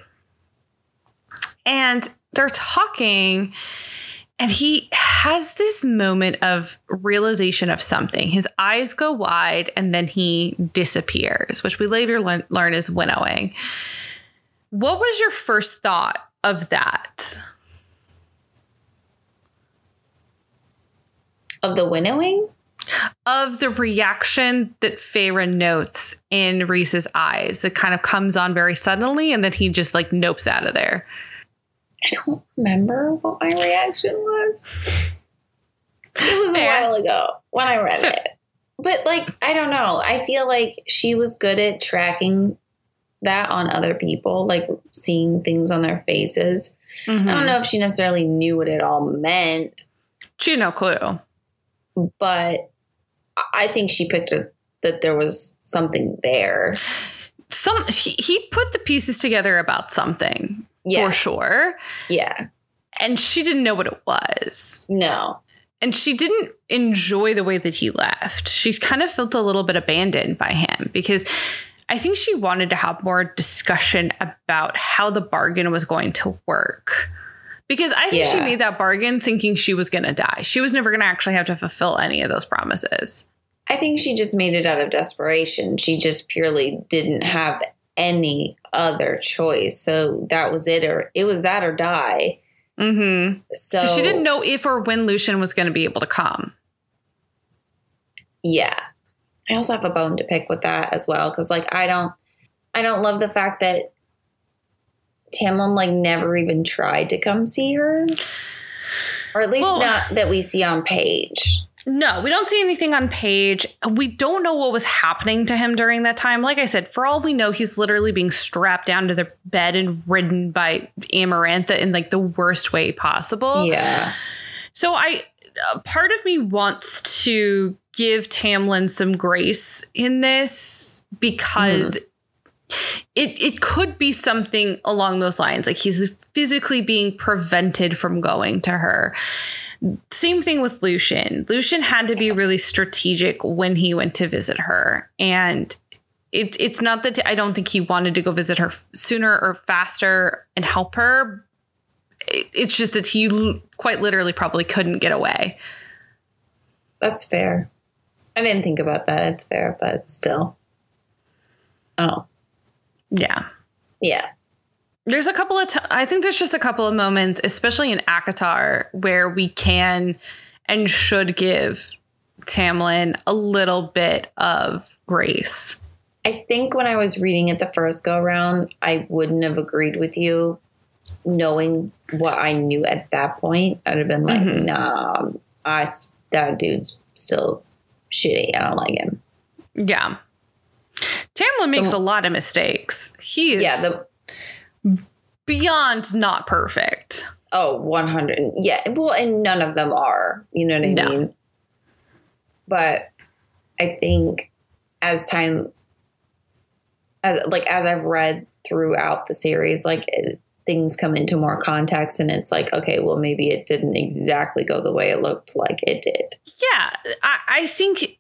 And they're talking and he has this moment of realization of something. His eyes go wide and then he disappears, which we later le- learn is winnowing. What was your first thought of that? Of the winnowing? Of the reaction that Feyre notes in Rhys's eyes. It kind of comes on very suddenly and then he just like nopes out of there. I don't remember what my reaction was. It was Fair. a while ago when I read it. But like, I don't know. I feel like she was good at tracking that on other people, like seeing things on their faces. Mm-hmm. I don't know if she necessarily knew what it all meant. She had no clue. But I think she picked it that there was something there. Some he, he put the pieces together about something yes. for sure. Yeah. And she didn't know what it was. No. And she didn't enjoy the way that he left. She kind of felt a little bit abandoned by him because I think she wanted to have more discussion about how the bargain was going to work. Because I think yeah. she made that bargain thinking she was going to die. She was never going to actually have to fulfill any of those promises. I think she just made it out of desperation. She just purely didn't have any other choice. So that was it, or it was that or die. Mm-hmm. So she didn't know if or when Lucien was going to be able to come. Yeah, I also have a bone to pick with that as well because, like, I don't, I don't love the fact that Tamlin like never even tried to come see her, or at least well, not that we see on page. No, we don't see anything on page. We don't know what was happening to him during that time. Like I said, for all we know, he's literally being strapped down to the bed and ridden by Amarantha in like the worst way possible. Yeah. So I part of me wants to give Tamlin some grace in this because mm. It it could be something along those lines like he's physically being prevented from going to her same thing with Lucien. Lucien had to be really strategic when he went to visit her. And it, it's not that I don't think he wanted to go visit her sooner or faster and help her. It's just that he quite literally probably couldn't get away. That's fair. I didn't think about that. It's fair, but still. Oh. Yeah. Yeah. There's a couple of, t- I think there's just a couple of moments, especially in ACOTAR, where we can and should give Tamlin a little bit of grace. I think when I was reading it the first go around, I wouldn't have agreed with you knowing what I knew at that point. I'd have been like, mm-hmm. nah, I, that dude's still shitty. I don't like him. Yeah. Tamlin makes the, a lot of mistakes. He is. Yeah. The, beyond not perfect. Oh, 100. Yeah. Well, and none of them are. You know what I no. mean? But I think as time, as like as I've read throughout the series, like it, things come into more context, and it's like, okay, well, maybe it didn't exactly go the way it looked like it did. Yeah, I, I think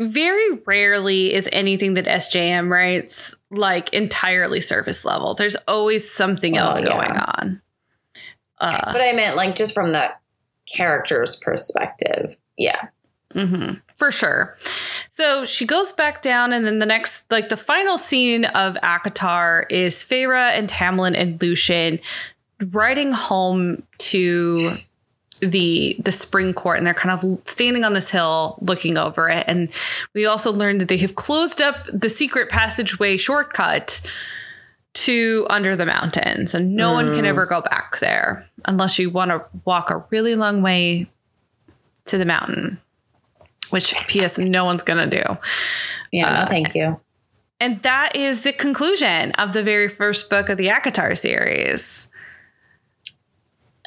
very rarely is anything that SJM writes like entirely surface level. There's always something well, else going yeah. on. Uh, but I meant like just from the character's perspective. Yeah. Mm-hmm, for sure. So she goes back down, and then the next, like the final scene of ACOTAR is Feyre and Tamlin and Lucien riding home to the the spring court and they're kind of standing on this hill looking over it and we also learned that they have closed up the secret passageway shortcut to under the mountains and no mm. one can mm. ever go back there unless you want to walk a really long way to the mountain which ps no one's gonna do yeah uh, no thank you and that is the conclusion of the very first book of the ACOTAR series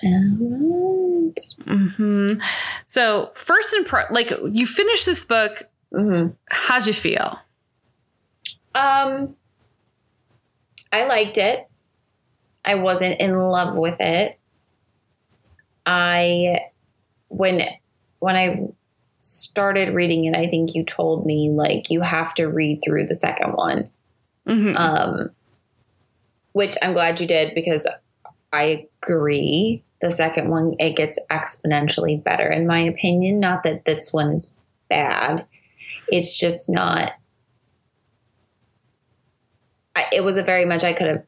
um moment. hmm So first impre- like you finished this book. hmm How'd you feel? Um, I liked it. I wasn't in love with it. I when when I started reading it, I think you told me like you have to read through the second one. Mhm. Um, which I'm glad you did because I agree. The second one it gets exponentially better in my opinion. Not that this one is bad. It's just not. I, it was a very much I could have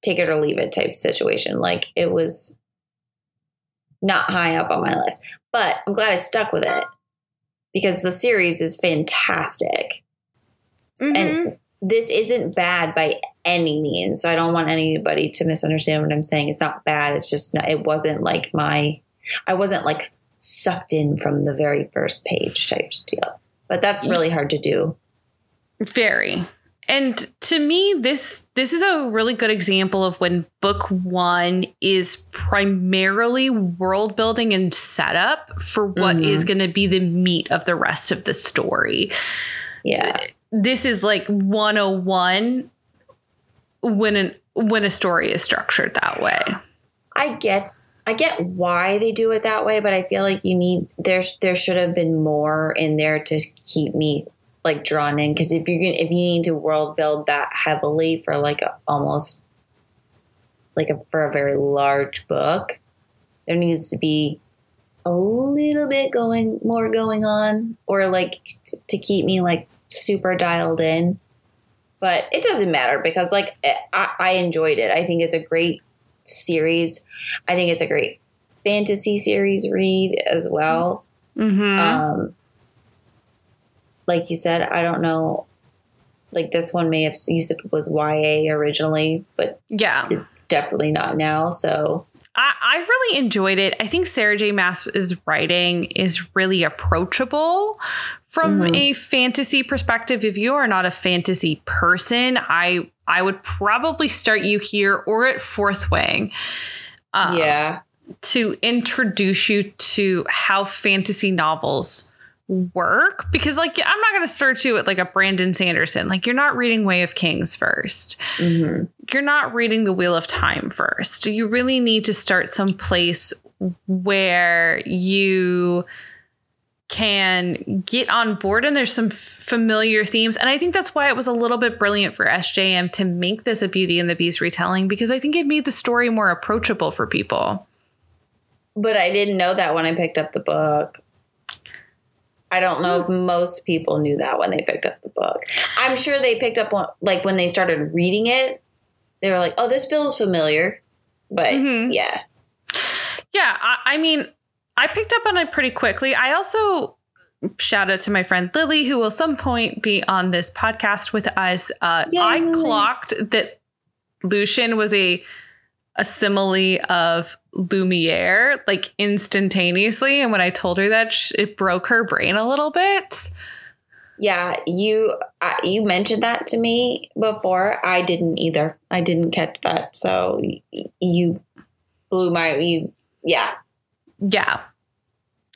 take it or leave it type situation. Like it was not high up on my list, but I'm glad I stuck with it because the series is fantastic. And mm-hmm. this isn't bad by any means. So I don't want anybody to misunderstand what I'm saying. It's not bad. It's just not, it wasn't like my, I wasn't like sucked in from the very first page type deal. But that's really hard to do. Very. And to me, this this is a really good example of when book one is primarily world building and setup for what Mhm. is going to be the meat of the rest of the story. Yeah. This is like 101 when an when a story is structured that way. I get I get why they do it that way, but I feel like you need there there should have been more in there to keep me like drawn in because if you're gonna if you need to world build that heavily for like a, almost like a for a very large book, there needs to be a little bit going more going on or like t- to keep me like super dialed in. But it doesn't matter because like I, I enjoyed it. I think it's a great series. I think it's a great fantasy series read as well. Mm-hmm. Um, like you said, I don't know. Like this one may have you said was YA originally, but yeah. it's definitely not now. So I, I really enjoyed it. I think Sarah J. Maas's writing is really approachable from Mhm. a fantasy perspective. If you are not a fantasy person, I I would probably start you here or at Fourth Wing. um, yeah, to introduce you to how fantasy novels work because like I'm not going to start you at like a Brandon Sanderson like you're not reading Way of Kings first hmm you're not reading the Wheel of Time first. You really need to start someplace where you can get on board and there's some f- familiar themes. And I think that's why it was a little bit brilliant for SJM to make this a Beauty and the Beast retelling because I think it made the story more approachable for people. but I didn't know that when I picked up the book. I don't know if most people knew that when they picked up the book. I'm sure they picked up one like when they started reading it. They were like, "Oh, this feels familiar," but Mhm. yeah, Yeah, I, I mean, I picked up on it pretty quickly. I also shout out to my friend Lily, who will some point be on this podcast with us. Uh, Yay, I Lily. clocked that Lucien was a a simile of Lumiere, like instantaneously. And when I told her that, sh- it broke her brain a little bit. Yeah, you uh, you mentioned that to me before. I didn't either. I didn't catch that. So y- you blew my you. Yeah, Yeah.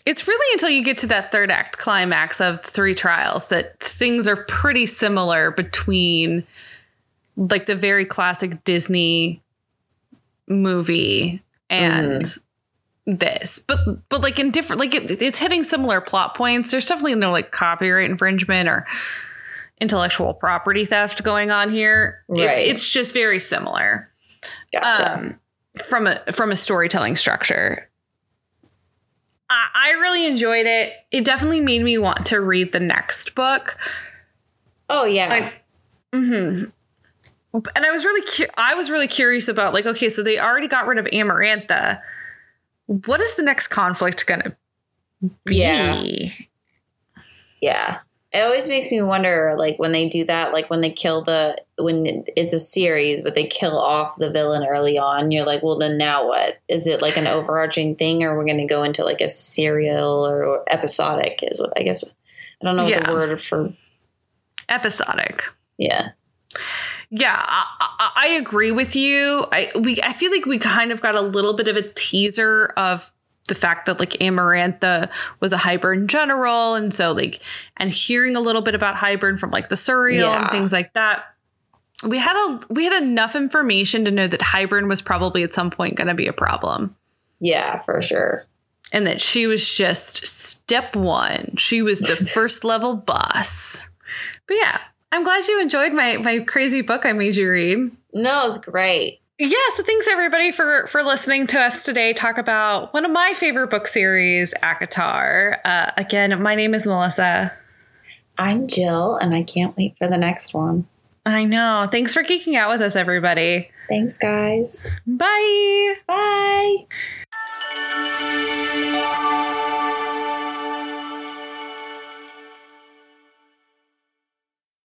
It's really until you get to that third act climax of three trials that things are pretty similar between like the very classic Disney movie and this. But but like in different like it, it's hitting similar plot points. There's definitely no like copyright infringement or intellectual property theft going on here. It- Right. it's just very similar gotcha. um, from a from a storytelling structure. I, I really enjoyed it. It definitely made me want to read the next book. oh yeah, I- hmm And I was really cu- I was really curious about like okay, so they already got rid of Amarantha. What is the next conflict going to be? Yeah. yeah. It always makes me wonder, like when they do that, like when they kill the when it's a series, but they kill off the villain early on. You're like, well, then now what? Is it like an overarching thing, or we're going to go into like a serial or, or episodic? Is what I guess. I don't know what Yeah. the word for Episodic. yeah. Yeah, I, I, agree with you. I we I feel like we kind of got a little bit of a teaser of the fact that like Amarantha was a Hybern general, and so like and hearing a little bit about Hybern from like the Suriel Yeah. and things like that. We had a we had enough information to know that Hybern was probably at some point going to be a problem. Yeah, for sure. and that she was just step one. She was the [LAUGHS] first level boss. But yeah, I'm glad you enjoyed my my crazy book I made you read. No, it was great. Yeah, so thanks everybody for for listening to us today talk about one of my favorite book series, ACOTAR. Uh, again, my name is Melissa. I'm Jill, and I can't wait for the next one. I know. Thanks for geeking out with us, everybody. Thanks, guys. Bye. Bye.